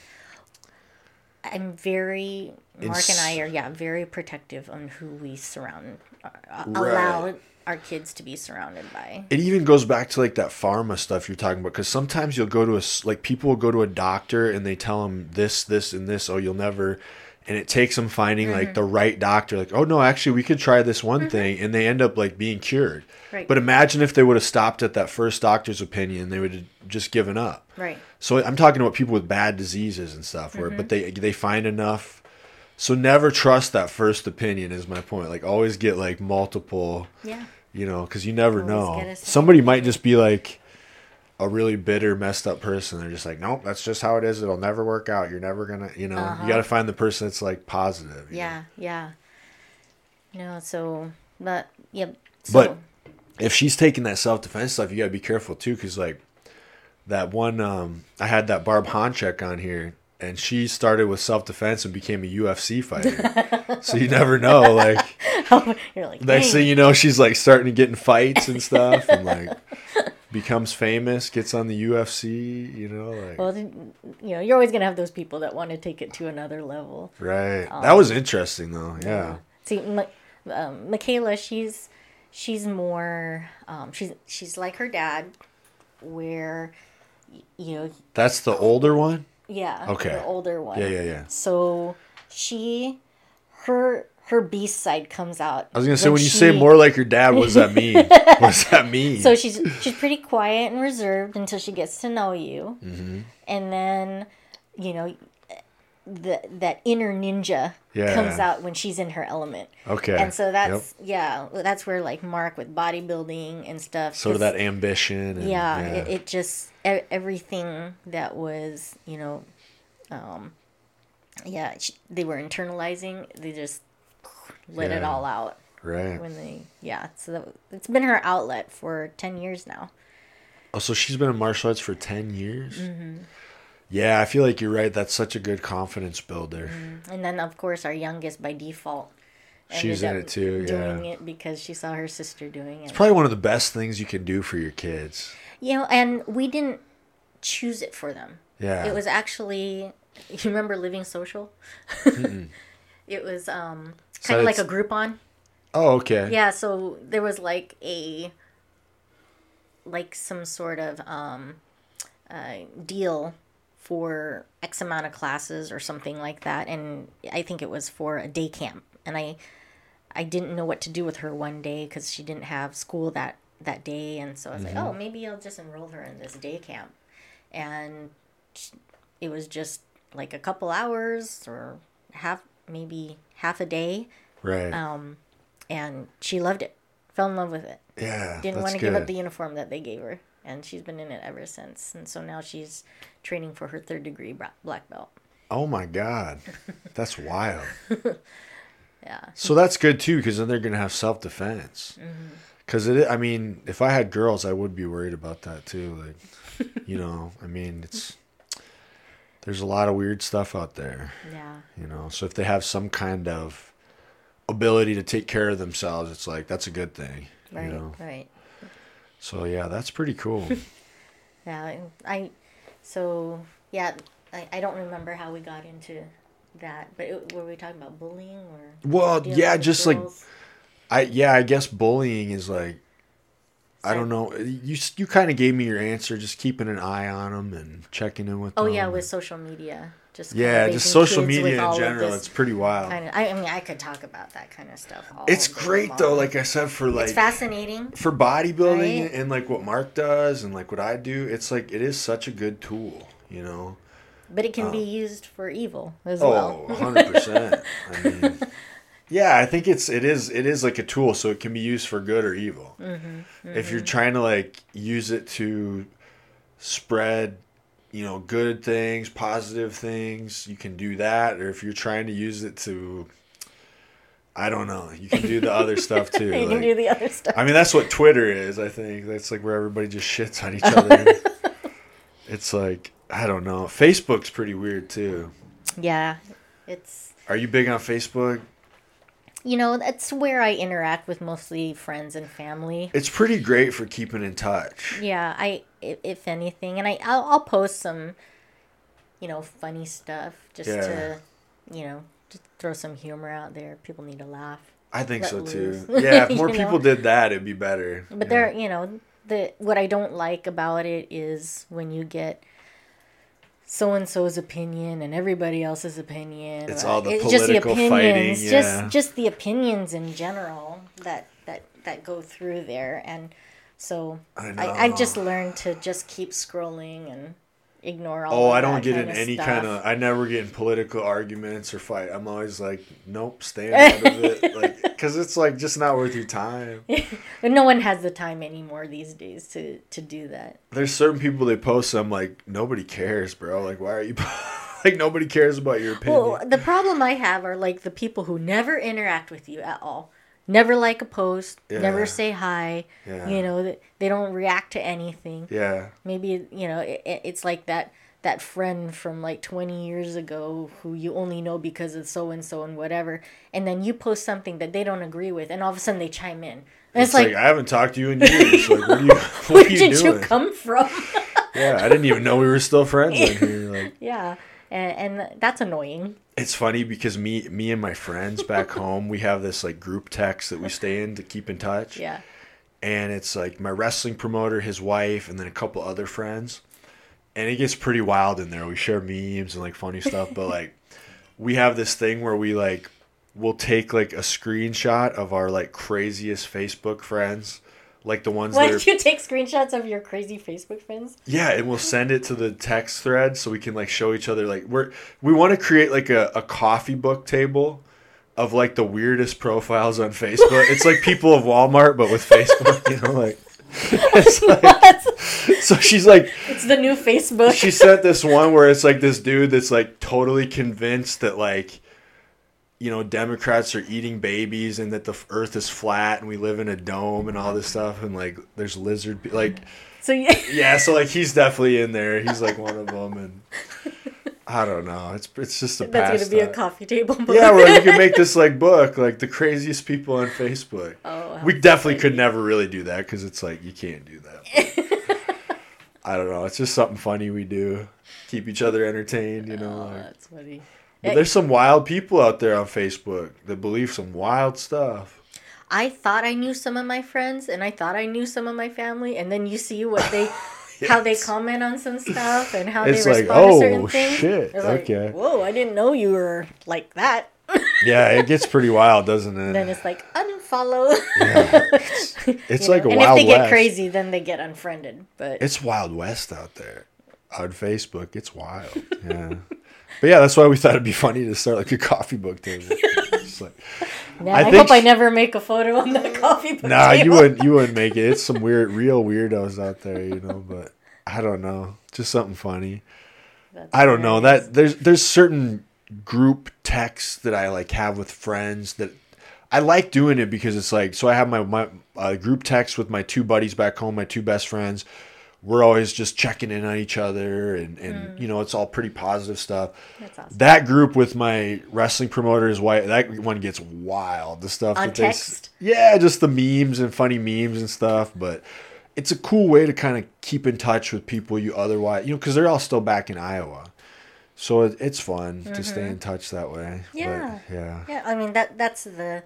I'm very mark and I are yeah very protective on who we surround uh, Right. allow our kids to be surrounded by. It even goes back to like that pharma stuff you're talking about because sometimes you'll go to a like people will go to a doctor and they tell them this this and this oh you'll never and it takes them finding like the mm-hmm. right doctor like oh no actually we could try this one mm-hmm. thing and they end up like being cured. Right. but imagine if they would have stopped at that first doctor's opinion they would have just given up. Right. so i'm talking about people with bad diseases and stuff where but mm-hmm. they they find enough. So never trust that first opinion is my point. Like always get like multiple Yeah. you know because you never Always know. get a second somebody might just be like a really bitter messed up person they're just like nope that's just how it is it'll never work out you're never gonna you know Uh-huh. you got to find the person that's like positive you know? Yeah. Yeah. No. So, but yep. So, But- if she's taking that self-defense stuff you got to be careful too because like that one um i had that Barb Honchak on here and she started with self-defense and became a ufc fighter so you never know like you're like, next thing you know she's like starting to get in fights and stuff and like becomes famous gets on the ufc you know like Well, you know, you're always gonna have those people that want to take it to another level. Right. that was interesting though. Yeah. See, Ma- um, Michaela, she's she's more um, she's she's like her dad, where you know, That's the older one? yeah, Okay. the older one. Yeah, yeah, yeah. So she, her her beast side comes out. I was gonna say when you say more like your dad, what does that mean? what does that mean? So she's she's pretty quiet and reserved until she gets to know you, Mm-hmm. and then, you know, the that inner ninja Yeah. comes out when she's in her element. okay. And so Yep. that's yeah, that's where like Mark with bodybuilding and stuff. sort of that ambition. And, yeah, It, it just everything that was you know, um, yeah, they were internalizing. They just let it all out right. when they yeah. So that, it's been her outlet for ten years now. Oh, so she's been in martial arts for ten years. Mm-hmm. Yeah, I feel like you're right. That's such a good confidence builder. And then of course our youngest by default. She's in it too, Doing yeah. it because she saw her sister doing it. It's probably one of the best things you can do for your kids. You know, and we didn't choose it for them. Yeah. It was actually you remember Living Social? it was um So kind of like a Groupon. Oh, okay. Yeah, so there was like a like some sort of um uh, deal for X amount of classes or something like that, and I think it was for a day camp, and I I didn't know what to do with her one day because she didn't have school that that day, and so I was like, oh, maybe I'll just enroll her in this day camp, and it was just like a couple hours or half maybe half a day Right. um, and she loved it, fell in love with it. yeah. Didn't want to give up the uniform that they gave her, and she's been in it ever since. And so now she's training for her third degree black belt. Oh my god, that's wild. Yeah, So that's good too, because then they're gonna have self defense. Mm-hmm. Because it, I mean, if I had girls, I would be worried about that too. Like, you know, I mean, it's there's a lot of weird stuff out there. yeah, You know, so if they have some kind of ability to take care of themselves, it's like that's a good thing. right, You know, right. so yeah, that's pretty cool. Yeah, I. So yeah, I, I don't remember how we got into that, but it, were we talking about bullying or? well, yeah, just like? I yeah, I guess bullying is like I don't know. You you kind of gave me your answer, just keeping an eye on them and checking in with Oh yeah, with social media, just Um, yeah, just social media in general. It's pretty wild. Kind of, I, I mean, I could talk about that kind of stuff. All It's great though. Like I said, for like it's fascinating. for bodybuilding Right? and like what Mark does and like what I do, it's like it is such a good tool. You know. But it can be used for evil as Oh, well. 100 percent. I mean, yeah, I think it's it is it is like a tool, so it can be used for good or evil. Mm-hmm, If you're trying to like use it to spread, you know, good things, positive things, you can do that. Or if you're trying to use it to, I don't know, you can do the other stuff too. you like- can do the other stuff. I mean, that's what Twitter is. I think that's like where everybody just shits on each other. it's like I don't know. Facebook's pretty weird too. Yeah, it's Are you big on Facebook? You know that's where I interact with mostly friends and family. It's pretty great for keeping in touch. Yeah, I if, anything, and I I'll, I'll post some, you know, funny stuff just Yeah. to, you know, just throw some humor out there. People need to laugh. I think Let so too. Yeah, if more You know? people did that, it'd be better. But there, you know, the what I don't like about it is when you get so and so's opinion and everybody else's opinion. It's all the it's political fighting, yeah. Just just the opinions in general that that that go through there, and so I I, I've just learned to just keep scrolling and ignore all. Oh, I don't get in any stuff. kind of. I never get in political arguments or fight. I'm always like, nope, stay out of it, like, because it's like just not worth your time. But no one has the time anymore these days to to do that. There's certain people they post. I'm like, nobody cares, bro. Like, why are you? like, nobody cares about your opinion. Well, the problem I have are like the people who never interact with you at all. Never like a post, Yeah. never say hi. Yeah. You know, they don't react to anything. yeah, Maybe, you know, it, it- it's like that that friend from like 20 years ago who you only know because of so and so and whatever. And then you post something that they don't agree with and all of a sudden they chime in. And it's, it's, like, like, I haven't talked to you in years. Like, what are you? What where are you did doing? you come from? Yeah, I didn't even know we were still friends. Like, yeah. And, and that's annoying. it's funny because me, me and my friends back home, we have this like group text that we stay in to keep in touch. Yeah. and it's like my wrestling promoter, his wife, and then a couple other friends. And it gets pretty wild in there. We share memes and like funny stuff, but like we have this thing where we like we'll take like a screenshot of our like craziest Facebook friends, like the ones Why that are you take screenshots of your crazy Facebook friends? yeah, and we'll send it to the text thread so we can like show each other like we're we want to create like a, a coffee book table of like the weirdest profiles on Facebook. it's like people of Walmart but with Facebook, you know, like it's like so she's like It's the new Facebook. she sent this one where it's like this dude that's like totally convinced that like you know democrats are eating babies and that the earth is flat and we live in a dome and all this stuff and like there's lizard pe- like so you, yeah so like he's definitely in there he's like one of them and i don't know it's it's just a that's gonna be a coffee table. Book. yeah where you can make this like book like the craziest people on facebook Oh, we definitely could never really do that because it's like you can't do that. I don't know. It's just something funny we do. Keep each other entertained, you oh, know. Oh, like- that's funny. But there's some wild people out there on Facebook that believe some wild stuff. I thought I knew some of my friends, and I thought I knew some of my family, and then you see what they, how they comment on some stuff, and how It's they like, respond to oh, certain oh, things. shit, It's like, okay. Whoa! I didn't know you were like that. Yeah, it gets pretty wild, doesn't it? then it's like unfollow. it's You like know? a and wild if they get crazy, then they get unfriended. But It's wild west out there on Facebook. It's wild. Yeah. But yeah, that's why we thought it'd be funny to start like a coffee book table. Just like, now, I I, think hope I never make a photo on the coffee book Nah, you wouldn't. You wouldn't make it. It's some weird, real weirdos out there, you know. But I don't know. Just something funny. That's I don't know that there's there's certain group texts that I like have with friends that I like doing it because it's like so I have my my uh, group text with my two buddies back home, my two best friends. We're always just checking in on each other, and and you know it's all pretty positive stuff. That's awesome. That group with my wrestling promoter is why that one gets wild. The stuff On that they, text? yeah, just the memes and funny memes and stuff. But it's a cool way to kind of keep in touch with people you otherwise, you know, because they're all still back in Iowa, so it, it's fun to stay in touch that way. But, Mm-hmm. Yeah. yeah, Yeah, I mean that that's the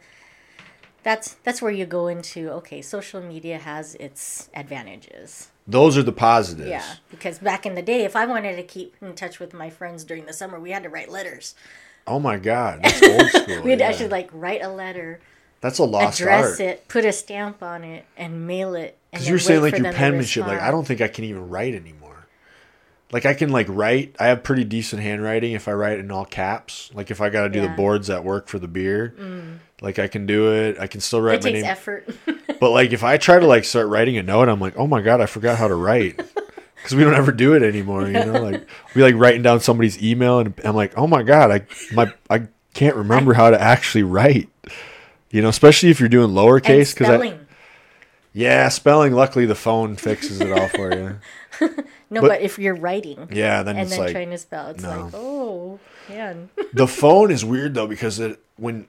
that's that's where you go into okay, social media has its advantages. Those are the positives. Yeah, because back in the day, if I wanted to keep in touch with my friends during the summer, we had to write letters. Oh my God, that's old school. We'd yeah. actually like write a letter, that's a lost address art. it, put a stamp on it, and mail it. Because you're saying like your penmanship, like I don't think I can even write anymore. Like I can like write. I have pretty decent handwriting if I write in all caps. Like if I got to do the Yeah. Mm. boards at work for the beer, like I can do it. I can still write It my takes name. effort. But like if I try to like start writing a note, I'm like, oh my god, I forgot how to write. Because we don't ever do it anymore, you know. Like we like writing down somebody's email, and I'm like, oh my god, I my I can't remember how to actually write. You know, especially if you're doing lowercase. Because I yeah, spelling. Luckily, the phone fixes it all for you. no, but- but, if you're writing Yeah, then and it's then like trying to spell, it's no. like oh man. the phone is weird though because it when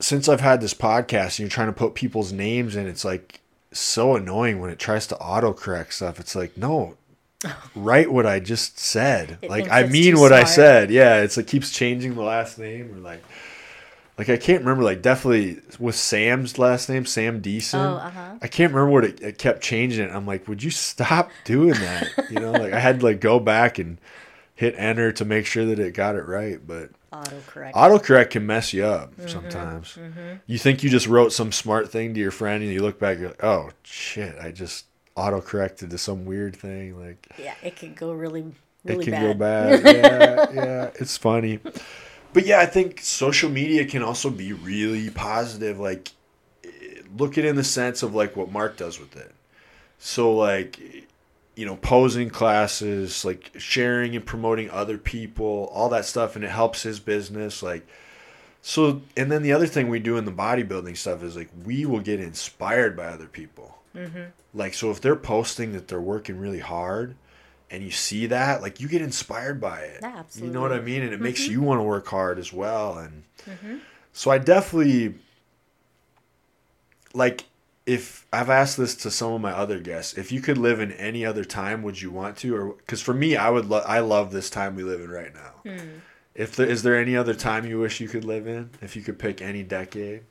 since I've had this podcast and you're trying to put people's names in, it's like so annoying when it tries to autocorrect stuff. It's like no, write what I just said. It like I mean what I said. Yeah, it's like keeps changing the last name or like. Like I can't remember, like definitely with Sam's last name, Sam Deason. Oh, uh-huh. I can't remember what it, it kept changing it. I'm like, would you stop doing that? You know, like I had to like go back and hit enter to make sure that it got it right. But Autocorrect. autocorrect can mess you up sometimes. You think you just wrote some smart thing to your friend, and you look back, you're like, oh shit, I just autocorrected to some weird thing. Like yeah, it can go really, it can bad. go bad. Yeah, yeah, it's funny. But yeah, I think social media can also be really positive. Like, eh, look at it in the sense of like what Mark does with it. So like, you know, posing classes, like sharing and promoting other people, all that stuff, and it helps his business. Like, so and then the other thing we do in the bodybuilding stuff is like we will get inspired by other people. Mm-hmm. Like, so if they're posting that they're working really hard and you see that, like, you get inspired by it. Yeah, You know what I mean? And it makes mm-hmm. you want to work hard as well. And mm-hmm. so I definitely, like, if I've asked this to some of my other guests, if you could live in any other time, would you want to? Or because for me, I would. Lo- I love this time we live in right now. Hmm. If there is there any other time you wish you could live in? If you could pick any decade,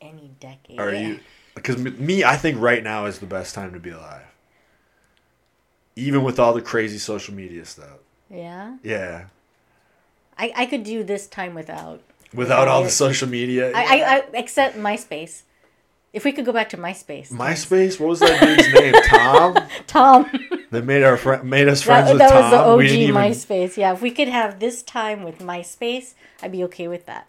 Any decade. are you? Because me, I think right now is the best time to be alive. Even with all the crazy social media stuff. Yeah. Yeah. I, I could do this time without. Without all the social media. I, I, I except MySpace. If we could go back to MySpace. MySpace. What was that dude's name? Tom. Tom. That made our friend made us friends that with that Tom. was the OG even, MySpace. Yeah, if we could have this time with MySpace, I'd be okay with that.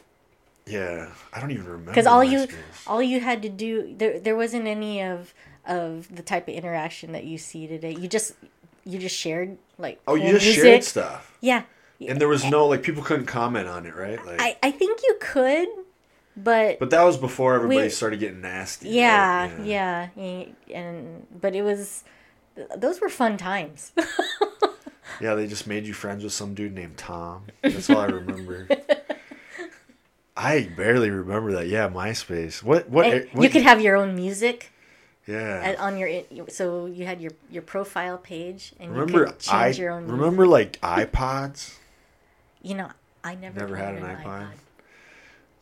Yeah, I don't even remember. Because all you all you had to do there there wasn't any of of the type of interaction that you see today. You just you just shared like Oh, you just music. shared stuff, Yeah. and there was no like people couldn't comment on it, right? Like, I, I think you could, but but that was before everybody We- started getting nasty. right? yeah, yeah, and but it was those were fun times. Yeah, they just made you friends with some dude named Tom. That's all I remember. I barely remember that. Yeah, MySpace. What? What? What you could have your own music Yeah. on your so you had your your profile page and you remember could I change your own. music. remember like iPods. You know, I never Never had owned an iPod?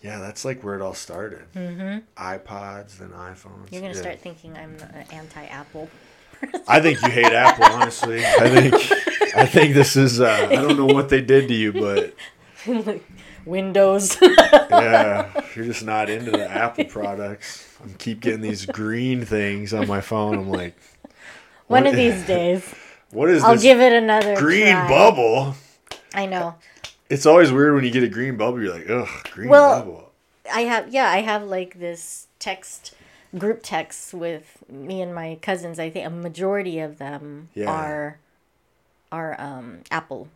Yeah, that's like where it all started. Mm-hmm. iPods, then iPhones. You're gonna Yeah. start thinking I'm an anti-Apple. Person. I think you hate Apple, honestly. I think I think this is. Uh, I don't know what they did to you, but Windows. yeah, you're just not into the Apple products. I keep getting these green things on my phone. I'm like, One of these days, what is I'll this give it another green try. bubble? I know. It's always weird when you get a green bubble. You're like, ugh, green bubble." Well, bubble. I have yeah, I have like this text group text with me and my cousins. I think a majority of them Yeah. are are um, Apple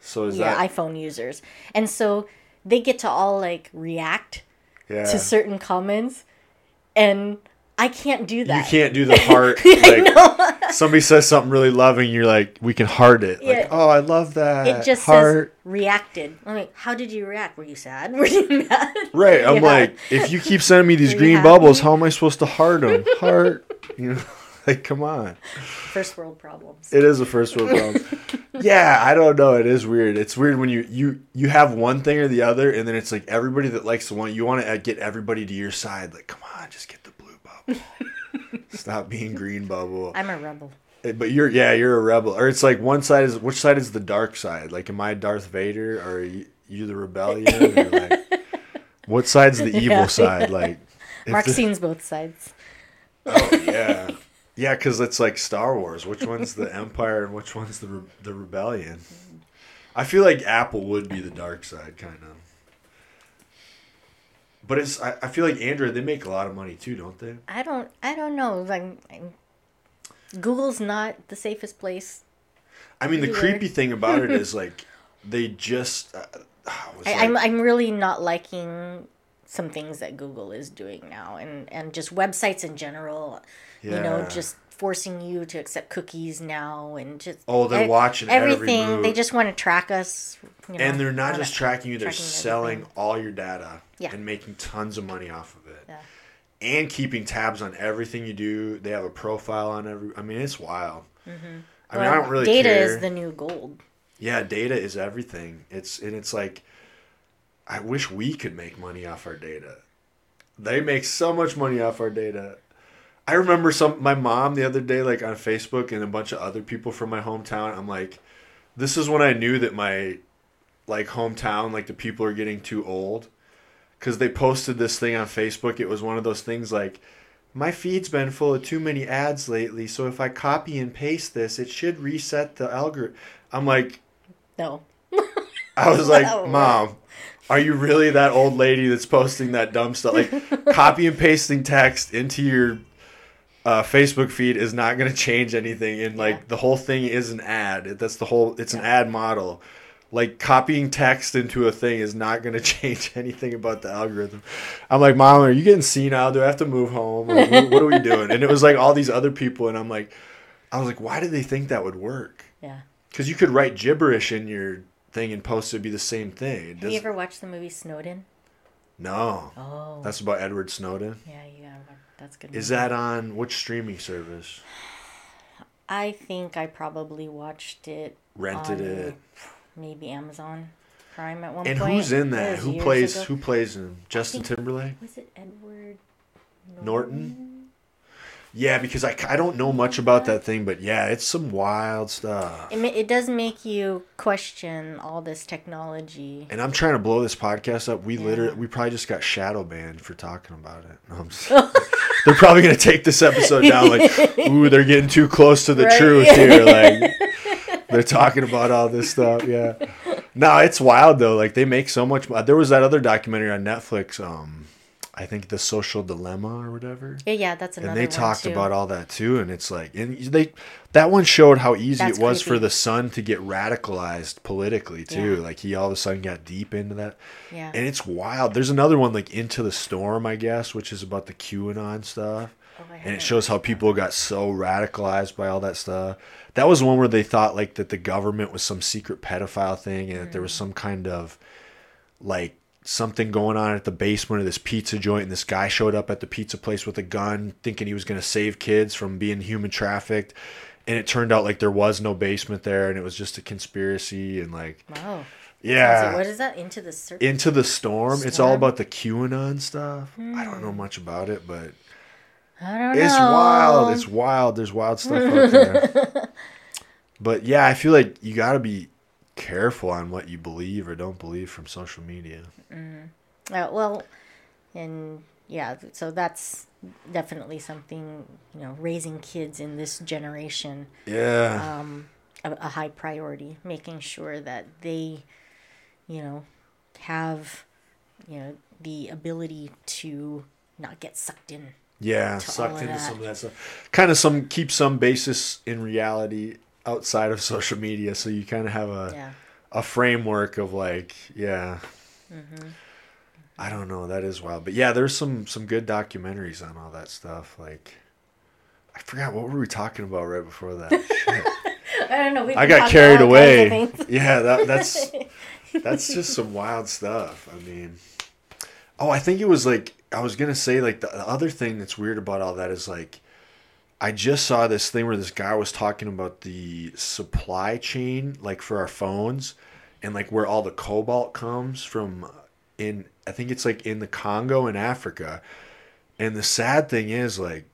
So is yeah that iPhone users, and so they get to all like react yeah? to certain comments, and I can't do that. you can't do the heart. Like somebody says something really loving, you're like, we can heart it. Yeah. Like, oh, I love that. It just heart. says reacted. I'm like, how did you react? Were you sad? Were you mad? Right. I'm like, if you keep sending me these green happy? bubbles, how am I supposed to heart them? Heart. You know, like, come on. First world problems. It is a first world problem. yeah, I don't know. It is weird. It's weird when you you you have one thing or the other, and then it's like everybody that likes the one you want to uh, get everybody to your side. Like, come on, just get Stop being green bubble. I'm a rebel. Eh, But you're yeah, you're a rebel. Or it's like one side is which side is the dark side? Like, am I Darth Vader or are you, you the rebellion? Or like, what side's the evil Yeah. side? Like, if Mark the- scenes both sides. Oh yeah, yeah, because it's like Star Wars. Which one's the Empire and which one's the re- the rebellion? I feel like Apple would be the dark side, kind of. But it's I, I feel like Android they make a lot of money too, don't they? I don't. I don't know. Like, Google's not the safest place. I mean, the creepy thing about it is like they just. Uh, I, like- I'm. I'm really not liking some things that Google is doing now, and and just websites in general. You know, just forcing you to accept cookies now, and just Oh, they're e- watching every everything. They just want to track us. You know, and they're not just tracking you; they're tracking selling everything. all your data Yeah. and making tons of money off of it. Yeah. and keeping tabs on everything you do. They have a profile on every. I mean, it's wild. Mm-hmm. I mean, I don't really data care. is the new gold. yeah, data is everything. It's and it's like, I wish we could make money off our data. They make so much money off our data. I remember some my mom the other day, like on Facebook, and a bunch of other people from my hometown. I'm like, this is when I knew that my like hometown, like the people are getting too old, because they posted this thing on Facebook. It was one of those things like. My feed's been full of too many ads lately, so if I copy and paste this, it should reset the algorithm. I'm like, No. I was like, Wow. Mom, are you really that old lady that's posting that dumb stuff? Like, copy and pasting text into your uh, Facebook feed is not going to change anything. And, like, Yeah. the whole thing is an ad. That's the whole, it's an ad model. Like, copying text into a thing is not going to change anything about the algorithm. I'm like, Mom, are you getting senile? Do I have to move home? Like, what, are we doing? And it was like all these other people. And I'm like, I was like, why did they think that would work? Yeah. Because you could write gibberish in your thing and post it would be the same thing. It Have you ever watched the movie Snowden? no. Oh. That's about Edward Snowden. yeah, yeah. That's good. Is that on which streaming service? I think I probably watched it. Rented on it. Maybe Amazon Prime at one And point. who's in that? Who plays ago. who plays him? Justin think- Timberlake? Was it Edward Norton? Yeah, because I, I don't know much about that thing, but yeah, it's some wild stuff. It, it does make you question all this technology. And I'm trying to blow this podcast up. We Yeah. literally we probably just got shadow banned for talking about it. No, they're probably gonna take this episode down like, ooh, they're getting too close to the Right. truth here. Like they're talking about all this stuff. Yeah. No, it's wild though. Like they make so much. There was that other documentary on Netflix. Um, I think the Social Dilemma or whatever. Yeah, yeah, that's another And they talked too. about all that too, and it's like, and they that one showed how easy That's it was for the son to get radicalized politically too. Yeah. Like he all of a sudden got deep into that, Yeah. and it's wild. There's another one like Into the Storm, I guess, which is about the QAnon stuff, Oh, and it shows how people got so radicalized by all that stuff. That was one where they thought like that the government was some secret pedophile thing, and that there was Mm. some kind of like something going on at the basement of this pizza joint and this guy showed up at the pizza place with a gun thinking he was going to save kids from being human trafficked. And it turned out like there was no basement there and it was just a conspiracy and like Wow. yeah. What is that? Into the Sur- into the storm? It's all about the qanon stuff? I don't know hmm. much about it but I don't know. it's wild. It's wild. There's wild stuff out there. But yeah i feel like you got to be careful on what you believe or don't believe from social media Uh, well, and yeah, so that's definitely something you know, raising kids in this generation, yeah um, a, a high priority. Making sure that they, you know, have, you know, the ability to not get sucked in. Yeah, sucked into that. some of that stuff. Kind of some keep some basis in reality outside of social media, so you kind of have a Yeah. a framework of like, yeah. Mm-hmm. I don't know. That is wild, but yeah, there's some some good documentaries on all that stuff. Like, I forgot what were we talking about right before that. Shit. I don't know. I got carried all kinds of away. Yeah, that, that's that's just some wild stuff. I mean, oh, I think it was like I was gonna say like the, the other thing that's weird about all that is like I just saw this thing where this guy was talking about the supply chain like for our phones and like where all the cobalt comes from in I think it's like in the Congo in Africa. And the sad thing is like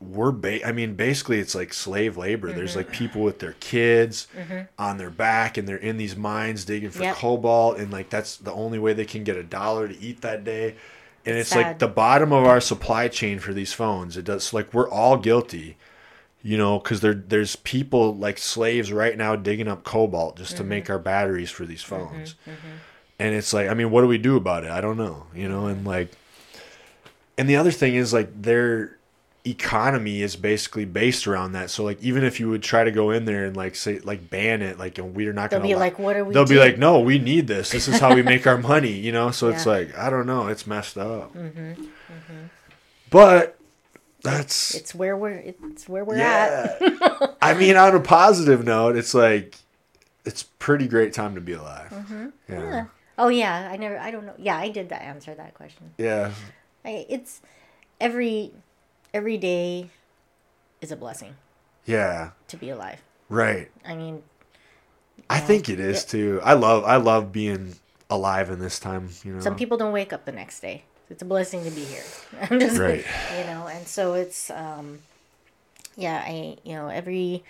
we're ba- I mean basically it's like slave labor. There's Mm-hmm. like people with their kids on their back and they're in these mines digging for Yep. cobalt and like that's the only way they can get a dollar to eat that day. And it's, It's like the bottom of our supply chain for these phones. It does like we're all guilty. You know, because there there's people like slaves right now digging up cobalt just to make mm-hmm. our batteries for these mm-hmm, phones. Mm-hmm. And it's like, I mean, what do we do about it? I don't know. You know, and like, and the other thing is like their economy is basically based around that. So like, even if you would try to go in there and like say like ban it, like and we're not They'll gonna be allow- like, "What are we?" they'll be like, no, we need this. This is how we make our money, you know? So it's like, I don't know. It's messed up. But that's, "It's where we're. It's where we're at." yeah. I mean, on a positive note, it's like, it's pretty great time to be alive. Mm-hmm. Yeah. Oh yeah, I never. I don't know. Yeah, I did that. Answer that question. Yeah. I, it's every every day is a blessing Yeah. to be alive. Right. I mean, I think it is too. I love, I love being alive in this time, you know? some people don't wake up the next day. It's a blessing to be here. I'm just Right. you know, and so it's um yeah, I you know, every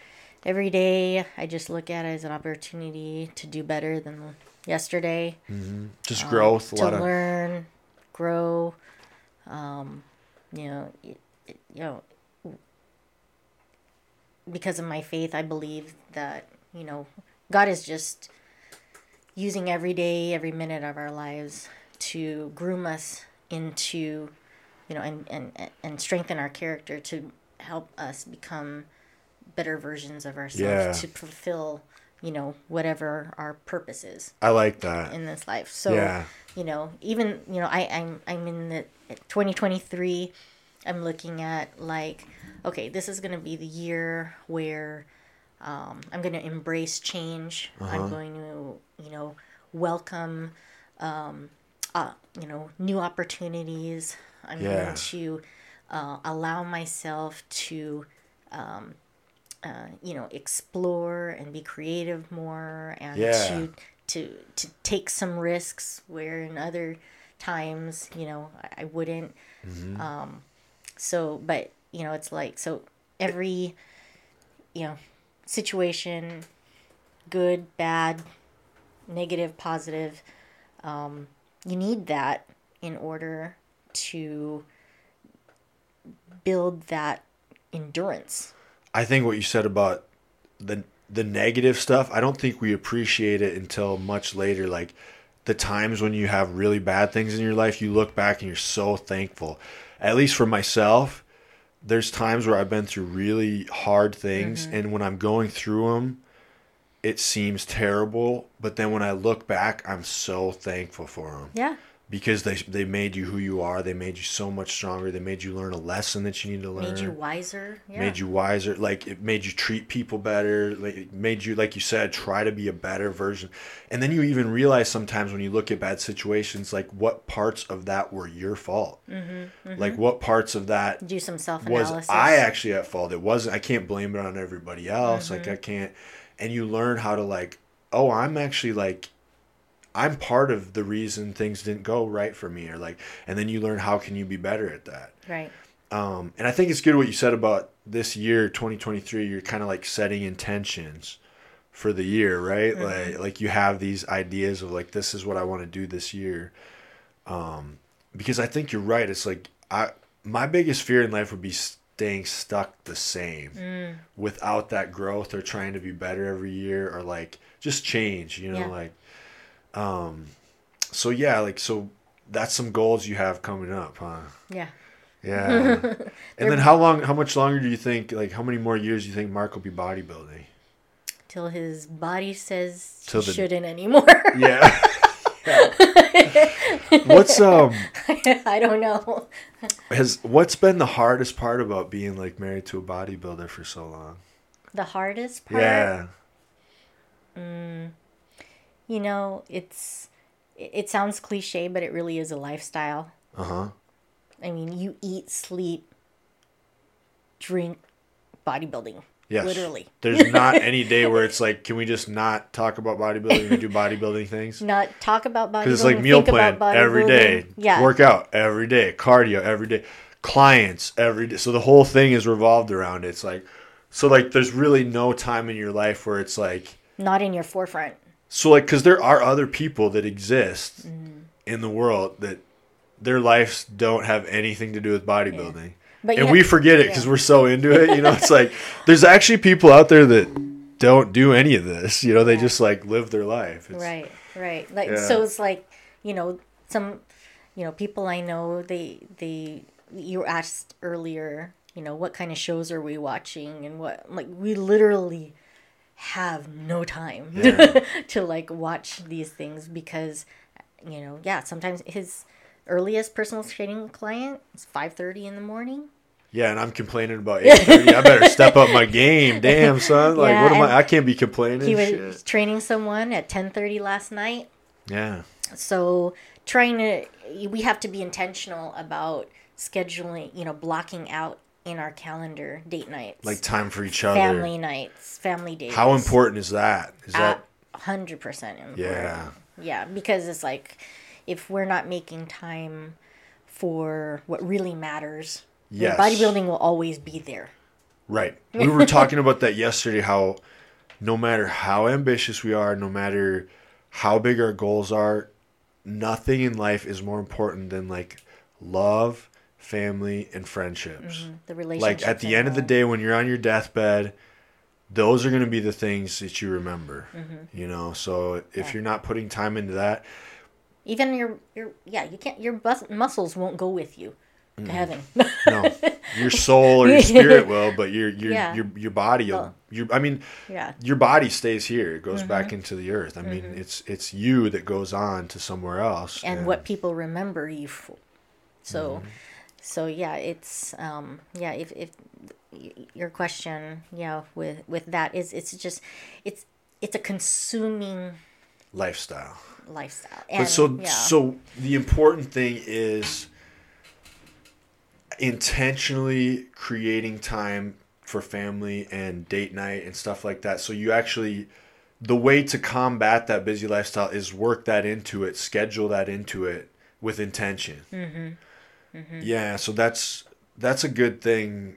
every day I just look at it as an opportunity to do better than yesterday. Mm-hmm. Just growth, a Um, to lot of learn, grow. Um, you know, it, it- you know, because of my faith, I believe that you know God is just using every day, every minute of our lives to groom us into, you know, and and and strengthen our character to help us become better versions of ourselves Yeah. to fulfill, you know, whatever our purpose is I like that. in this life. So, Yeah. you know, even you know, I, I'm I'm in the 2023. I'm looking at like, okay, this is gonna be the year where um, I'm gonna embrace change. Uh-huh. I'm going to, you know, welcome, um, uh, you know, new opportunities. I'm Yeah. going to uh, allow myself to um, uh, you know explore and be creative more and Yeah. to to to take some risks where in other times you know I, I wouldn't um so but you know it's like so every you know situation good bad negative positive um you need that in order to build that endurance I think what you said about the the negative stuff, I don't think we appreciate it until much later. Like the times when you have really bad things in your life, you look back and you're so thankful. At least for myself, there's times where I've been through really hard things, mm-hmm. and when I'm going through them, it seems terrible. But then when I look back, I'm so thankful for them yeah because they they made you who you are. They made you so much stronger. They made you learn a lesson that you need to learn made you wiser yeah. Made you wiser. Like it made you treat people better. Like it made you like you said try to be a better version. And then you even realize sometimes when you look at bad situations like what parts of that were your fault? Mm-hmm, like what parts of that do some self-analysis. I actually at fault? It wasn't i can't blame it on everybody else. Like Mm-hmm. i can't. And you learn how to like oh i'm actually like i'm part of the reason things didn't go right for me or like and then you learn how can you be better at that right um, and I think it's good what you said about this year, 2023. You're kind of like setting intentions for the year, right? Like, like you have these ideas of like, this is what I want to do this year. Um, because I think you're right. It's like I, my biggest fear in life would be staying stuck the same without that growth or trying to be better every year or like just change, you know, Yeah. like, um, so yeah, like, so that's some goals you have coming up, huh? yeah Yeah. and then how long how much longer do you think like how many more years do you think Mark will be bodybuilding? till his body says Till he the- shouldn't anymore Yeah. what's um i don't know has what's been the hardest part about being like married to a bodybuilder for so long? the hardest part Yeah. You know it's it, sounds cliche but it really is a lifestyle Uh-huh. i mean you eat sleep drink bodybuilding Yes. literally There's not any day where it's like, can we just not talk about bodybuilding and do bodybuilding things? not talk about bodybuilding Because it's like meal plan every day, yeah workout every day, cardio every day, clients every day. So the whole thing is revolved around it. It's like, so like, there's really no time in your life where it's like, not in your forefront so like, because there are other people that exist Mm-hmm. in the world that their lives don't have anything to do with bodybuilding. but And we forget it because yeah. we're so into it. You know, it's like there's actually people out there that don't do any of this. You know, they Yeah. just like live their life. It's, right right like Yeah. so it's like you know some you know people i know they they you asked earlier you know what kind of shows are we watching and what like we literally have no time Yeah. to like watch these things because you know yeah sometimes his earliest personal training client is 5.30 in the morning Yeah, and I'm complaining about 8:30. I better step up my game. Damn, son. Like, Yeah, what am I? I can't be complaining. he was Shit. training someone at 10.30 last night Yeah. so trying to we have to be intentional about scheduling you know blocking out in our calendar date nights Like time for each other. family nights family days How important is that? Is that? 100% important Yeah. yeah because it's like if we're not making time for what really matters Yes. bodybuilding will always be there Right. We were talking about that yesterday how no matter how ambitious we are, no matter how big our goals are, nothing in life is more important than like love, family, and friendships. The relationship. Like at the end of the day when you're on your deathbed, those are going to be the things that you remember. You know, so if Mm-hmm. Yeah. you're not putting time into that, even your your yeah, you can't your bus- muscles won't go with you Mm. to heaven. no, your soul or your spirit will, but your your Yeah. your your body, will, Well- your I mean, yeah. your body stays here. It goes Mm-hmm. back into the earth. I mean, it's it's you that goes on to somewhere else. and what people remember you for. So, Mm-hmm. So yeah, it's um, yeah. If if your question, yeah, with with that is it's just it's it's a consuming lifestyle. lifestyle. But so yeah. so the important thing is intentionally creating time for family and date night and stuff like that. So you actually the way to combat that busy lifestyle is work that into it, schedule that into it with intention. Mm-hmm. Yeah, so that's that's a good thing.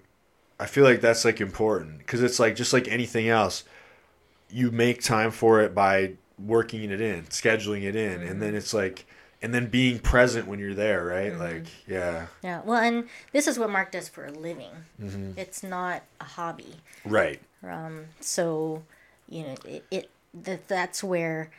I feel like that's like important because it's like just like anything else, you make time for it by working it in, scheduling it in, and then it's like, and then being present when you're there, right? Like, yeah, yeah. Well, and this is what Mark does for a living. Mm-hmm. It's not a hobby. right, Um, so, you know, it, it that that's where,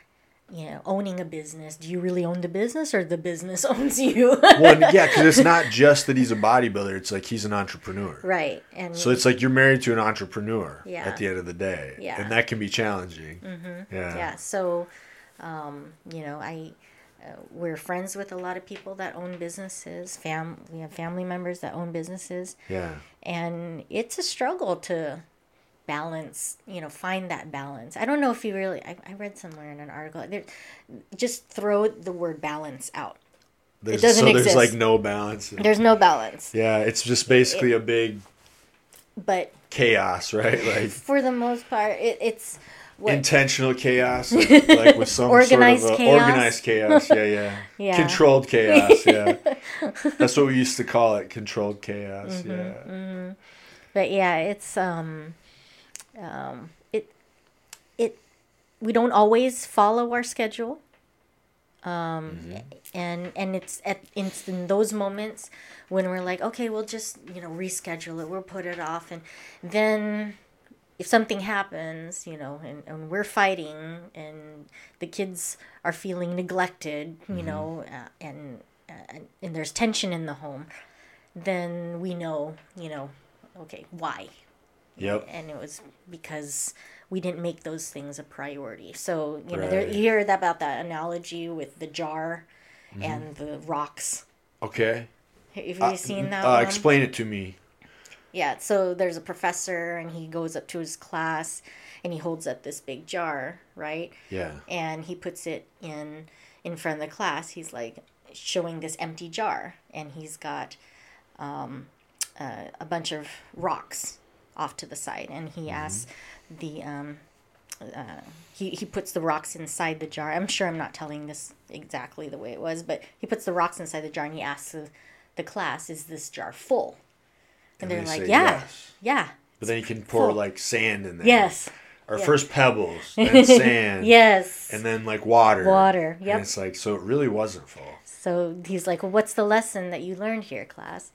you know, owning a business. Do you really own the business, or the business owns you? well, yeah, because it's not just that he's a bodybuilder; it's like he's an entrepreneur. right. And So it's like you're married to an entrepreneur Yeah. at the end of the day, Yeah. and that can be challenging. Mm-hmm. Yeah, yeah. So, um, you know, I. Uh, we're friends with a lot of people that own businesses. Fam, we have family members that own businesses, yeah, and it's a struggle to balance you know find that balance i don't know if you really i, I read somewhere in an article there, just throw the word balance out There's, doesn't so there's exist. like no balance. there's no balance Yeah, it's just basically a big but chaos, right? Like for the most part it, it's what intentional chaos, like with some Organized sort of chaos. organized chaos. Yeah, yeah, Yeah. controlled chaos. Yeah, that's what we used to call it, controlled chaos. Mm-hmm, Yeah, but yeah it's um um it it we don't always follow our schedule. Um and and it's at it's in those moments when we're like okay we'll just you know reschedule it. We'll put it off. And then if something happens you know and, and we're fighting and the kids are feeling neglected you know uh, and uh, and, and there's tension in the home then we know you know okay why yep. and it was because we didn't make those things a priority. So you know, Right. you hear that about that analogy with the jar Mm-hmm. and the rocks. Okay. Have you seen that Uh, explain it to me. yeah. So there's a professor, and he goes up to his class, and he holds up this big jar, right? Yeah. and he puts it in in front of the class he's like showing this empty jar and he's got um, uh, a bunch of rocks off to the side and he asks the um, uh, he, he puts the rocks inside the jar i'm sure i'm not telling this exactly the way it was but he puts the rocks inside the jar and he asks the, the class is this jar full and, they're they like yeah yes. yeah But then you can pour Full. like sand in there. yes Or yeah. first pebbles, then sand. yes And then like water. Water, yep. And it's like so it really wasn't full. So he's like, "Well, what's the lesson that you learned here, class?"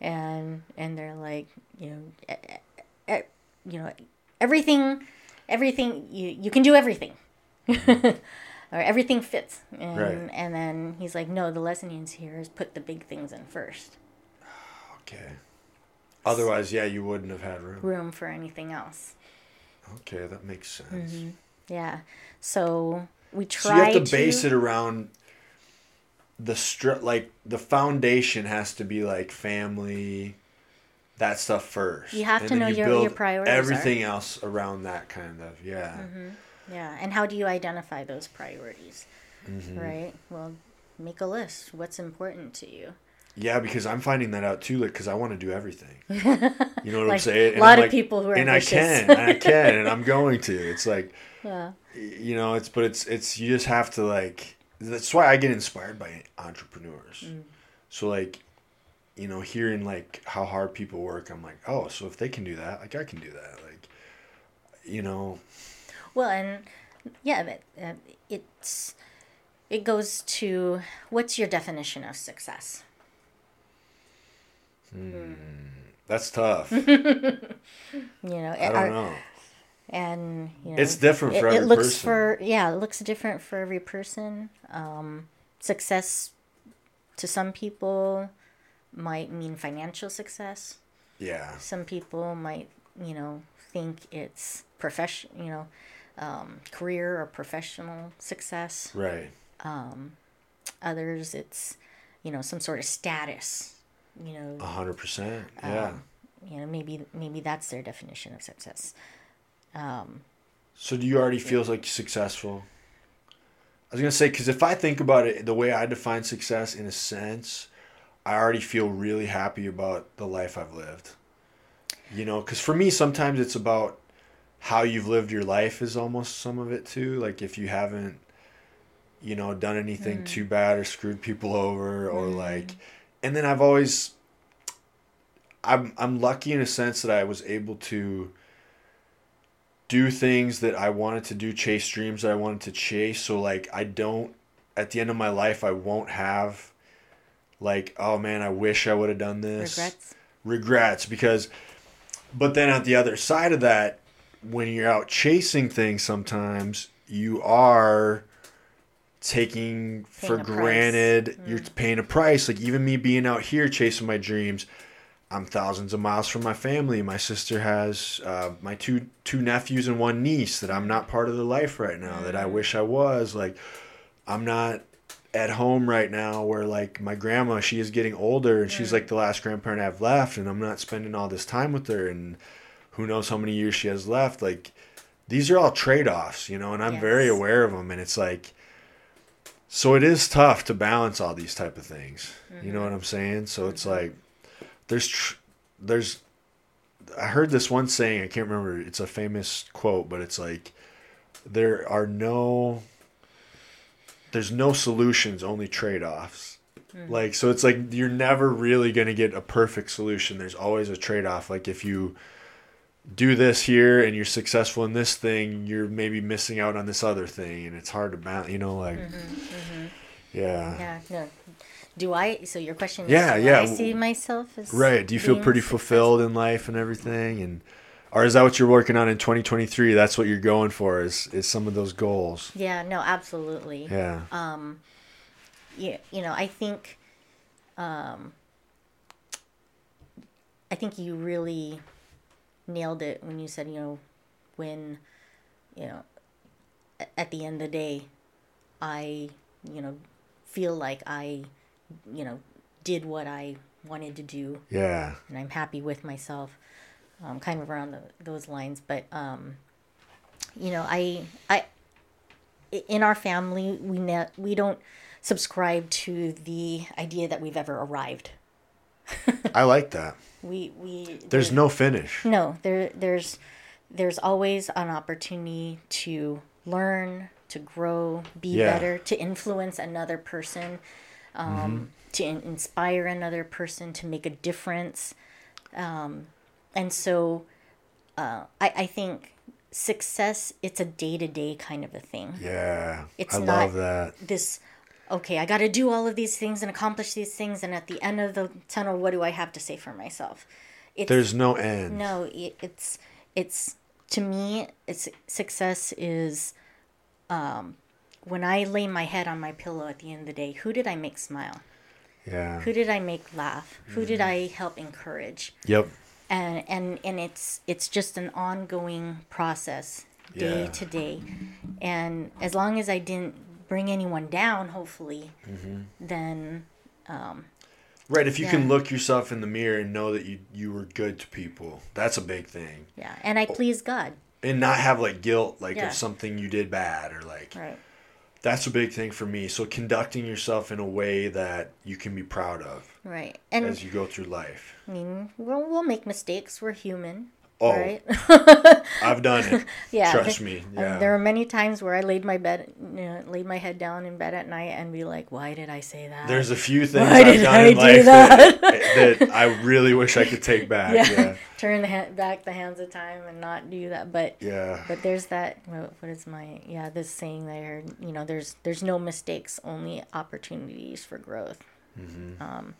And and they're like, you know, you know, everything, everything you you can do everything, or everything fits. And Right. and then he's like, "No, the lesson is here is put the big things in first. Okay. Otherwise, yeah, you wouldn't have had room. Room for anything else." Okay, that makes sense. Mm-hmm. Yeah. So we So you try have to base it around the stri- like the foundation has to be like family, that stuff first. You have And to know you your- your priorities are. Everything else around that kind of yeah. Yeah, and how do you identify those priorities? Mm-hmm. Right. Well, make a list. What's important to you? Yeah, because I'm finding that out too, like, because I want to do everything. You know what I'm Like saying? a lot I'm of like- people who are and I can, and I can, and I'm going to. It's like, Yeah. you know, it's but it's it's you just have to like. That's why I get inspired by entrepreneurs. Mm. So like, you know, hearing like how hard people work, I'm like, oh, so if they can do that, like I can do that. Like, you know, Well, and yeah, but, uh, it's it goes to what's your definition of success? that's tough. You know, I don't know. and you know, It's different for it, every it looks person. for yeah, it looks different for every person. Um, success to some people might mean financial success. Yeah. Some people might you know think it's profession, you know, um, career or professional success. Right. Um, Others, it's you know some sort of status. You know, A hundred percent. Yeah. Um, you know maybe maybe that's their definition of success. Um, So do you already feel like successful? I was gonna say because if I think about it, the way I define success, in a sense, I already feel really happy about the life I've lived. You know, because for me, sometimes it's about how you've lived your life is almost some of it too. Like if you haven't, you know, done anything mm. too bad or screwed people over or mm. like, and then I've always, I'm I'm lucky in a sense that I was able to do things that I wanted to do, chase dreams that I wanted to chase. So like I don't at the end of my life I won't have like, oh man, I wish I would have done this. Regrets. Regrets because but then at the other side of that, when you're out chasing things sometimes you are taking for Paying price. granted you're paying a price like even me being out here chasing my dreams I'm thousands of miles from my family. My sister has uh, my two two nephews and one niece that I'm not part of their life right now. That I wish I was. Like, I'm not at home right now. Where like my grandma, she is getting older and she's like the mm. last grandparent I've left, and I'm not spending all this time with her. And who knows how many years she has left. Like, these are all trade offs, you know. And I'm very aware of them. And it's like, so it is tough to balance all these type of things. You know what mm-hmm. I'm saying? So it's mm-hmm. like there's tr- there's I heard this one saying I can't remember it's a famous quote but it's like there are no there's no solutions only trade-offs hmm. like so it's like you're never really going to get a perfect solution there's always a trade-off like if you do this here and you're successful in this thing you're maybe missing out on this other thing and it's hard to balance you know like mm-hmm, mm-hmm. yeah Yeah, no. Do I? So your question is, Yeah, do yeah. I see myself as Right. Do you feel pretty successful? fulfilled in life and everything? And or is that what you're working on in 2023? That's what you're going for is is some of those goals. Yeah, no, absolutely. Yeah. um you, you know, I think, um, I think you really nailed it when you said, you know, when, you know, at the end of the day, I, you know, feel like I, you know, did what I wanted to do yeah. and I'm happy with myself, um, kind of around the, those lines. But um, you know, I I in our family we ne- we don't subscribe to the idea that we've ever arrived. I like that. We we There's no finish. no there there's there's always an opportunity to learn to grow be Yeah. better to influence another person um, to in- inspire another person to make a difference um, and so uh, I, I think success it's a day-to-day kind of a thing Yeah. It's I not- love that. this okay i got to do all of these things and accomplish these things and at the end of the tunnel what do i have to say for myself it's There's no end. no it, it's it's to me it's success is um when i lay my head on my pillow at the end of the day who did i make smile Yeah. who did i make laugh who did Mm-hmm. i help encourage Yep. And and and it's it's just an ongoing process day Yeah. to day and as long as i didn't bring anyone down hopefully Mm-hmm. then Right. If you can look yourself in the mirror and know that you you were good to people, that's a big thing. yeah and i please god And not have like guilt, like Yeah. of something you did bad or like right that's a big thing for me. So conducting yourself in a way that you can be proud of right and as you go through life. i mean we'll, we'll make mistakes we're human Oh, right? I've done it. yeah. Trust me. uh, Yeah. There are many times where I laid my bed, you know, laid my head down in bed at night and be like, "Why did I say that?" There's a few things Why I've did done I in life that? that? that I really wish I could take back. yeah, Yeah. turn the ha- back the hands of time and not do that. But Yeah. but there's that. What what is my yeah? This saying there. You know, there's there's no mistakes, only opportunities for growth. Mm-hmm. Um,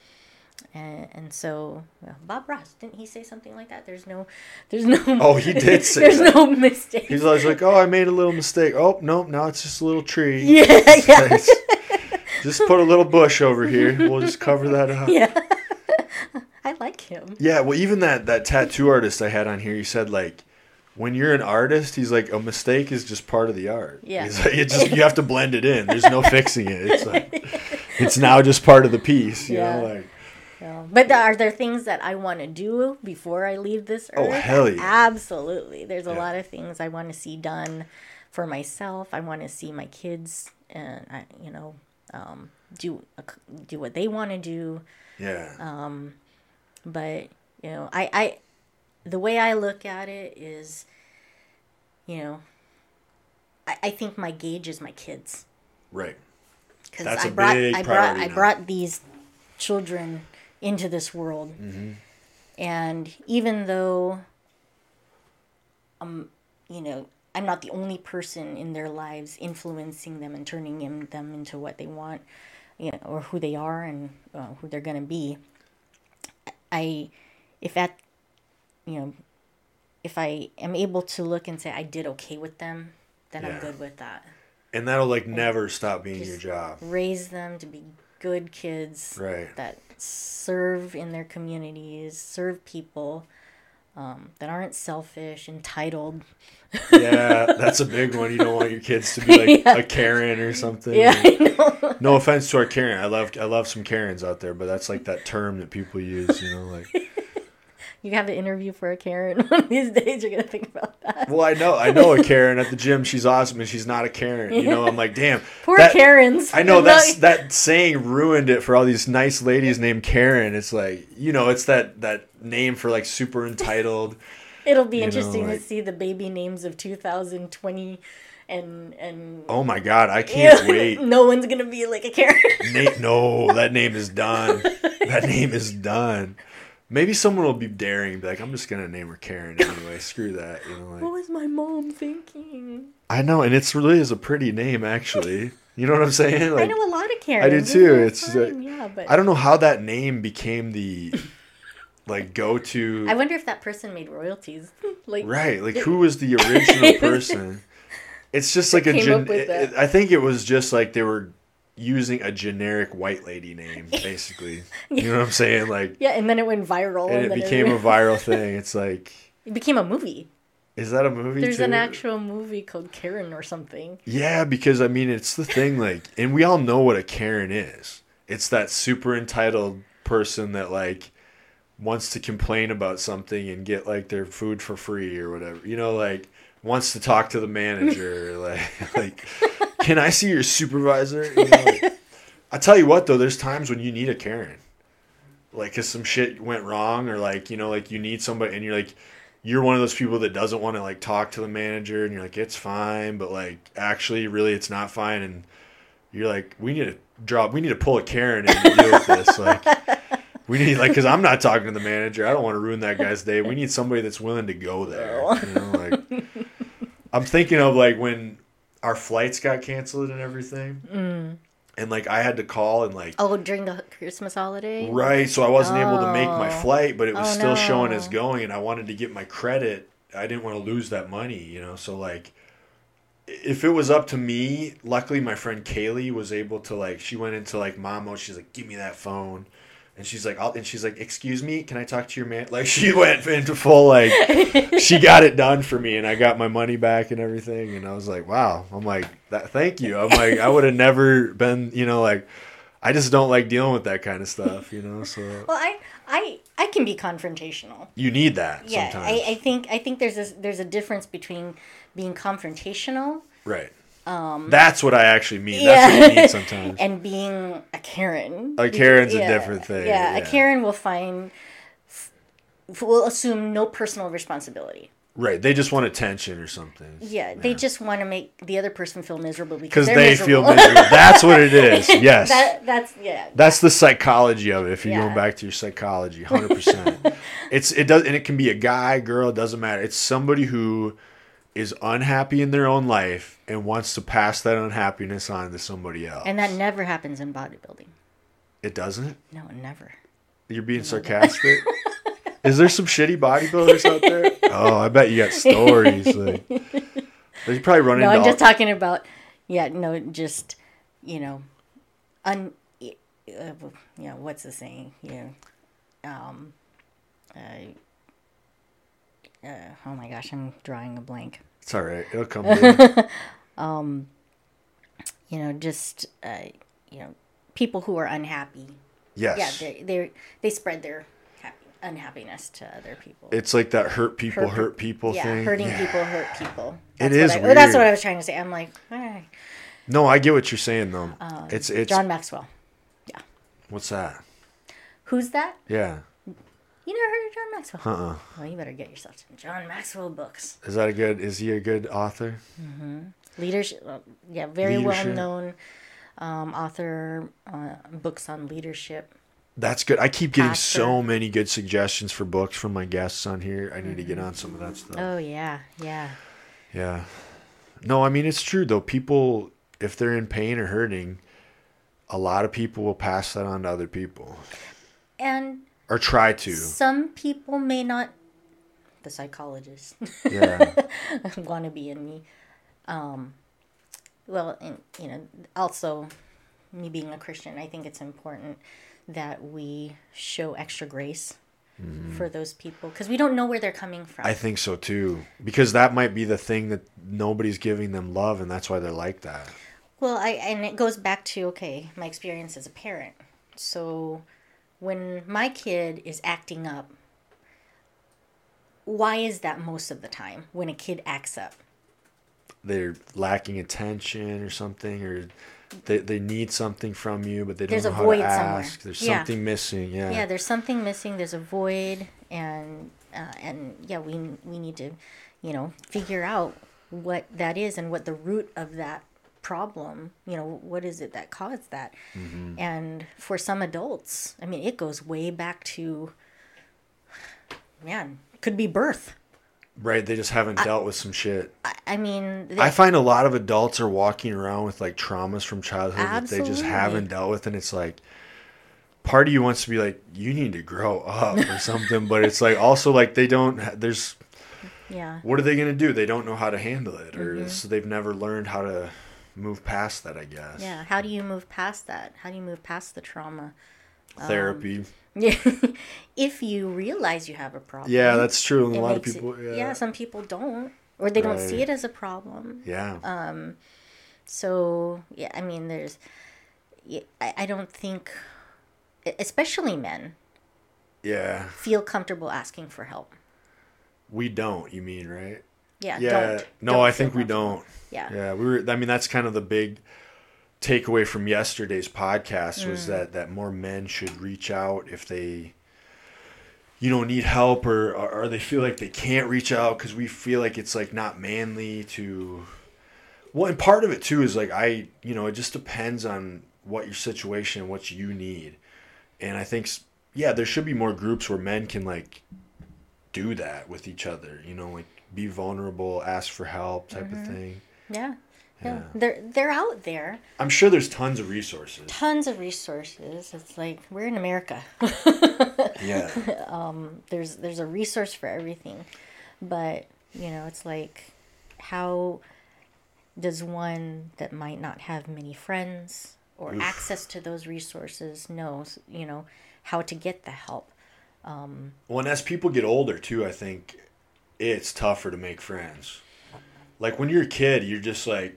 and, and so well, Bob Ross didn't he say something like that? There's no, there's no. Oh, he did say there's that. no mistake. He's always like, "Oh, I made a little mistake. Oh, nope, now it's just a little tree. yeah, yeah, just put a little bush over here. We'll just cover that up." yeah. I like him. Yeah, well, even that that tattoo artist I had on here, he said like, when you're an artist, he's like, a mistake is just part of the art. Yeah. He's like, it just you have to blend it in. There's no fixing it. It's like, it's now just part of the piece. You know, Yeah. like So, but there, are there things that I want to do before I leave this earth? Oh, hell yeah. Absolutely. There's a Yeah. lot of things I want to see done for myself. I want to see my kids, and I, you know, um, do do what they want to do. yeah, Um, But you know, I, I, the way I look at it is, you know, I, I think my gauge is my kids right. because I brought I brought I now. brought these children into this world, Mm-hmm. and even though, um, you know, I'm not the only person in their lives influencing them and turning in, them into what they want, you know, or who they are and uh, who they're gonna be. I, if at, you know, if I am able to look and say I did okay with them, then I'm good with that And that'll like never stop being your job. raise them to be good kids Right. that serve in their communities, serve people, um, that aren't selfish, entitled. Yeah, that's a big one. You don't want your kids to be like Yeah. a Karen or something. Yeah. No offense to our Karen. I love I love some Karens out there, but that's like that term that people use. You know, like. You have an interview for a Karen one of these days. You're gonna think about that. Well, I know I know a Karen at the gym. She's awesome, and she's not a Karen. You know, I'm like, damn. Poor that- Karens. I know I'm that's that saying ruined it for all these nice ladies named Karen. It's like you know, it's that that name for like super entitled. It'll be you know, interesting like- to see the baby names of 2020, and and. Oh my god, I can't wait. no one's gonna be like a Karen. Nate, no, that name is done. That name is done. Maybe someone will be daring, be like, I'm just gonna name her Karen anyway. Screw that. You know, what was my mom thinking? I know, and it's really is a pretty name actually. You know what I'm saying? I know a lot of Karens. I do too. It's, fine, yeah, but I don't know how that name became the like go to I wonder if that person made royalties. like right. Like who was the original person? It's just like a gen- with. I think it was just like they were using a generic white lady name basically. You know what I'm saying? Like Yeah, and then it went viral, and it then became a viral thing. It's like it became a movie. is that a movie There's too? an actual movie called Karen or something. Yeah, because I mean, it's the thing, like, and we all know what a Karen is. It's that super entitled person that, like, wants to complain about something and get, like, their food for free or whatever. You know, like, wants to talk to the manager. like, like, can I see your supervisor? You know, like, I tell you what, though, there's times when you need a Karen. Like, because some shit went wrong, or, like, you know, like, you need somebody, and you're like, you're one of those people that doesn't want to like talk to the manager and you're like it's fine but like actually really it's not fine and you're like we need to drop we need to pull a karen in to deal with this like we need like because i'm not talking to the manager i don't want to ruin that guy's day we need somebody that's willing to go there you know like i'm thinking of like when our flights got canceled and everything mm. and like i had to call and like Oh, during the Christmas holiday. Right, so I wasn't able to make my Oh. flight, but it was Oh, still showing as going, and I wanted to get my credit. I didn't want to lose that money, you know. So like, if it was up to me, luckily my friend Kaylee was able to like. She went into like mom mode. She's like, "Give me that phone," and she's like, I'll, "And she's like, excuse me, can I talk to your man?" Like she went into full like. she got it done for me, and I got my money back and everything. And I was like, "Wow!" I'm like, "That, thank you." I'm like, I would have never been, you know, like. I just don't like dealing with that kind of stuff, you know. So Well, I I I can be confrontational. you need that Yeah, sometimes, I, I think I think there's a there's a difference between being confrontational right? That's what I actually mean. That's Um, yeah. what you need sometimes. and being a Karen. A Karen's a different thing, Yeah, yeah. a Karen will find will assume no personal responsibility. Right. They just want attention or something. Yeah, they just want to make the other person feel miserable Because they miserable. feel miserable. That's what it is. Yes. that, that's yeah. That's the psychology of it. If you're Yeah. going back to your psychology, hundred percent. It's it does, and it can be a guy, girl. It doesn't matter. It's somebody who is unhappy in their own life and wants to pass that unhappiness on to somebody else. And that never happens in bodybuilding. it doesn't. No, never. You're being sarcastic. is there some shitty bodybuilders out there? Oh, I bet you got stories. Like, they probably run No. I'm just talking about, yeah, no, just, you know, un, uh, you know, what's the saying? You know, um, uh, uh, oh my gosh, I'm drawing a blank. It's all right. It'll come. to you. Know, just, uh, you know, people who are unhappy. Yes. Yeah, they they they spread their happy, unhappiness to other people. it's like that hurt people Hurt- hurt, people yeah, thing. hurting Yeah. people hurt people. It That's is What I, that's what. I was trying to say. I'm like, eh. No, I get what you're saying though. it's it's John Maxwell. Yeah. What's that? Who's that? Yeah. You never heard of John Maxwell? Uh. uh Well, you better get yourself some John Maxwell books. Is that a good? Is he a good author? Leadership, uh, yeah, very well Leadership. known um, author, uh, books on leadership. That's good. I keep getting Pastor. so many good suggestions for books from my guests on here. I need to get on some of that stuff. Oh yeah, yeah, Yeah. No, I mean it's true though. People, if they're in pain or hurting, a lot of people will pass that on to other people and or try to. some people may not. The psychologist Yeah. want to be in me. Um, well, and you know, also me being a Christian, I think it's important that we show extra grace for those people because we don't know where they're coming from. I think so too. Because that might be the thing that nobody's giving them love and that's why they're like that. Well, I and it goes back to okay, my experience as a parent. So when my kid is acting up, why is that most of the time when a kid acts up? They're lacking attention or something or they, they need something from you but they don't There's know a how void to somewhere. ask. There's Yeah. something missing. Yeah. Yeah, there's something missing. There's a void, and uh, and yeah, we we need to, you know, figure out what that is and what the root of that problem. You know, what is it that caused that? Mm-hmm. And for some adults, I mean, it goes way back to, man, could be birth. Right, they just haven't dealt with some shit. I, I mean, I find a lot of adults are walking around with like traumas from childhood that they just haven't dealt with, and it's like part of you wants to be like, you need to grow up or something, but it's like also like they don't. There's yeah. what are they gonna do? They don't know how to handle it, or Mm-hmm. so they've never learned how to move past that. I guess. Yeah, how do you move past that? How do you move past the trauma? Therapy. Yeah, if you realize you have a problem. yeah, that's true. And a lot of people. It, yeah. some people don't, or they don't see it as a problem. Yeah. Um. So yeah, I mean, there's, yeah, I, I don't think, especially men, yeah. feel comfortable asking for help. We don't. You mean right? Yeah. Yeah. Don't. no, don't I think we don't. Yeah. Yeah, we were. I mean, that's kind of the big takeaway from yesterday's podcast Mm. was that that more men should reach out if they, you know, need help or or, or they feel like they can't reach out because we feel like it's like not manly to. Well, and part of it too is like I, you know, it just depends on what your situation and what you need, and I think yeah, there should be more groups where men can like do that with each other. You know, like be vulnerable, ask for help, type Mm-hmm. of thing. Yeah. Yeah. Yeah. They're they're out there. I'm sure there's tons of resources. Tons of resources. It's like we're in America. Yeah. Um, there's there's a resource for everything but you know it's like how does one that might not have many friends or Oof. access to those resources know you know how to get the help well, and as people get older too, I think it's tougher to make friends. Like when you're a kid, you're just like,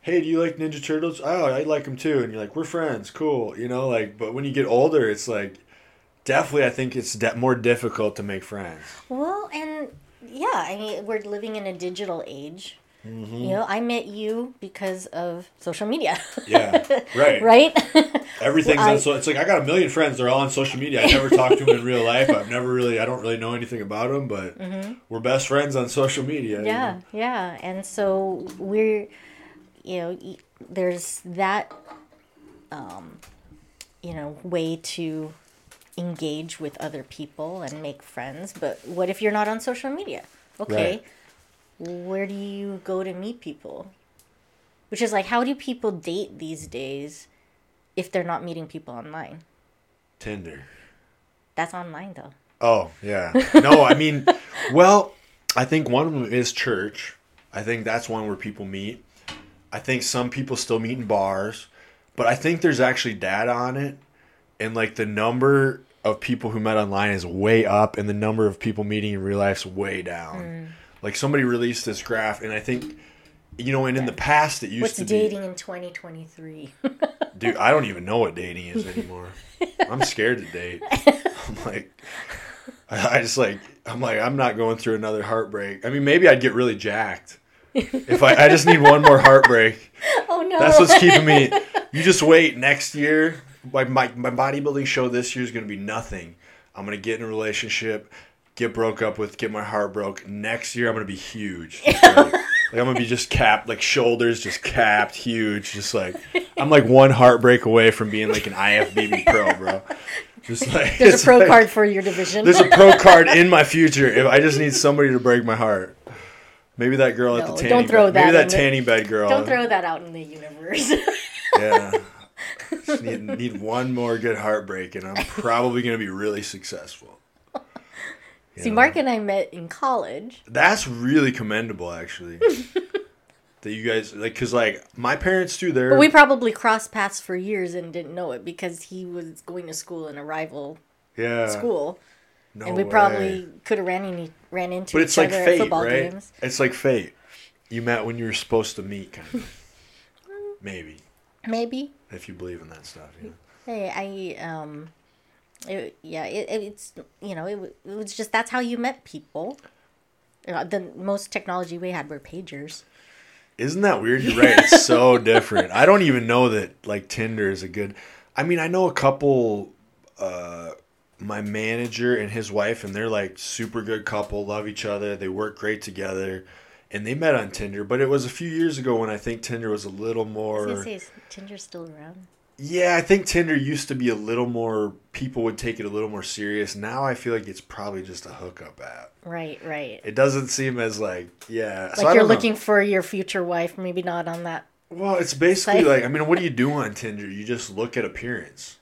"Hey, do you like Ninja Turtles? Oh, I like them too." And you're like, "We're friends, cool," you know. Like, but when you get older, it's like, definitely, I think it's de- more difficult to make friends. well and yeah i mean we're living in a digital age You know, I met you because of social media. Yeah, right. right? Everything's Well, I- on so it's like I got a million friends. They're all on social media. I never talked to them in real life. I've never really. I don't really know anything about them, but we're best friends on social media. you Mm-hmm. yeah, know? yeah. And so we're, you know, there's that, um, you know, way to engage with other people and make friends. But what if you're not on social media? Okay. Where do you go to meet people? Which is like, how do people date these days if they're not meeting people online? Tinder. That's online though. Oh yeah. No, I mean, well, I think one of them is church. I think that's one where people meet. I think some people still meet in bars, but I think there's actually data on it, and like the number of people who met online is way up, and the number of people meeting in real life is way down. Mm. Like somebody released this graph, and I think, you know, and in the past it used to be. What's to dating in 2023? dude. I don't even know what dating is anymore. I'm scared to date. I'm like, I I just like, I'm like, I'm not going through another heartbreak. I mean, maybe I'd get really jacked if I. I just need one more heartbreak. oh no. That's what's keeping me. You just wait. Next year, my my, my bodybuilding show this year is going to be nothing. I'm going to get in a relationship, get broke up with, get my heart broke. Next year, I'm going to be huge. Like, like, I'm going to be just capped, like shoulders just capped, huge. Just like I'm like one heartbreak away from being like an IFBB pro, bro. Just like There's a pro like- card for your division. There's a pro card in my future. If I just need somebody to break my heart. Maybe that girl at No, the don't tanning throw bed. that Maybe that in the- tanning bed girl. Don't throw that out in the universe. Yeah. Just need, need one more good heartbreak, and I'm probably going to be really successful. See, know? Mark and I met in college. That's really commendable, actually. that you guys, like, because, like, my parents do their. But we probably crossed paths for years and didn't know it because he was going to school in a rival yeah. school. No and we way. probably could have ran, in, ran into But each it's like other at fate, football right? games. It's like fate. You met when you were supposed to meet, kind of. Maybe. Maybe. If you believe in that stuff, yeah. Hey, I, um, it, yeah, it, it's, you know, it, it was just that's how you met people. You know, the most technology we had were pagers. Isn't that weird? You're right. It's so different. I don't even know that like Tinder is a good. I mean, I know a couple. Uh, my manager and his wife, and they're like super good couple, love each other, they work great together, and they met on Tinder. But it was a few years ago when I think Tinder was a little more. say, is Tinder still around? Yeah, I think Tinder used to be a little more. People would take it a little more serious. Now I feel like it's probably just a hookup app. Right, right. It doesn't seem as like yeah. so Like you're don't know. looking for your future wife, maybe not on that. Well, it's basically Like- like I mean, what do you do on Tinder? You just look at appearance.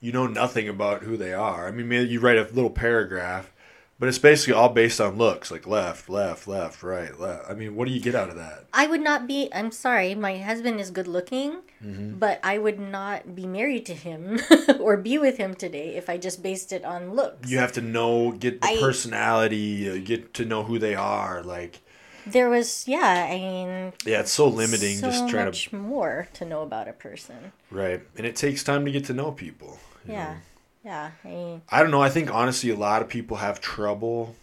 You know nothing about who they are. I mean, maybe you write a little paragraph, but it's basically all based on looks, like left, left, left, right, left. I mean, what do you get out of that? I would not be. I'm sorry, my husband is good looking, Mm-hmm. but I would not be married to him or be with him today if I just based it on looks. You have to know, get the I- personality, uh, get to know who they are. Like, There was, yeah, I mean, yeah, it's so limiting. so just trying much more to know about a person. right, and it takes time to get to know people. Yeah, know? Yeah. I mean, I don't know. I think honestly, a lot of people have trouble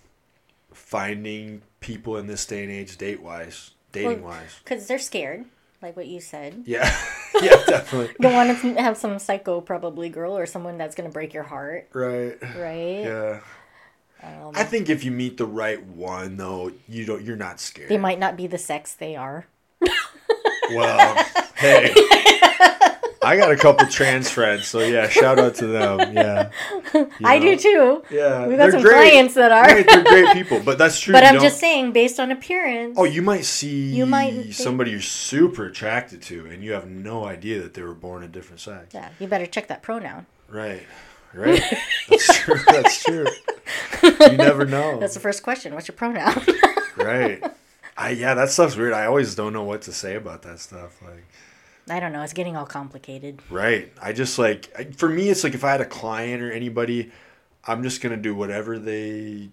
finding people in this day and age, date wise, dating wise. because they're scared, like what you said. Yeah, yeah, definitely. Don't want to have some psycho, probably girl or someone that's gonna break your heart, Right. right? Yeah. Um, I think if you meet the right one, though, you don't. You're not scared. They might not be the sex they are. Well, hey, I got a couple trans friends, so yeah, shout out to them. Yeah, You I do too. Yeah, We got some great. clients that are. Right, they're great people, but that's true. But I'm don't- just saying, based on appearance. Oh, you might see You might somebody you're super attracted to, and you have no idea that they were born a different sex. Yeah, you better check that pronoun. Right. Right. That's true. That's true. You never know. That's the first question. What's your pronoun? right. I yeah, that stuff's weird. I always don't know what to say about that stuff. Like, I don't know. It's getting all complicated. right. I just like for me, it's like if I had a client or anybody, I'm just gonna do whatever they,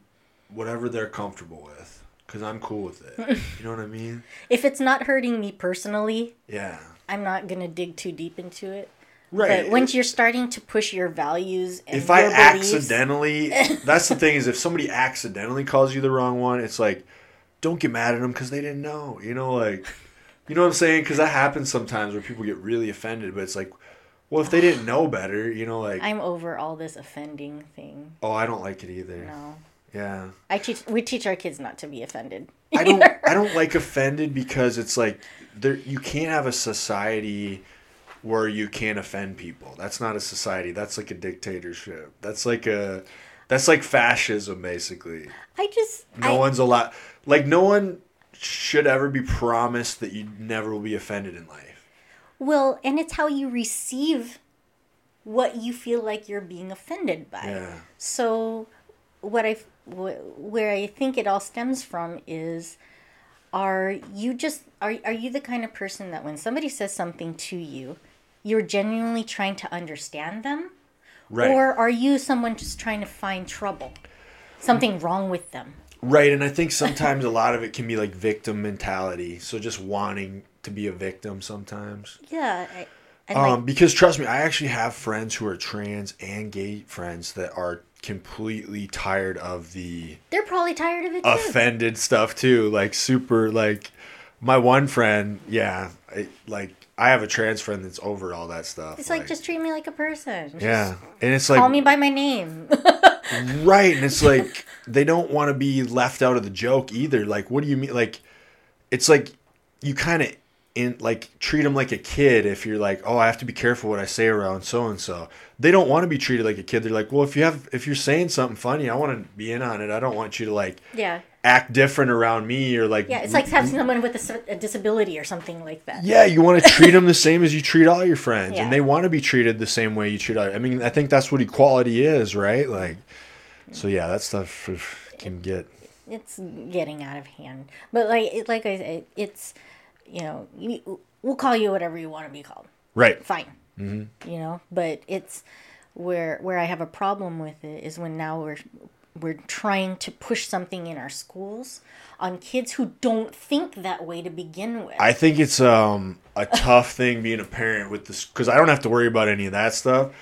whatever they're comfortable with, because I'm cool with it. You know what I mean? If it's not hurting me personally, Yeah. I'm not gonna dig too deep into it. Right. But once you're starting to push your values and if I beliefs, accidentally, that's the thing is if somebody accidentally calls you the wrong one, it's like, don't get mad at them because they didn't know. You know, like, you know what I'm saying? Because that happens sometimes where people get really offended, but it's like, well, if they didn't know better, you know, like, I'm over all this offending thing. oh, I don't like it either. No. Yeah. I teach we teach our kids not to be offended. I don't I don't like offended because it's like there you can't have a society where you can't offend people. That's not a society. That's like a dictatorship. That's like a that's like fascism basically. I just No I, one's allowed like no one should ever be promised that you never will be offended in life. well, and it's how you receive what you feel like you're being offended by. Yeah. So, what I wh- where I think it all stems from is, are you just are are you the kind of person that when somebody says something to you, you're genuinely trying to understand them, Right. or are you someone just trying to find trouble, something wrong with them? Right, and I think sometimes a lot of it can be like victim mentality. So just wanting to be a victim sometimes. Yeah. I, Um, like, because trust me, I actually have friends who are trans and gay friends that are completely tired of the they're probably tired of it too. offended stuff too. Like super like my one friend, yeah, I, like I have a trans friend that's over all that stuff. It's like, just treat me like a person. Just yeah, and it's like Call me by my name. right, and it's like they don't want to be left out of the joke either. Like, what do you mean? Like, it's like you kind of in like treat them like a kid if you're like, oh, I have to be careful what I say around so and so. They don't want to be treated like a kid. They're like, well, if you have if you're saying something funny, I want to be in on it. I don't want you to like yeah. Act different around me or like Yeah, it's like having someone with a disability or something like that. yeah, you want to treat them the same as you treat all your friends, Yeah. and they want to be treated the same way you treat. All, I mean, I think that's what equality is, right? Like, so yeah, that stuff can get It's getting out of hand. But like it, like I said, it's you know you, we'll call you whatever you want to be called. right. Fine. Mm-hmm. You know, but it's where where I have a problem with it is when now we're we're trying to push something in our schools on kids who don't think that way to begin with. I think it's um a tough thing being a parent with this because I don't have to worry about any of that stuff.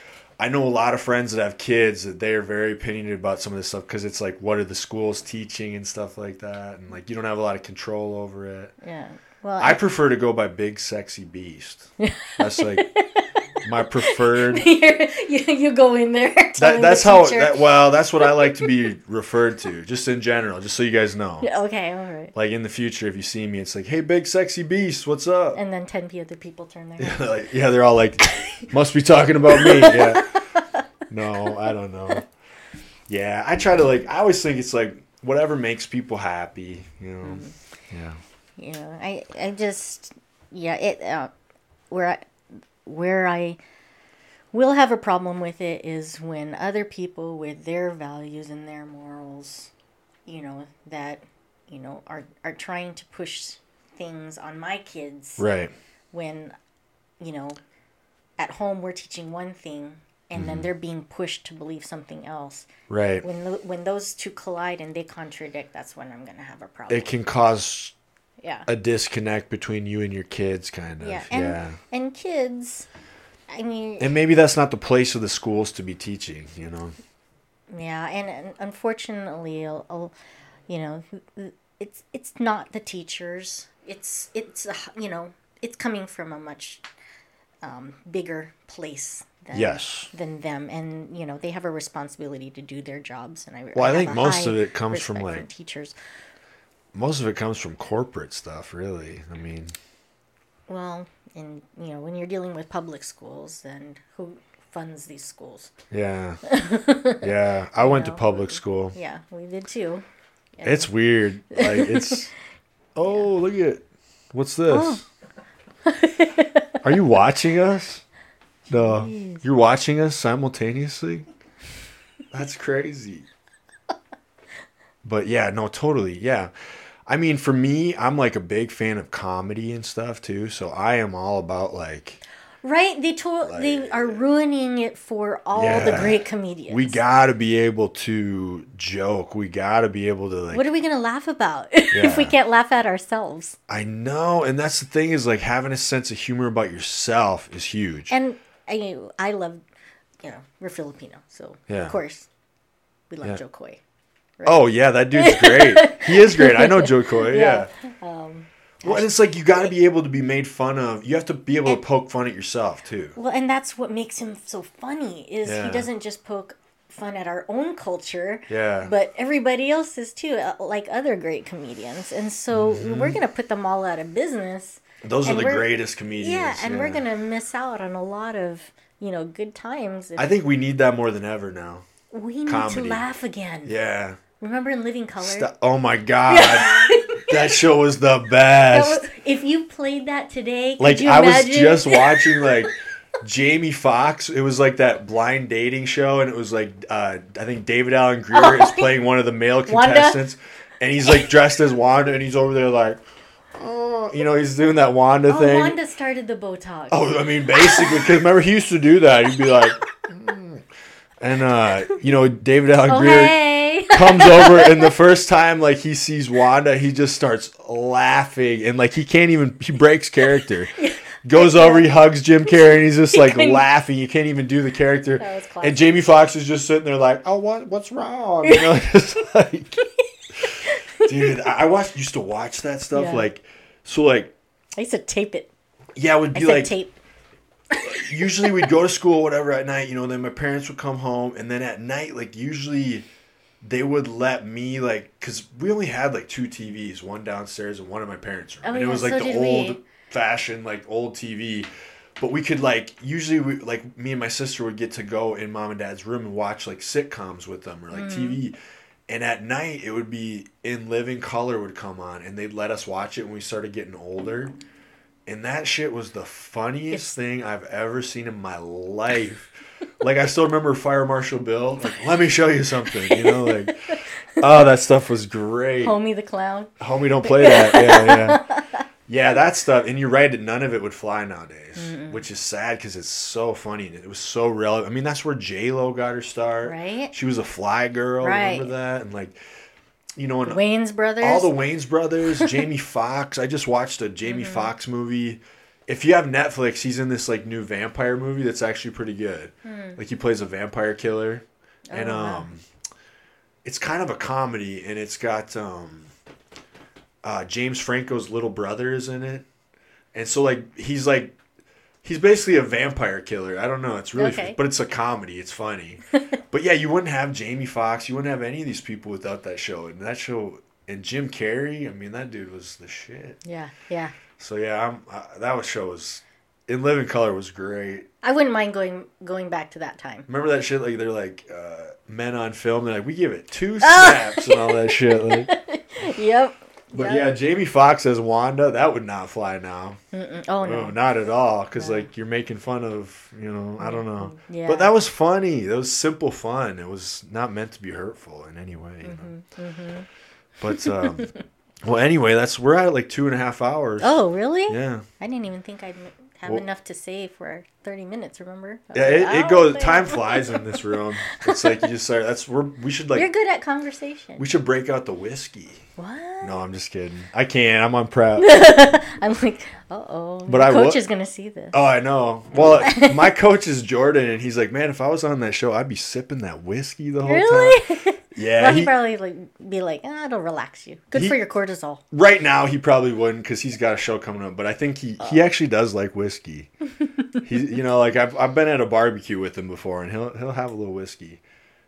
I know a lot of friends that have kids that they are very opinionated about some of this stuff because it's like what are the schools teaching and stuff like that, and like you don't have a lot of control over it. yeah. Well, I prefer to go by Big Sexy Beast. That's like my preferred. you, you go in there. That, that's the how. That, well, that's what I like to be referred to, just in general, just so you guys know. Okay, all right. Like in the future, if you see me, it's like, "Hey, Big Sexy Beast, what's up?" And then ten other people turn their heads. like, yeah, they're all like, must be talking about me. Yeah. No, I don't know. Yeah, I try to like. I always think it's like whatever makes people happy. You know. Mm-hmm. Yeah. you i i just yeah it uh, where i where i will have a problem with it is when other people with their values and their morals you know that you know are are trying to push things on my kids Right. when you know at home we're teaching one thing and then mm-hmm. they're being pushed to believe something else Right. when when those two collide and they contradict that's when i'm going to have a problem It can cause yeah a disconnect between you and your kids, kind of. Yeah, Yeah. and and kids, I mean, And maybe that's not the place of the schools to be teaching. You know. yeah, and, and unfortunately, a- a- you know, it's it's not the teachers. It's it's a h- you know, it's coming from a much um, bigger place. Than, Yes. Than them, and you know, they have a responsibility to do their jobs. And I Well, I have think most of it comes from, like- teachers. Most of it comes from corporate stuff, really. I mean, Well, and you know, when you're dealing with public schools, then who funds these schools? yeah, yeah. I went to public school. Yeah, we did too. It's weird. Like it's. oh, look at it. what's this? Oh. Are you watching us? No, you're watching us simultaneously. That's crazy. But yeah, no, totally. Yeah. I mean, for me, I'm like a big fan of comedy and stuff too. So I am all about like Right? They told they are ruining it for all the great comedians. we got to be able to joke. We got to be able to like what are we gonna laugh about if we can't laugh at ourselves? I know, and that's the thing is like having a sense of humor about yourself is huge. And I I love, you know, we're Filipino, so Yeah. of course we love Yeah. Jo Koy. Right? Oh yeah, that dude's great. he is great. I know Jo Koy. Yeah. Yeah. Um, Well, and it's like you got to be able to be made fun of. You have to be able to poke fun at yourself too. well, and that's what makes him so funny is Yeah. he doesn't just poke fun at our own culture, Yeah. but everybody else's too, uh, like other great comedians. And so Mm-hmm. we're gonna put them all out of business. Those are the greatest comedians. Yeah, and we're gonna miss out on a lot of you know good times. I think we need that more than ever now. we need comedy. to laugh again. Yeah. Remember in Living Color? St- oh my god, that show was the best. was- if you played that today, could like I was just watching like Jamie Foxx. It was like that blind dating show, and it was like uh, I think David Alan Grier is playing one of the male Oh, Wanda? contestants, and he's like dressed as Wanda, and he's over there like, oh, you know, he's doing that Wanda Oh, thing. Wanda started the Botox. Oh, I mean, basically, because remember he used to do that. He'd be like, "Mm." and uh, you know, David Alan Oh, Grier hey. Comes over, and the first time like he sees Wanda, he just starts laughing, and like he can't even he breaks character. Goes over, he hugs Jim Carrey, and he's just like laughing. You can't even do the character. And Jamie Foxx is just sitting there like, "Oh, what? What's wrong?" You know, just like, dude, I watched used to watch that stuff Yeah. like, so like, I used to tape it. yeah, it would I be like tape. usually we'd go to school whatever at night you know then my parents would come home and then at night like usually they would let me like because we only had like two tvs one downstairs and one in my parents room Oh, and it was like so the old we. fashioned like old tv but we could like usually we, like me and my sister would get to go in mom and dad's room and watch like sitcoms with them or like Mm-hmm. tv and at night it would be in living color would come on and they'd let us watch it when we started getting older and that shit was the funniest thing I've ever seen in my life. like I still remember Fire Marshal Bill. Like, let me show you something. You know, like, oh, that stuff was great. Homie the Clown. Homie, don't play that. Yeah, yeah, yeah. That stuff. And you're right. None of it would fly nowadays, which is sad because it's so funny and it was so relevant. I mean, that's where J Lo got her start. Right. She was a fly girl. Right. Remember that? And like, you know, and Wayans Brothers. all the Wayans brothers, Jamie Foxx. I just watched a Jamie Mm-hmm. Foxx movie. If you have Netflix, he's in this like new vampire movie that's actually pretty good. Like he plays a vampire killer, and. Oh, wow. um, it's kind of a comedy, and it's got um, uh, James Franco's little brother is in it, and so like he's like. He's basically a vampire killer. I don't know. It's really, Okay. but it's a comedy. It's funny. but yeah, you wouldn't have Jamie Foxx. You wouldn't have any of these people without that show. And that show, and Jim Carrey. I mean, that dude was the shit. yeah, yeah. So yeah, I'm, uh, that was show was in Living Color was great. I wouldn't mind going going back to that time. Remember that shit? Like they're like uh, men on film. They're like, we give it two snaps and all that shit. Like, Yep. But yeah, Jamie Foxx as Wanda, that would not fly now. Mm-mm. Oh no. No, not at all. Because No. like you're making fun of, you know, I don't know. Yeah. But that was funny. That was simple fun. It was not meant to be hurtful in any way. Know? Mm-hmm, But um, well, anyway, that's we're at like two and a half hours. Oh really? yeah, I didn't even think I'd have Well- enough to say for thirty minutes. Remember? Yeah. like, It, it "Oh, goes. damn." Time flies in this room. It's like you just start. That's we're we should like You're good at conversation. we should break out the whiskey. what? No, I'm just kidding. I can't. I'm on prep. I'm like, uh oh. But My I coach is gonna see this. Oh, I know. Well, my coach is Jordan, and he's like, man, if I was on that show, I'd be sipping that whiskey the whole time. Yeah. well, he- he'd probably like be like, ah, it'll relax you. Good He- for your cortisol. right now he probably wouldn't because he's got a show coming up but i think he Oh. he actually does like whiskey he you know like I've, I've been at a barbecue with him before and he'll he'll have a little whiskey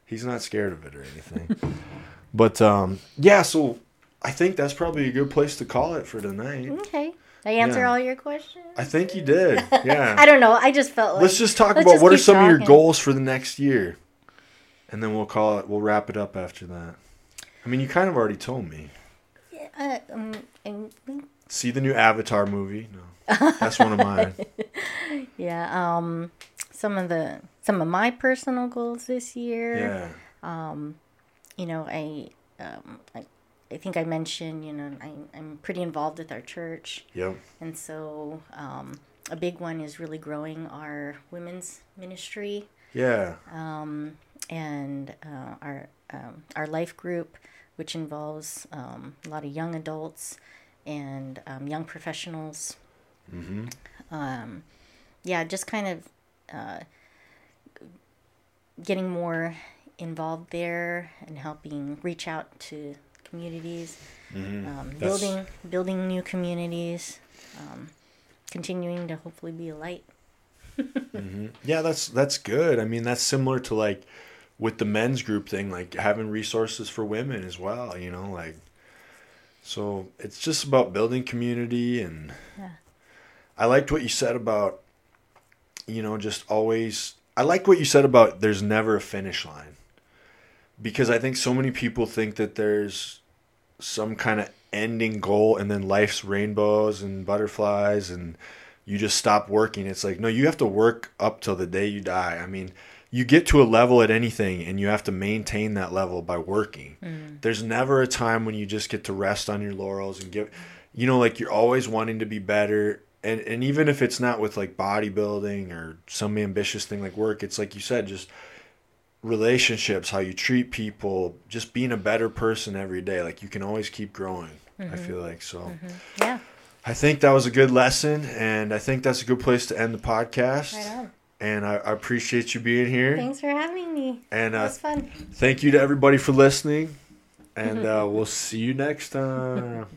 he's not scared of it or anything but um yeah so i think that's probably a good place to call it for tonight Okay. I answer Yeah. all your questions. i think you did yeah I don't know. I just felt like let's just talk about just what are some of your goals for the next year and then we'll call it we'll wrap it up after that. I mean you kind of already told me. Uh, um, and- see the new avatar movie? No. That's one of mine. Yeah. Um, some of the some of my personal goals this year. yeah. Um, you know, I, um, I, I think I mentioned, you know, I, I'm pretty involved with our church, yep. And so um, a big one is really growing our women's ministry. Yeah and uh, our um, our life group, which involves um, a lot of young adults and um, young professionals. Um, yeah, just kind of uh, getting more involved there and helping reach out to communities, um, That's- building building new communities, um, continuing to hopefully be a light. Yeah, that's that's good. I mean, that's similar to like with the men's group thing, like having resources for women as well. You know, like so it's just about building community, and Yeah. I liked what you said about you know just always. I like what you said about there's never a finish line because I think so many people think that there's some kind of ending goal and then life's rainbows and butterflies and you just stop working. It's like, no, you have to work up till the day you die. I mean, you get to a level at anything and you have to maintain that level by working. Mm. There's never a time when you just get to rest on your laurels and give, you know, like you're always wanting to be better. And, and even if it's not with like bodybuilding or some ambitious thing like work, it's like you said, just relationships, how you treat people, just being a better person every day. Like you can always keep growing. I mm-hmm. feel like so. Mm-hmm. Yeah, I think that was a good lesson, and I think that's a good place to end the podcast. right on. And I, I appreciate you being here. Thanks for having me. And It uh, was fun. thank you to everybody for listening. And uh, we'll see you next time.